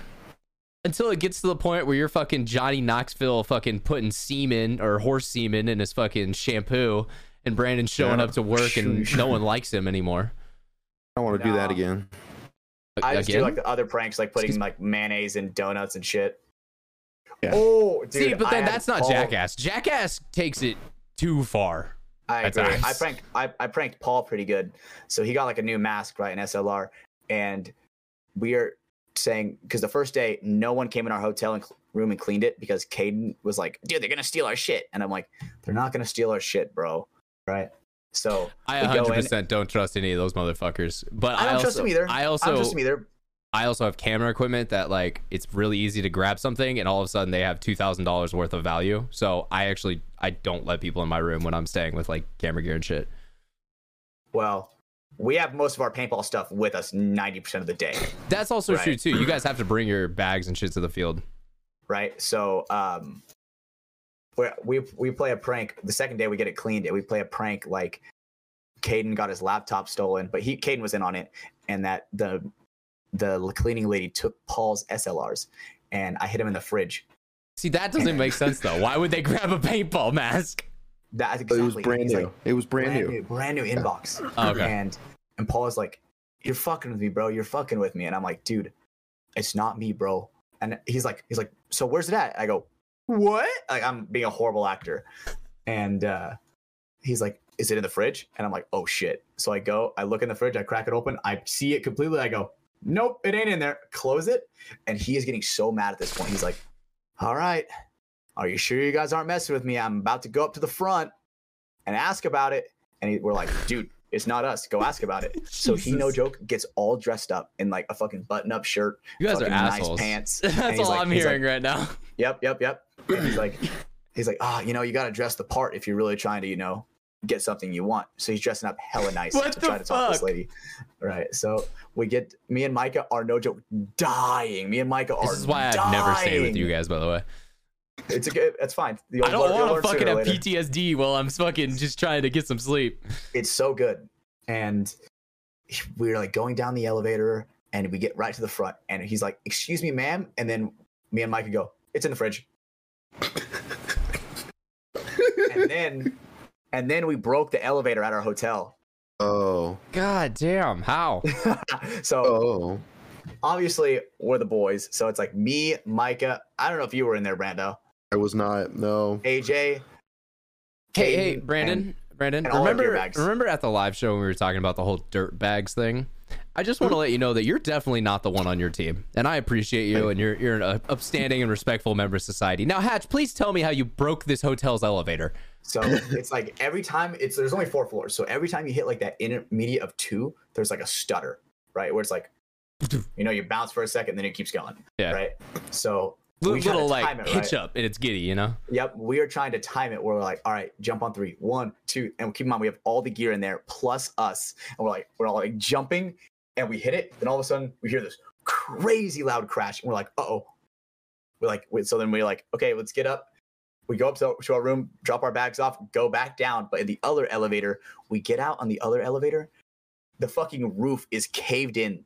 Until it gets to the point where you're fucking Johnny Knoxville fucking putting semen or horse semen in his fucking shampoo, and Brandon's showing Yeah. up to work and no one likes him anymore. I don't want to do that um, again. I just Again? do like the other pranks, like putting Excuse- like mayonnaise and donuts and shit. Yeah. Oh, dude. See, but then had that's not Paul- Jackass. Jackass takes it too far. I at agree. I pranked I, I pranked Paul pretty good. So he got like a new mask, right, an SLR, and we are saying because the first day no one came in our hotel and cl- room and cleaned it because Caden was like, "Dude, they're gonna steal our shit," and I'm like, "They're not gonna steal our shit, bro." Right? So I we go in- 100% don't trust any of those motherfuckers. But I don't also, trust them either. I I also, don't trust them either. I also have camera equipment that like it's really easy to grab something, and all of a sudden they have two thousand dollars worth of value. So I actually I don't let people in my room when I'm staying with like camera gear and shit. Well, we have most of our paintball stuff with us 90% of the day. That's also Right. true too. You guys have to bring your bags and shit to the field. right? So um, we we we play a prank. The second day we get it cleaned, and we play a prank like Caden got his laptop stolen, but he Caden was in on it, and that the the cleaning lady took Paul's SLRs, and I hit him in the fridge. See, that doesn't make sense though. Why would they grab a paintball mask? That But exactly. it was brand he's new. like, it was brand, brand new. new, brand new inbox. Oh, okay. And and Paul is like, "You're fucking with me, bro. You're fucking with me." And I'm like, "Dude, it's not me, bro." And he's like, "He's like, so where's it at?" I go, "What?" Like I'm being a horrible actor. And uh, he's like, "Is it in the fridge?" And I'm like, "Oh shit!" So I go, I look in the fridge, I crack it open, I see it completely. I go, "Nope, it ain't in there." Close it. And he is getting so mad at this point. He's like, "All right, are you sure you guys aren't messing with me? I'm about to go up to the front and ask about it." And he, we're like, "Dude." It's not us. Go ask about it. So he, no joke, gets all dressed up in like a fucking button-up shirt, You guys are fucking nice pants. That's all like- I'm he's like, hearing right now. Yep, yep, yep. And he's like, he's like, ah, you know, you got to dress the part if you're really trying to, you know, get something you want. So he's dressing up hella nice What to the try to talk to this lady. Right. So we get me and Micah are no joke dying. Me and Micah are. This is why I've never stayed with you guys, by the way. It's a good. It's fine. The I don't learn- want to fucking have later. PTSD while I'm fucking just trying to get some sleep. It's so good. And we're like going down the elevator, and we get right to the front, and he's like, "Excuse me, ma'am," and then me and Micah go, "It's in the fridge." And then and then we broke the elevator at our hotel. Oh, God damn, how? so oh, obviously we're the boys. So it's like me, Micah. I don't know if you were in there, Brando. I was not. No. AJ. Hey, hey, Brandon, and- Brandon, and all our gear remember, remember at the live show when we were talking about the whole dirt bags thing? I just want to let you know that you're definitely not the one on your team, and I appreciate you, and you're you're an upstanding and respectful member of society. Now, Hatch, please tell me how you broke this hotel's elevator. So it's like every time it's there's only four floors. So every time you hit like that intermediate of two, there's like a stutter, right? Where it's like, you know, you bounce for a second, then it keeps going. Yeah. Right. So Little, we try to little like time it, hitch right? up, and it's giddy, you know. Yep, we are trying to time it. Where we're like, all right, jump on three, one, two, and keep in mind we have all the gear in there plus us, and we're like, we're all like jumping, and we hit it. Then all of a sudden we hear this crazy loud crash, and we're like, uh oh. We're like, wait, so then we're like, okay, let's get up. We go up to, to our room, drop our bags off, go back down. But in the other elevator, we get out on the other elevator. The fucking roof is caved in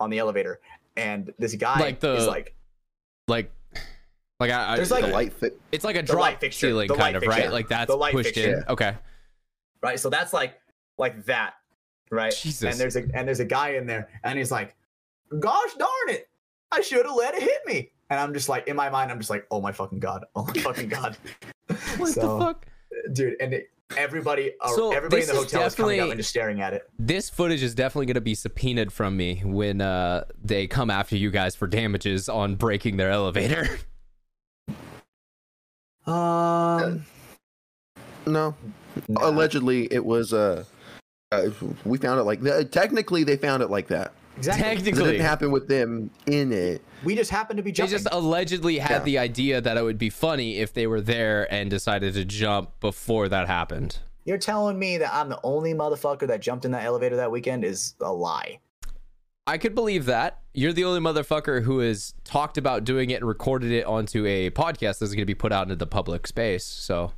on the elevator, and this guy Like the- is like, Like, like I, I There's like- The light fit. it's like a drop light fixture, ceiling kind light of right, like that's the light pushed in. Okay, right? So that's like like that, right? Jesus. And there's a and there's a guy in there, and he's like, "Gosh darn it, I should have let it hit me." And I'm just like, in my mind, I'm just like, "Oh my fucking god, oh my fucking god, what So, the fuck? dude!" And it, everybody, uh, So everybody in the hotel is coming up and just staring at it. This footage is definitely going to be subpoenaed from me when uh, they come after you guys for damages on breaking their elevator. Um, No. nah. Allegedly, it was. Uh, uh, we found it like that. Technically, they found it like that. exactly. 'Cause It Technically, didn't happen with them in it. We just happened to be jumping. they just allegedly had Yeah. the idea that it would be funny if they were there and decided to jump before that happened. You're telling me that I'm the only motherfucker that jumped in that elevator that weekend is a lie. I could believe that. You're the only motherfucker who has talked about doing it and recorded it onto a podcast that's going to be put out into the public space. So,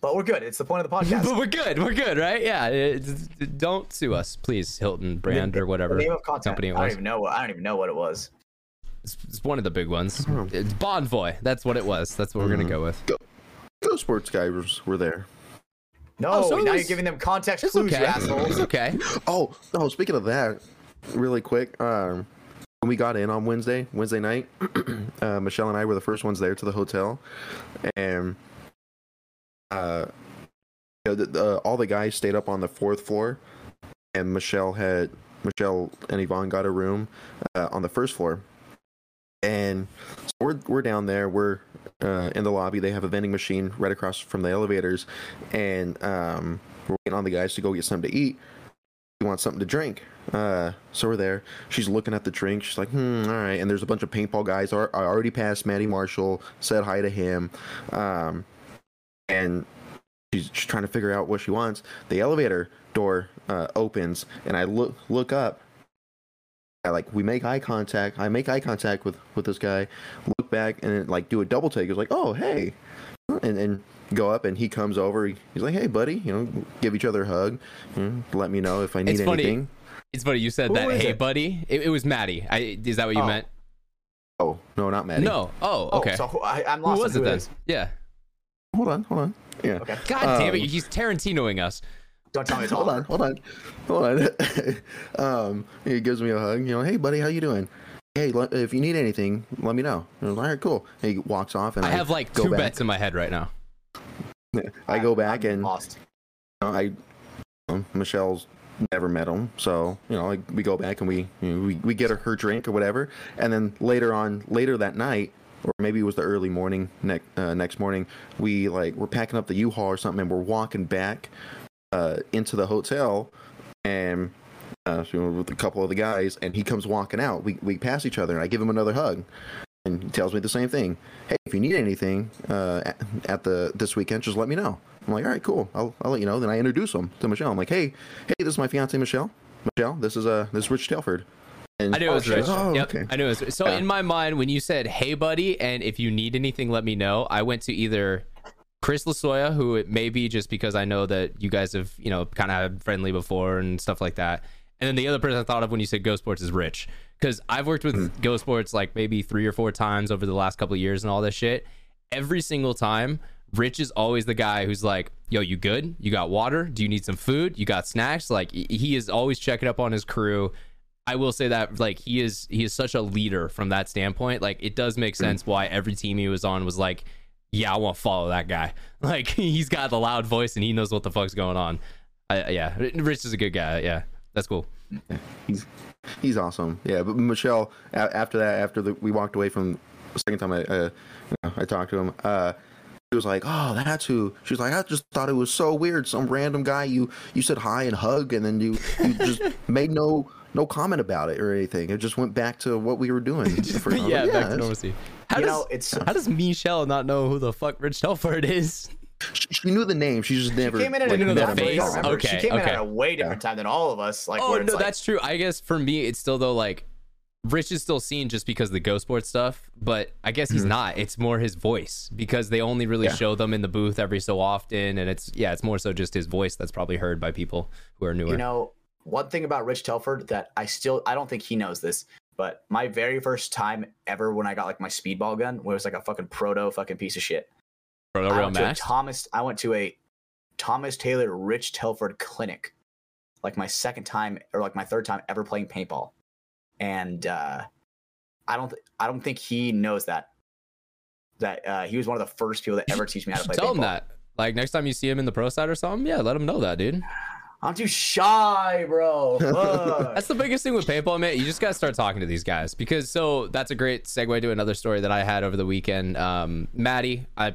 But we're good. It's the point of the podcast. but we're good. We're good, right? Yeah. it- don't sue us, please, Hilton brand or whatever the name of content. company it I don't even know. What, I don't even know what it was. It's, it's one of the big ones. It's Bonvoy. That's what it was. That's what we're Mm-hmm. gonna go with. Ghost Sports guys were there. No, Oh, so now was- you're giving them context It's clues, okay. you assholes. It's okay. Oh, oh, speaking of that, really quick, um, when we got in on Wednesday, Wednesday night, uh, Michelle and I were the first ones there to the hotel, and uh, you know, the, the, all the guys stayed up on the fourth floor, and Michelle had Michelle and Yvonne got a room uh, on the first floor, and so we're we're down there, we're uh, in the lobby. They have a vending machine right across from the elevators, and um, we're waiting on the guys to go get something to eat you want something to drink. Uh, so we're there. She's looking at the drink. She's like, hmm, all right. And there's a bunch of paintball guys. I already passed Matty Marshall, said hi to him. Um, and she's, she's trying to figure out what she wants. The elevator door uh, opens, and I look look up. I like we make eye contact. I make eye contact with with this guy. Look back and then, like do a double take. It's like, oh hey, and and go up and he comes over. He's like, hey buddy, you know, give each other a hug. you know, let me know if I need It's funny. anything. It's funny you said Who that. is Hey, it? buddy. It, it was Matty. I, is that what you Oh. meant? Oh no, not Matty. No. Oh, Oh, okay. so I, I'm who lost. was it who then? is. Yeah. Hold on, hold on. Yeah. Okay. God damn it! Um, He's Tarantinoing us. Don't tell me it's hold on, hold on, hold on. um, he gives me a hug. You know, hey buddy, how you doing? Hey, le- if you need anything, let me know. And like, All right, cool. And he walks off, and I I, have like go two back. bets in my head right now. I go back I'm and lost. you know, I um, Michelle's never met him, so you know, like we go back and we you know, we, we get her, her drink or whatever, and then later on, later that night, or maybe it was the early morning next uh, next morning, we like we're packing up the U-Haul or something, and we're walking back uh, into the hotel, and uh, with a couple of the guys, and he comes walking out. We we pass each other, and I give him another hug. And he tells me the same thing. Hey, if you need anything uh, at, at the this weekend, just let me know. I'm like, all right, cool. I'll, I'll let you know. Then I introduce him to Michelle. I'm like, hey, hey, this is my fiance Michelle. Michelle, this is uh, this is Rich Telford. And I knew it was. Rich. Oh, yep, okay. I knew it was. So Yeah. in my mind, when you said "Hey, buddy," and if you need anything, let me know. I went to either Chris LaSoya, who it may be just because I know that you guys have you know kind of had friendly before and stuff like that. And then the other person I thought of when you said Ghost Sports is Rich, because I've worked with Hmm. Ghost Sports like maybe three or four times over the last couple of years and all this shit. Every single time, Rich is always the guy who's like, "Yo, you good? You got water? Do you need some food? You got snacks?" Like he- he is always checking up on his crew. I will say that like he is he is such a leader from that standpoint. Like it does make sense why every team he was on was like, yeah, I want to follow that guy. Like he's got the loud voice and he knows what the fuck's going on. I, yeah, Rich is a good guy. Yeah, that's cool. he's he's awesome. Yeah, but Michelle, a- after that, after the, we walked away from the second time I uh, you know, I talked to him, uh, she was like, "Oh, that's who." She was like, "I just thought it was so weird. Some random guy you you said hi and hug, and then you you just made no no comment about it or anything. It just went back to what we were doing." For- I was yeah, back to normalcy. How You does know, it's how does Michelle not know who the fuck Rich Telford is? She, she knew the name. She just never. came in at like, a different the time. but face? Okay, She came in at a way different time than all of us. Like, oh where no, like, that's true. I guess for me, it's still though like Rich is still seen just because of the Ghost Sports stuff, but I guess he's mm-hmm. not. It's more his voice because they only really Yeah. show them in the booth every so often, and it's yeah, it's more so just his voice that's probably heard by people who are newer. You know, one thing about Rich Telford that I still I don't think he knows this, but my very first time ever when I got like my speedball gun, where it was like a fucking proto fucking piece of shit. Proto I Real went to. Thomas I went to a Thomas Taylor Rich Telford clinic. Like my second time or like my third time ever playing paintball. And uh I don't th- I don't think he knows that. That uh, he was one of the first people that ever teach me how to play tell him that. Like next time you see him in the pro side or something, yeah, let him know that, dude. I'm too shy, bro. That's the biggest thing with paintball, man. You just gotta start talking to these guys because so that's a great segue to another story that I had over the weekend. Um, Matty, I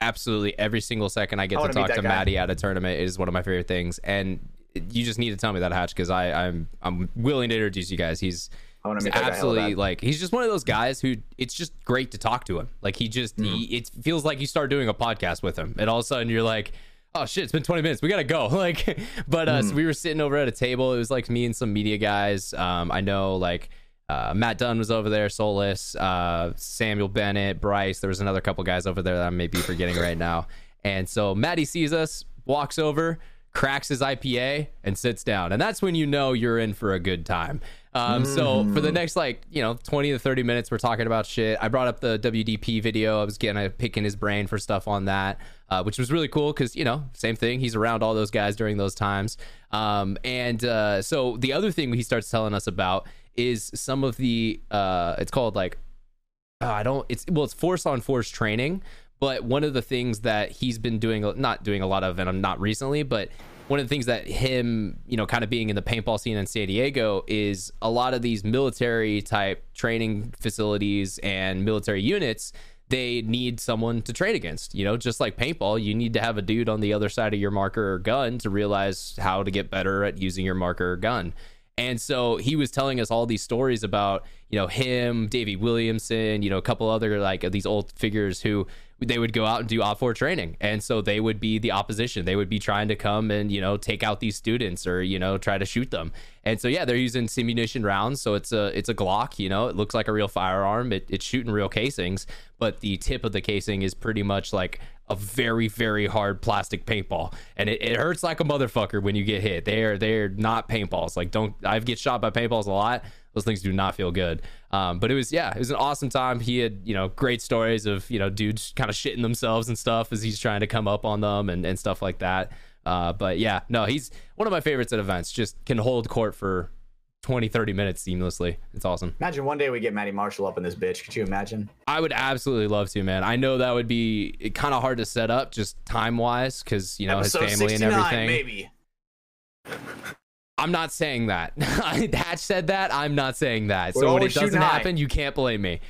absolutely every single second I get I to talk to guy. Matty at a tournament is one of my favorite things, and you just need to tell me that Hatch because I I'm I'm willing to introduce you guys. He's I want to He's meet that guy hella absolutely like he's just one of those guys who it's just great to talk to him. Like he just Mm-hmm. he, it feels like you start doing a podcast with him, and all of a sudden you're like, oh shit, it's been 20 minutes. We gotta go. Like, but uh, so we were sitting over at a table. It was like me and some media guys. Um, I know like uh, Matt Dunn was over there, Solus, uh, Samuel Bennett, Bryce. There was another couple guys over there that I may be forgetting right now. And so Matty sees us, walks over, cracks his IPA, and sits down. And that's when you know you're in for a good time. Um, So for the next like you know 20 to 30 minutes, we're talking about shit. I brought up the WDP video. I was getting uh, picking his brain for stuff on that, uh, which was really cool because you know same thing. He's around all those guys during those times. Um, and uh, so the other thing he starts telling us about is some of the uh, it's called like uh, I don't. It's well, it's force on force training. But one of the things that he's been doing, not doing a lot of, and I'm not recently, but one of the things that him, you know, kind of being in the paintball scene in San Diego is a lot of these military type training facilities and military units. They need someone to train against, you know, just like paintball. You need to have a dude on the other side of your marker or gun to realize how to get better at using your marker or gun. And so he was telling us all these stories about, you know, him, Davey Williamson, you know, a couple other like these old figures who they would go out and do OPFOR training. And so they would be the opposition. They would be trying to come and, you know, take out these students or, you know, try to shoot them. And so yeah, they're using simunition rounds. So it's a it's a Glock, you know, it looks like a real firearm. It, it's shooting real casings, but the tip of the casing is pretty much like a very very hard plastic paintball. And it, it hurts like a motherfucker when you get hit. They're they're not paintballs. Like don't i get shot by paintballs a lot. Those things do not feel good. Um, but it was yeah it was an awesome time. He had you know great stories of you know dudes kind of shitting themselves and stuff as he's trying to come up on them and, and stuff like that. Uh, but yeah no he's one of my favorites at events. Just can hold court for 20 30 minutes seamlessly it's awesome Imagine one day we get Matty Marshall up in this bitch. Could you imagine? I would absolutely love to, man. I know that would be kind of hard to set up just time wise because you know Episode his family and everything. maybe. I'm not saying that. Hatch said that. I'm not saying that. We're so when it doesn't shooting high. happen, you can't blame me.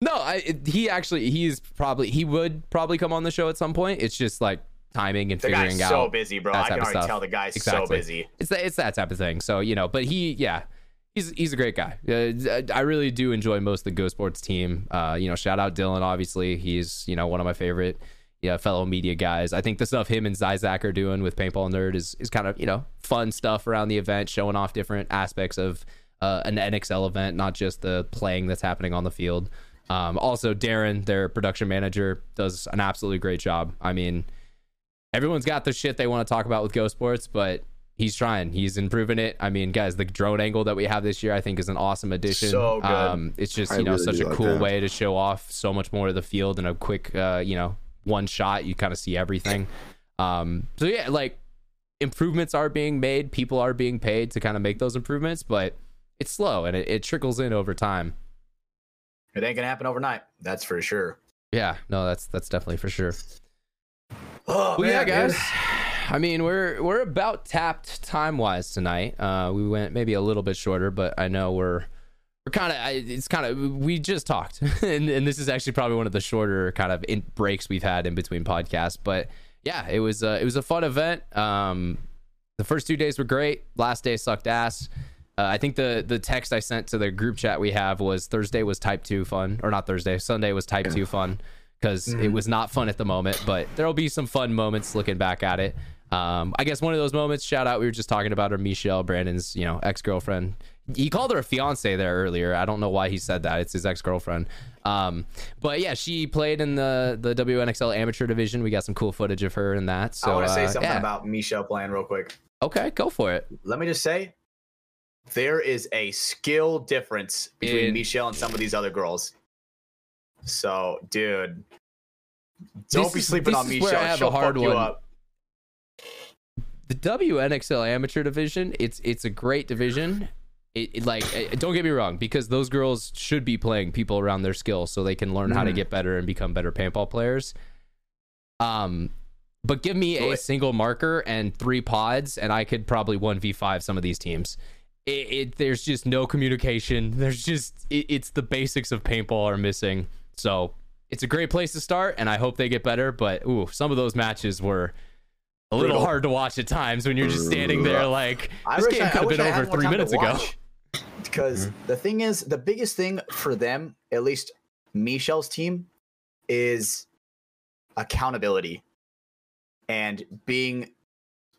No, I, it- he actually he's probably he would probably come on the show at some point. It's just like timing and The figuring guy's out. so busy, bro. I can already stuff. tell the guy's so busy. It's that it's that type of thing. So you know, but he yeah. He's, he's a great guy. Uh, I really do enjoy most of the Ghost Sports team. Uh, you know, shout out Dylan. Obviously, he's you know one of my favorite yeah, fellow media guys. I think the stuff him and Zizak are doing with Paintball Nerd is is kind of you know fun stuff around the event, showing off different aspects of uh, an NXL event, not just the playing that's happening on the field. Um, also, Darren, their production manager, does an absolutely great job. I mean, everyone's got the shit they want to talk about with Ghost Sports, but he's trying. He's improving it. I mean, guys, the drone angle that we have this year, I think, is an awesome addition. So good. Um, it's just I you know really such a like cool that. way to show off so much more of the field in a quick, uh, you know, one shot. You kind of see everything. Um, so yeah, like improvements are being made. People are being paid to kind of make those improvements, but it's slow and it, it trickles in over time. It ain't gonna happen overnight. That's for sure. Yeah, no, that's that's definitely for sure. Oh, Well, yeah, guys. I mean, we're we're about tapped time wise tonight. Uh, we went maybe a little bit shorter, but I know we're we're kind of it's kind of we just talked, and and this is actually probably one of the shorter kind of in breaks we've had in between podcasts. But yeah, it was uh, it was a fun event. Um, the first two days were great. Last day sucked ass. Uh, I think the the text I sent to the group chat we have was Thursday was type two fun, or not Thursday. Sunday was type two fun because it was not fun at the moment, but there'll be some fun moments looking back at it. Um, I guess one of those moments, shout out, we were just talking about her, Michelle, Brandon's, you know, ex girlfriend. He called her a fiance there earlier. I don't know why he said that. It's his ex girlfriend. Um, but yeah, she played in the the WNXL amateur division. We got some cool footage of her in that. So I want to say uh, something yeah. about Michelle playing real quick. Okay, go for it. Let me just say, there is a skill difference between In- Michelle and some of these other girls. So, dude, don't This be sleeping this on is where I have a She'll hard one. up. the WNXL amateur division, it's it's a great division. It, it, like eh, don't get me wrong, because those girls should be playing people around their skills so they can learn how to Mhm. get better and become better paintball players. Um, but give me a single marker and three pods, and I could probably one v five some of these teams. It, it there's just no communication. There's just it, it's the basics of paintball are missing. So it's a great place to start, and I hope they get better. But ooh, some of those matches were a little Brutal. hard to watch at times when you're just standing there like I this wish game I- could have been over three minutes ago. watch. Because the thing is, the biggest thing for them, at least Michelle's team, is accountability. and being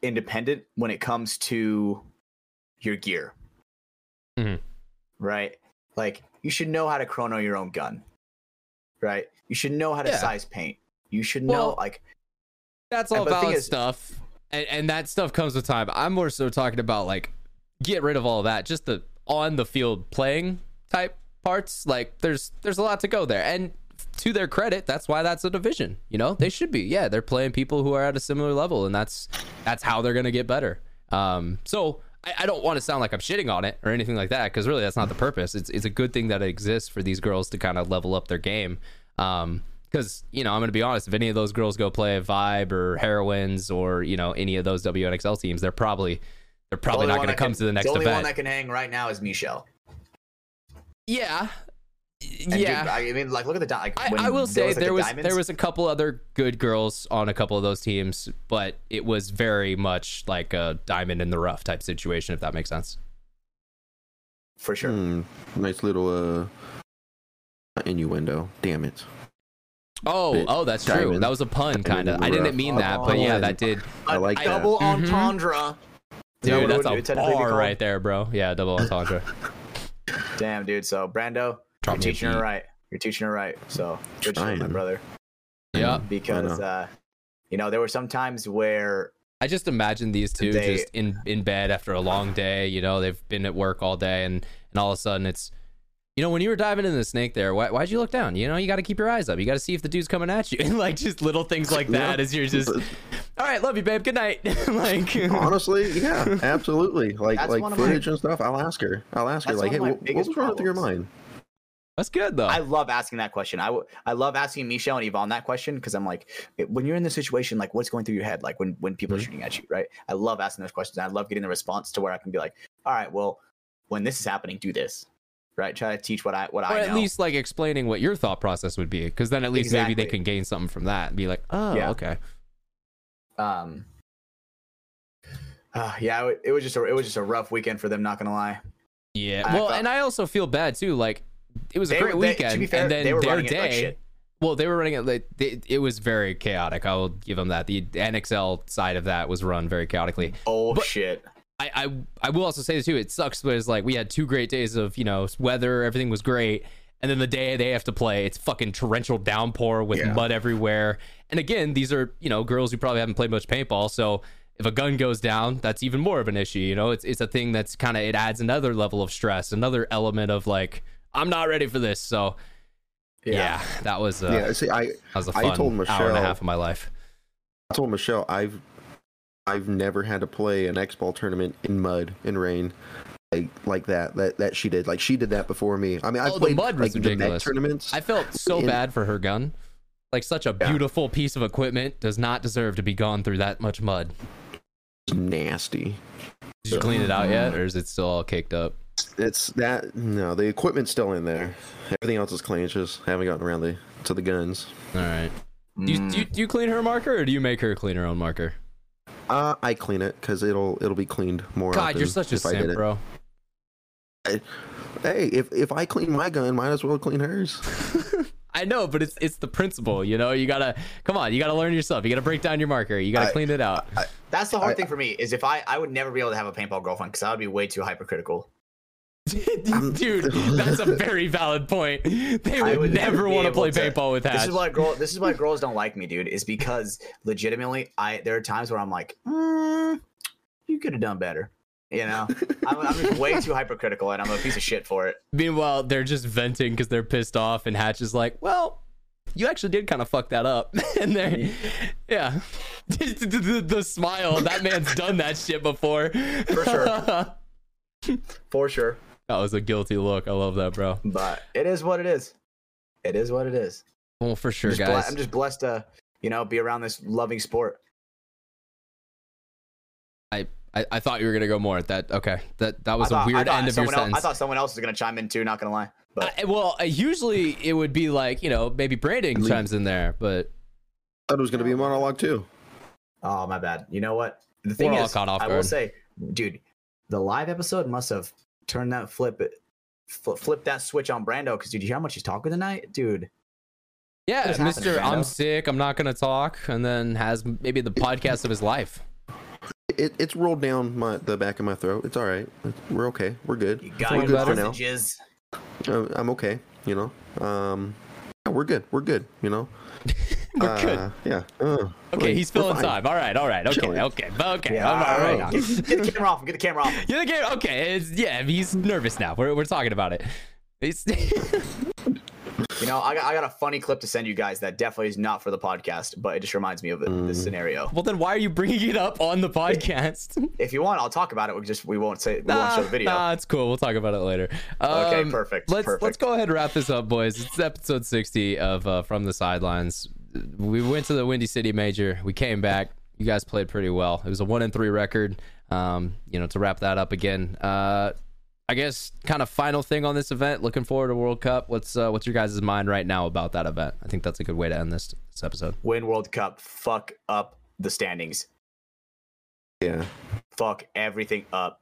independent when it comes to your gear. Mhm. Right? Like you should know how to chrono your own gun. Right? You should know how to Yeah. size paint. You should know like That's all valid is- stuff, and, and that stuff comes with time. I'm more so talking about like get rid of all that, just the on the field playing type parts. Like there's there's a lot to go there, and to their credit, that's why that's a division. You know, they should be. Yeah, they're playing people who are at a similar level, and that's that's how they're gonna get better. Um, so. I, I don't want to sound like I'm shitting on it or anything like that because really that's not the purpose. It's it's a good thing that it exists for these girls to kind of level up their game. Um, because you know I'm gonna be honest, if any of those girls go play Vibe or Heroines or you know any of those WNXL teams, they're probably they're probably the not gonna come can- to the next event. the only one event. that can hang right now is Michelle. yeah, And yeah. dude, I mean, like, look at the di- like. I, when I will there say was, like, there the was there was a couple other good girls on a couple of those teams, but it was very much like a diamond in the rough type situation, if that makes sense. for sure. Hmm, nice little uh innuendo. Damn it. Oh, Bit oh, that's true. That was a pun, kind of. I didn't rough. mean that, but yeah, that did. I like that. double entendre. Is that Dude, what that's a bar right there, bro. Yeah, double entendre. Damn, dude. So Brando, Drop you're teaching her right. You're teaching her right. So good shit, my Trying. brother. Yeah. Because know. uh, you know, there were some times where I just imagine these two They- just in in bed after a long day. You know, they've been at work all day, and and all of a sudden it's, you know, when you were diving into the snake there, why why'd you look down? You know, you got to keep your eyes up. You got to see if the dude's coming at you, and like just little things like that. Yeah. As you're just, all right, love you, babe. Good night. like, Honestly, yeah, absolutely. Like That's like one of my- footage and stuff. I'll ask her. I'll ask her like, hey, one of what, what was running through your mind? That's good though. I love asking that question. I, w- I love asking Michelle and Yvonne that question because I'm like, when you're in the situation, like what's going through your head, like when when people Mhm. are shooting at you, right? I love asking those questions. I love getting the response to where I can be like, all right, well, when this is happening, do this, right? Try to teach what I what or I at know. least like explaining what your thought process would be, because then at least maybe they can gain something from that and be like, oh, Yeah. okay. um, uh, yeah, it, it was just a it was just a rough weekend for them. Not gonna lie. Yeah. I well, thought- and I also feel bad too. Like, it was a They great were- they- weekend, to be fair, and then they were their running it day. like shit. Well, they were running it. Like, they, it was very chaotic. I will give them that. The NXL side of that was run very chaotically. Oh But- shit! I, I I will also say this too. It sucks but because like we had two great days of you know weather, everything was great, and then the day they have to play, it's fucking torrential downpour with Yeah. mud everywhere. And again, these are you know girls who probably haven't played much paintball, so if a gun goes down, that's even more of an issue. You know, it's it's a thing that's kind of it adds another level of stress, another element of like I'm not ready for this. So yeah, that was uh, yeah, see, I that was a I fun told hour and a Michelle- half of my life. I told Michelle I've I've never had to play an X ball tournament in mud and rain. Like, like that that that she did like she did that before me i mean i Oh, the played mud was like the ridiculous. Tournaments I felt so bad for her gun. Like such a Yeah. beautiful piece of equipment does not deserve to be gone through that much mud. It's nasty Did you clean it out yet, or is it still all caked up? It's that no the equipment's still in there everything else is clean just haven't gotten around the to the guns All right. Do you, do, you, do you clean her marker, or do you make her clean her own marker? uh i clean it because it'll it'll be cleaned more God, often you're such a if simp, it. bro. hey if if i clean my gun might as well clean hers I know, but it's it's the principle. You know, you gotta come on. You gotta learn yourself. You gotta break down your marker. You gotta I- clean it out. That's the hard I- thing for me is if I I would never be able to have a paintball girlfriend because I would be way too hypercritical. Dude, that's a very valid point. They would, would never never want to play to- paintball with Hatch. This is why girl. This is why girls don't like me, dude. Is because legitimately, I there are times where I'm like, mm, you could have done better. You know, I'm, I'm just way too hypercritical, and I'm a piece of shit for it. Meanwhile, they're just venting because they're pissed off, and Hatch is like, "Well, you actually did kind of fuck that up." and they're, yeah, the, the- the smile. That man's done that shit before. For sure. For sure. Was a guilty look. I love that, bro. But it is what it is. It is what it is. Well, for sure, I'm just, ble- guys. I'm just blessed to, you know, be around this loving sport. I, I thought you were gonna go more. At that okay. That that was thought, a weird end of your someone else, sentence. I thought someone else was gonna chime in too. Not gonna lie, but Uh, well, uh, usually it would be like you know maybe Brandon Leave. chimes in there, but I thought it was going to be a monologue too oh my bad. You know what? The thing We're all is, caught off I will say, dude, the live episode must have turned that flip it, fl- flip that switch on Brando. Because dude, you hear how much he's talking tonight, dude. Yeah, What is happening, Mr. I'm sick. I'm not going to talk, and then has maybe the podcast of his life. It, it's rolled down my the back of my throat. It's all right. We're okay. We're good. You got Feeling your better now. lozenges. Uh, I'm okay. You know. Um, yeah, we're good. We're good. You know. We're good. Uh, yeah. Uh, Okay, like, he's we're time. All right, all right, okay, Chilling. okay, okay. Yeah, all right, all right. all right. Get, get the camera off. Get the camera off him. You're the game. Okay, it's, yeah, he's nervous now. We're, we're talking about it. It's, You know, I got, I got a funny clip to send you guys that definitely is not for the podcast, but it just reminds me of it, this Mm. scenario. well, then why are you bringing it up on the podcast? If you want, I'll talk about it. We just we won't say we won't show the video. Nah, it's cool. We'll talk about it later. Okay, Um, perfect, Let's let's perfect. go ahead and wrap this up, boys. It's episode 60 of uh, From the Sidelines. We went to the Windy City Major. We came back. You guys played pretty well. It was a one and three record. Um, you know, to wrap that up again. Uh, I guess kind of final thing on this event. Looking forward to World Cup. What's uh, what's your guys' mind right now about that event? I think that's a good way to end this, this episode. Win World Cup, fuck up the standings, Yeah. fuck everything up.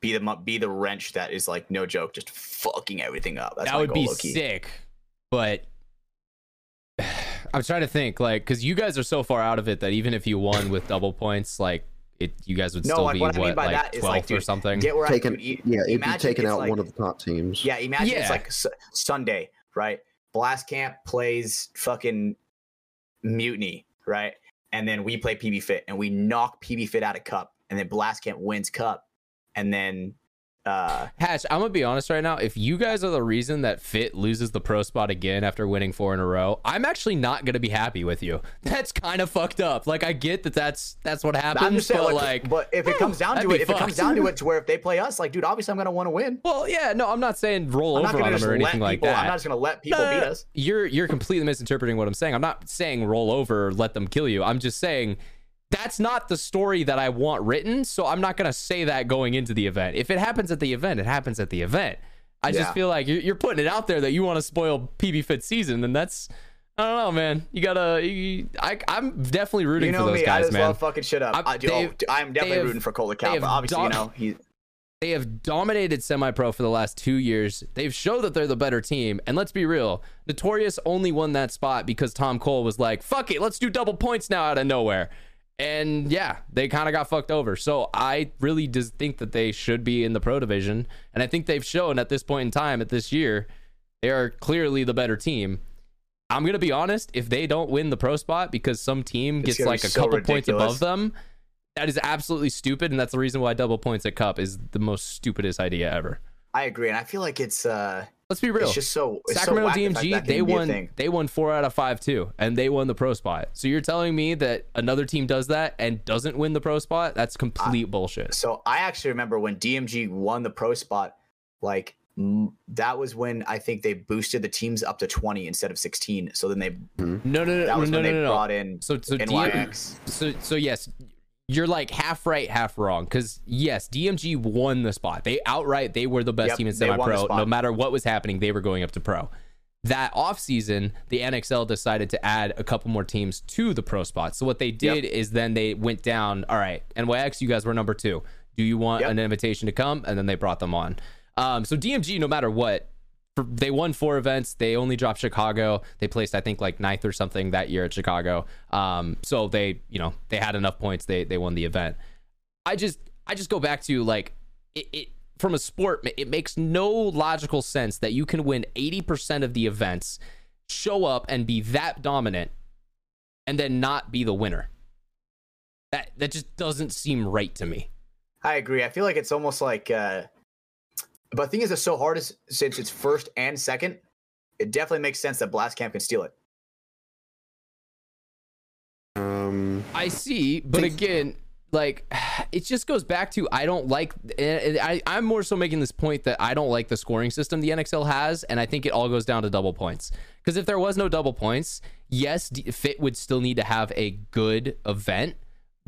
Be the be the wrench that is like no joke, just fucking everything up. That's that my would goal, be low-key. sick, but I'm trying to think like because you guys are so far out of it that even if you won with double points, like it, you guys would No, still like, be what I mean by like 12th like, or something. Get where Taken. I dude, yeah. It'd be imagine taking out like- one of the top teams. Yeah, imagine Yeah. it's like S- Sunday, right? Blast Camp plays fucking Mutiny, right? And then we play PB Fit and we knock PB Fit out of Cup, and then Blast Camp wins Cup, and then uh Hatch, I'm gonna be honest right now. If you guys are the reason that Fit loses the pro spot again after winning four in a row, I'm actually not gonna be happy with you. That's kind of fucked up. Like I get that that's that's what happens, I'm just saying, but like, like, but if it comes down to it, if it comes down to it, to where if they play us, like, dude, obviously I'm gonna want to win. well, yeah, no, I'm not saying roll I'm over on them or anything people. like that. I'm not just gonna let people No, beat us. You're you're completely misinterpreting what I'm saying. I'm not saying roll over or let them kill you. I'm just saying that's not the story that I want written. So I'm not gonna say that going into the event. If it happens at the event, it happens at the event. I just feel like you're, putting it out there that you want to spoil PB Fit season, and that's I don't know, man. You gotta. You, I I'm definitely rooting You know for those me, I just man. love fucking shit up. I'm- I, do, oh, they've- I'm definitely have- rooting for Cola they Cal, but obviously, dom- you know, he. they have dominated semi-pro for the last two years. They've showed that they're the better team. And let's be real, Notorious only won that spot because Tom Cole was like, "Fuck it, let's do double points now out of nowhere." And yeah, they kind of got fucked over. So I really just think that they should be in the pro division, and I think they've shown at this point in time, at this year, they are clearly the better team. I'm gonna be honest. If they don't win the pro spot because some team It's gets like a so couple points above them, that is absolutely stupid, and that's the reason why double points at cup is the most stupidest idea ever. I agree, and I feel like it's uh, Let's be real. it's just so it's Sacramento so whack the DMG, they can be a won. They won four out of five too, and they won the pro spot. So you're telling me that another team does that and doesn't win the pro spot? That's complete bullshit. So I actually remember when DMG won the pro spot, like that was when I think they boosted the teams up to 20 instead of 16. So then they hmm. No, no, no, that no, was no, when no, they no, no. brought in So, so, DM, NYX. so, so yes, you're like half right, half wrong. Because yes, DMG won the spot. They outright they were the best Yep, team in semi-pro. No matter what was happening, they were going up to pro. That offseason, the NXL decided to add a couple more teams to the pro spot. So what they did is then they went down. All right, NYX, you guys were number two. Do you want Yep. an invitation to come? And then they brought them on. Um, so DMG, no matter what, for, they won four events. They only dropped Chicago. They placed, I think, like ninth or something that year at Chicago. Um, so they, you know, they had enough points. They they won the event. I just I just go back to like it, it from a sport. It makes no logical sense that you can win eighty percent of the events, show up and be that dominant, and then not be the winner. That that just doesn't seem right to me. I agree. I feel like it's almost like, uh, but the thing is, it's so hard is, since it's first and second. It definitely makes sense that Blast Camp can steal it. Um. I see, but Think- again, like it just goes back to I don't like. I I'm more so making this point that I don't like the scoring system the NXL has, and I think it all goes down to double points. Because if there was no double points, yes, D- Fit would still need to have a good event,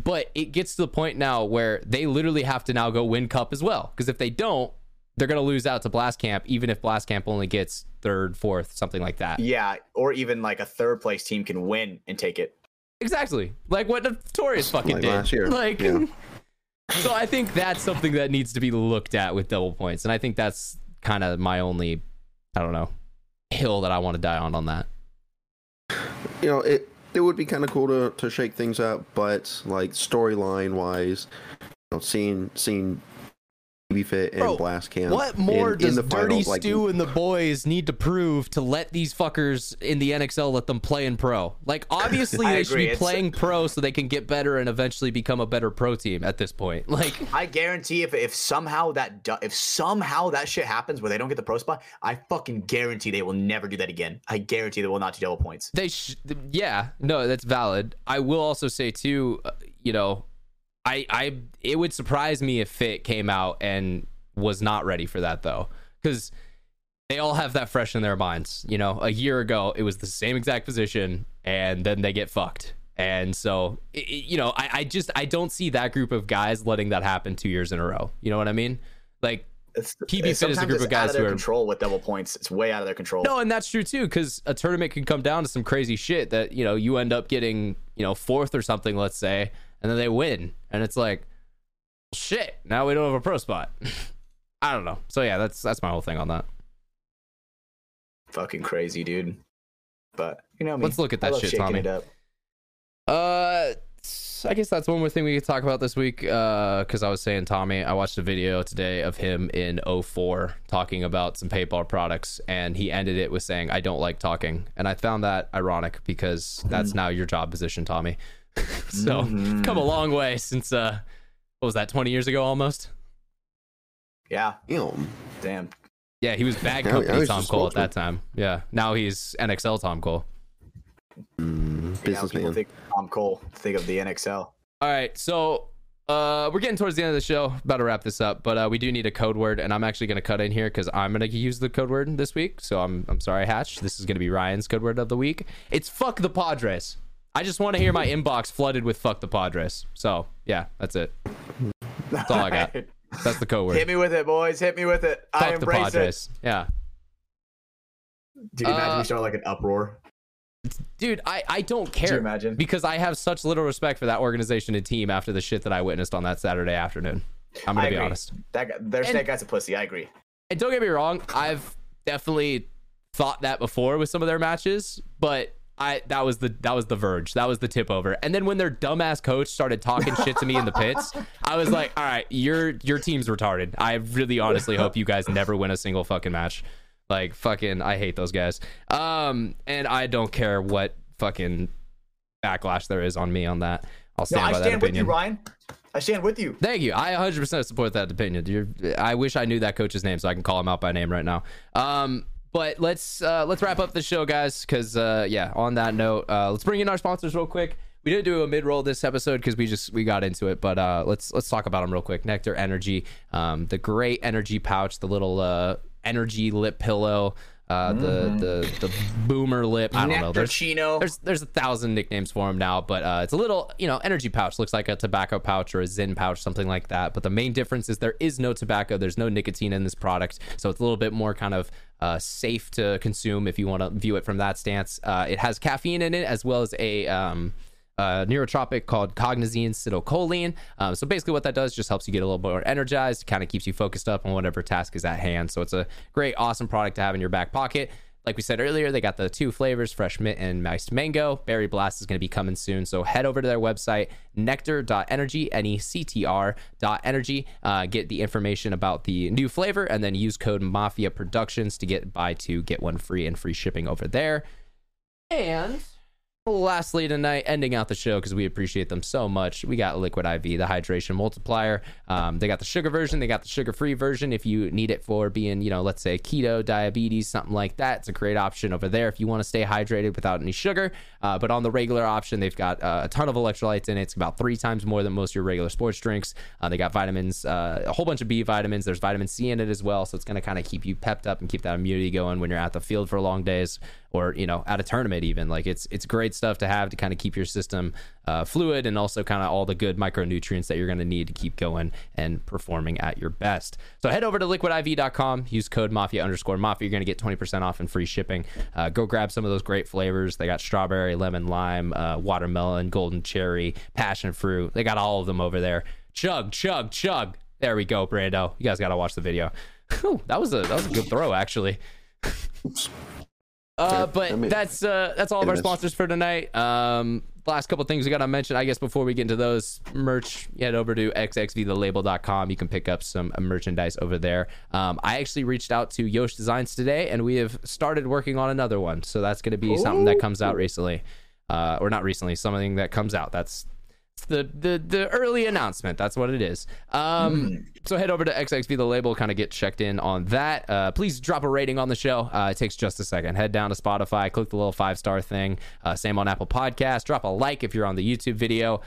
but it gets to the point now where they literally have to now go win cup as well. Because if they don't, they're gonna lose out to Blast Camp, even if Blast Camp only gets third, fourth, something like that. Yeah, or even like a third place team can win and take it. Exactly, like what Notorious fucking Like did last year. Like. Yeah. So I think that's something that needs to be looked at with double points, and I think that's kind of my only, I don't know, hill that I want to die on on that. you know, it it would be kind of cool to, to shake things up, but like storyline wise, you know, seeing seeing PB Fit and Bro, Blast Camp. What more in, does in the Dirty finals, like, Stu and the boys need to prove to let these fuckers in the NXL let them play in pro? Like, obviously, I they should be It's- playing pro so they can get better and eventually become a better pro team at this point. Like, I guarantee if if somehow that do- if somehow that shit happens where they don't get the pro spot, I fucking guarantee they will never do that again. I guarantee they will not do double points. they sh- yeah no that's valid i will also say too uh, you know i i it would surprise me if fit came out and was not ready for that though. Because they all have that fresh in their minds. You know a year ago it was the same exact position and then they get fucked. And so i i- you know I, I just i don't see that group of guys letting that happen two years in a row. You know what i mean? Like It's, PB Fit is a group of guys out of their who are- control with double points. It's way out of their control. No, and that's true too, because a tournament can come down to some crazy shit that you know you end up getting you know fourth or something, let's say, and then they win, and it's like, shit, now we don't have a pro spot. I don't know. So yeah, that's that's my whole thing on that. Fucking crazy, dude. But you know me. Let's look at that shit, Tommy. Uh, I guess that's one more thing we could talk about this week. Uh, because I was saying, Tommy, I watched a video today of him in 04 talking about some paintball products, and he ended it with saying, "I don't like talking," and I found that ironic because that's now your job position, Tommy. so Mhm. come a long way since uh, what was that, 20 years ago almost? Yeah. Damn. Damn. Yeah, he was bad company now Tom Cole at that time. Yeah, now he's NXL Tom Cole. Mm, Now people businessman. think Tom Cole. Think of the NXL. All right, so uh, we're getting towards the end of the show. About to wrap this up, but uh, we do need a code word, and I'm actually going to cut in here because I'm going to use the code word this week. So I'm I'm sorry, Hatch. This is going to be Ryan's code word of the week. It's fuck the Padres. I just want to hear my inbox flooded with fuck the Padres. So yeah, that's it. That's all I got. That's the code word. Hit me with it, boys. Hit me with it. I fuck the embrace it. Padres. Yeah, Dude, imagine Uh, we start like an uproar. dude, I I don't Could you care imagine? because I have such little respect for that organization and team after the shit that I witnessed on that Saturday afternoon. I'm gonna be agree. honest. That guy, their And- snake guy's a pussy. I agree. And don't get me wrong, I've definitely thought that before with some of their matches, but I that was the that was the verge. That was the tip over. And then when their dumbass coach started talking shit to me in the pits, I was like, "All right, your your team's retarded. I really honestly hope you guys never win a single fucking match." Like fucking I hate those guys. Um and I don't care what fucking backlash there is on me on that. I'll No, stand I by that stand with you, Ryan. I stand with you. Thank you. I 100% support that opinion. You're, I wish I knew that coach's name so I can call him out by name right now. Um, but let's uh, let's wrap up the show, guys. Because uh, yeah, on that note, uh, let's bring in our sponsors real quick. We didn't do a mid roll this episode because we just we got into it, but uh, let's let's talk about them real quick. NECTR Energy, um, the great energy pouch, the little uh, energy lip pillow, uh, the the the boomer lip. I don't know. There's there's there's a thousand nicknames for him now, but uh, it's a little you know energy pouch. Looks like a tobacco pouch or a Zyn pouch, something like that. But the main difference is there is no tobacco. There's no nicotine in this product, so it's a little bit more kind of uh, safe to consume if you want to view it from that stance. Uh, it has caffeine in it as well as a um, uh, neurotropic called Cognizin acetylcholine. Um, so basically, what that does just helps you get a little more energized, kind of keeps you focused up on whatever task is at hand. So it's a great, awesome product to have in your back pocket. Like we said earlier, they got the two flavors, fresh mint and iced mango. Berry Blast is going to be coming soon. So head over to their website, nectr.energy, N E C T R dot energy. Uh, get the information about the new flavor and then use code Mafia Productions to get buy two, get one free and free shipping over there. And lastly tonight ending out the show because we appreciate them so much we got liquid iv the hydration multiplier. Um, they got the sugar version they got the sugar free version if you need it for being you know let's say keto diabetes something like that. It's a great option over there if you want to stay hydrated without any sugar uh, but on the regular option they've got uh, a ton of electrolytes in it. It's about three times more than most of your regular sports drinks. Uh, they got vitamins uh, a whole bunch of b vitamins. There's vitamin c in it as well. So it's going to kind of keep you pepped up and keep that immunity going when you're at the field for long days or you know at a tournament even. Like it's it's great stuff to have to kind of keep your system uh, fluid and also kind of all the good micronutrients that you're going to need to keep going and performing at your best. So head over to liquidiv.com use code mafia underscore Moffitt. You're going to get 20% off and free shipping. Uh, go grab some of those great flavors. They got strawberry lemon lime uh, watermelon golden cherry passion fruit. They got all of them over there. Chug chug chug. There we go brando. You guys got to watch the video. Whew, that was a that was a good throw actually. Uh, but that's uh, that's all of our sponsors for tonight. Um, last couple things we got to mention, I guess, before we get into those merch, head over to xxvthelabel.com. You can pick up some merchandise over there. Um, I actually reached out to Yosh Designs today, and we have started working on another one. So that's going to be something that comes out recently, uh, or not recently, something that comes out. That's it's the the the early announcement. That's what it is. Um, so head over to XXV the label, kind of get checked in on that. Uh, please drop a rating on the show. Uh, it takes just a second. Head down to Spotify, click the little five star thing. Uh, same on Apple Podcast. Drop a like if you're on the YouTube video.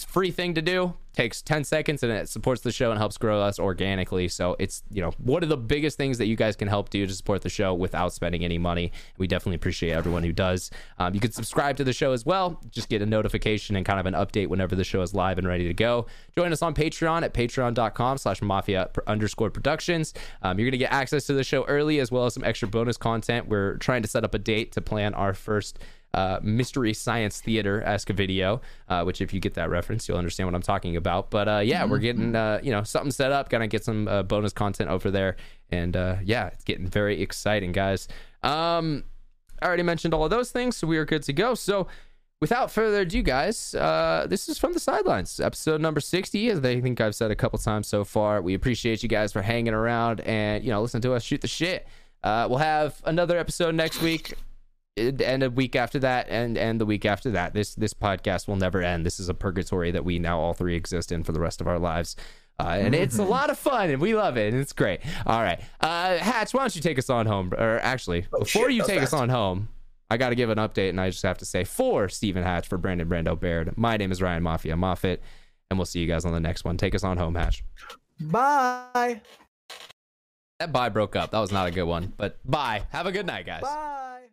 It's a free thing to do. Takes 10 seconds and it supports the show and helps grow us organically. So it's, you know, one of the biggest things that you guys can help do to support the show without spending any money. We definitely appreciate everyone who does. Um, you can subscribe to the show as well. Just get a notification and kind of an update whenever the show is live and ready to go. Join us on Patreon at patreon.com slash mafia underscore productions. Um, you're going to get access to the show early as well as some extra bonus content. We're trying to set up a date to plan our first uh, mystery science theater esque video, uh, which if you get that reference, you'll understand what I'm talking about. But uh, yeah, we're getting uh, you know something set up, gonna get some uh, bonus content over there, and uh, yeah, it's getting very exciting, guys. Um, I already mentioned all of those things, so we are good to go. So. Without further ado, guys, uh, this is from the sidelines, episode number 60. As I think I've said a couple times so far, we appreciate you guys for hanging around and you know listen to us shoot the shit. Uh, we'll have another episode next week and a week after that and and the week after that. This this podcast will never end. This is a purgatory that we now all three exist in for the rest of our lives. Uh, and it's a lot of fun and we love it and it's great. All right. Uh hatch why don't you take us on home? Or actually Oh, before shit, you take us on home i gotta give an update and i just have to say for Steven hatch for brandon brando baird my name is ryan mafia Moffitt and we'll see you guys on the next one. Take us on home hatch. Bye. that bye broke up. That was not a good one but bye. Have a good night guys. Bye.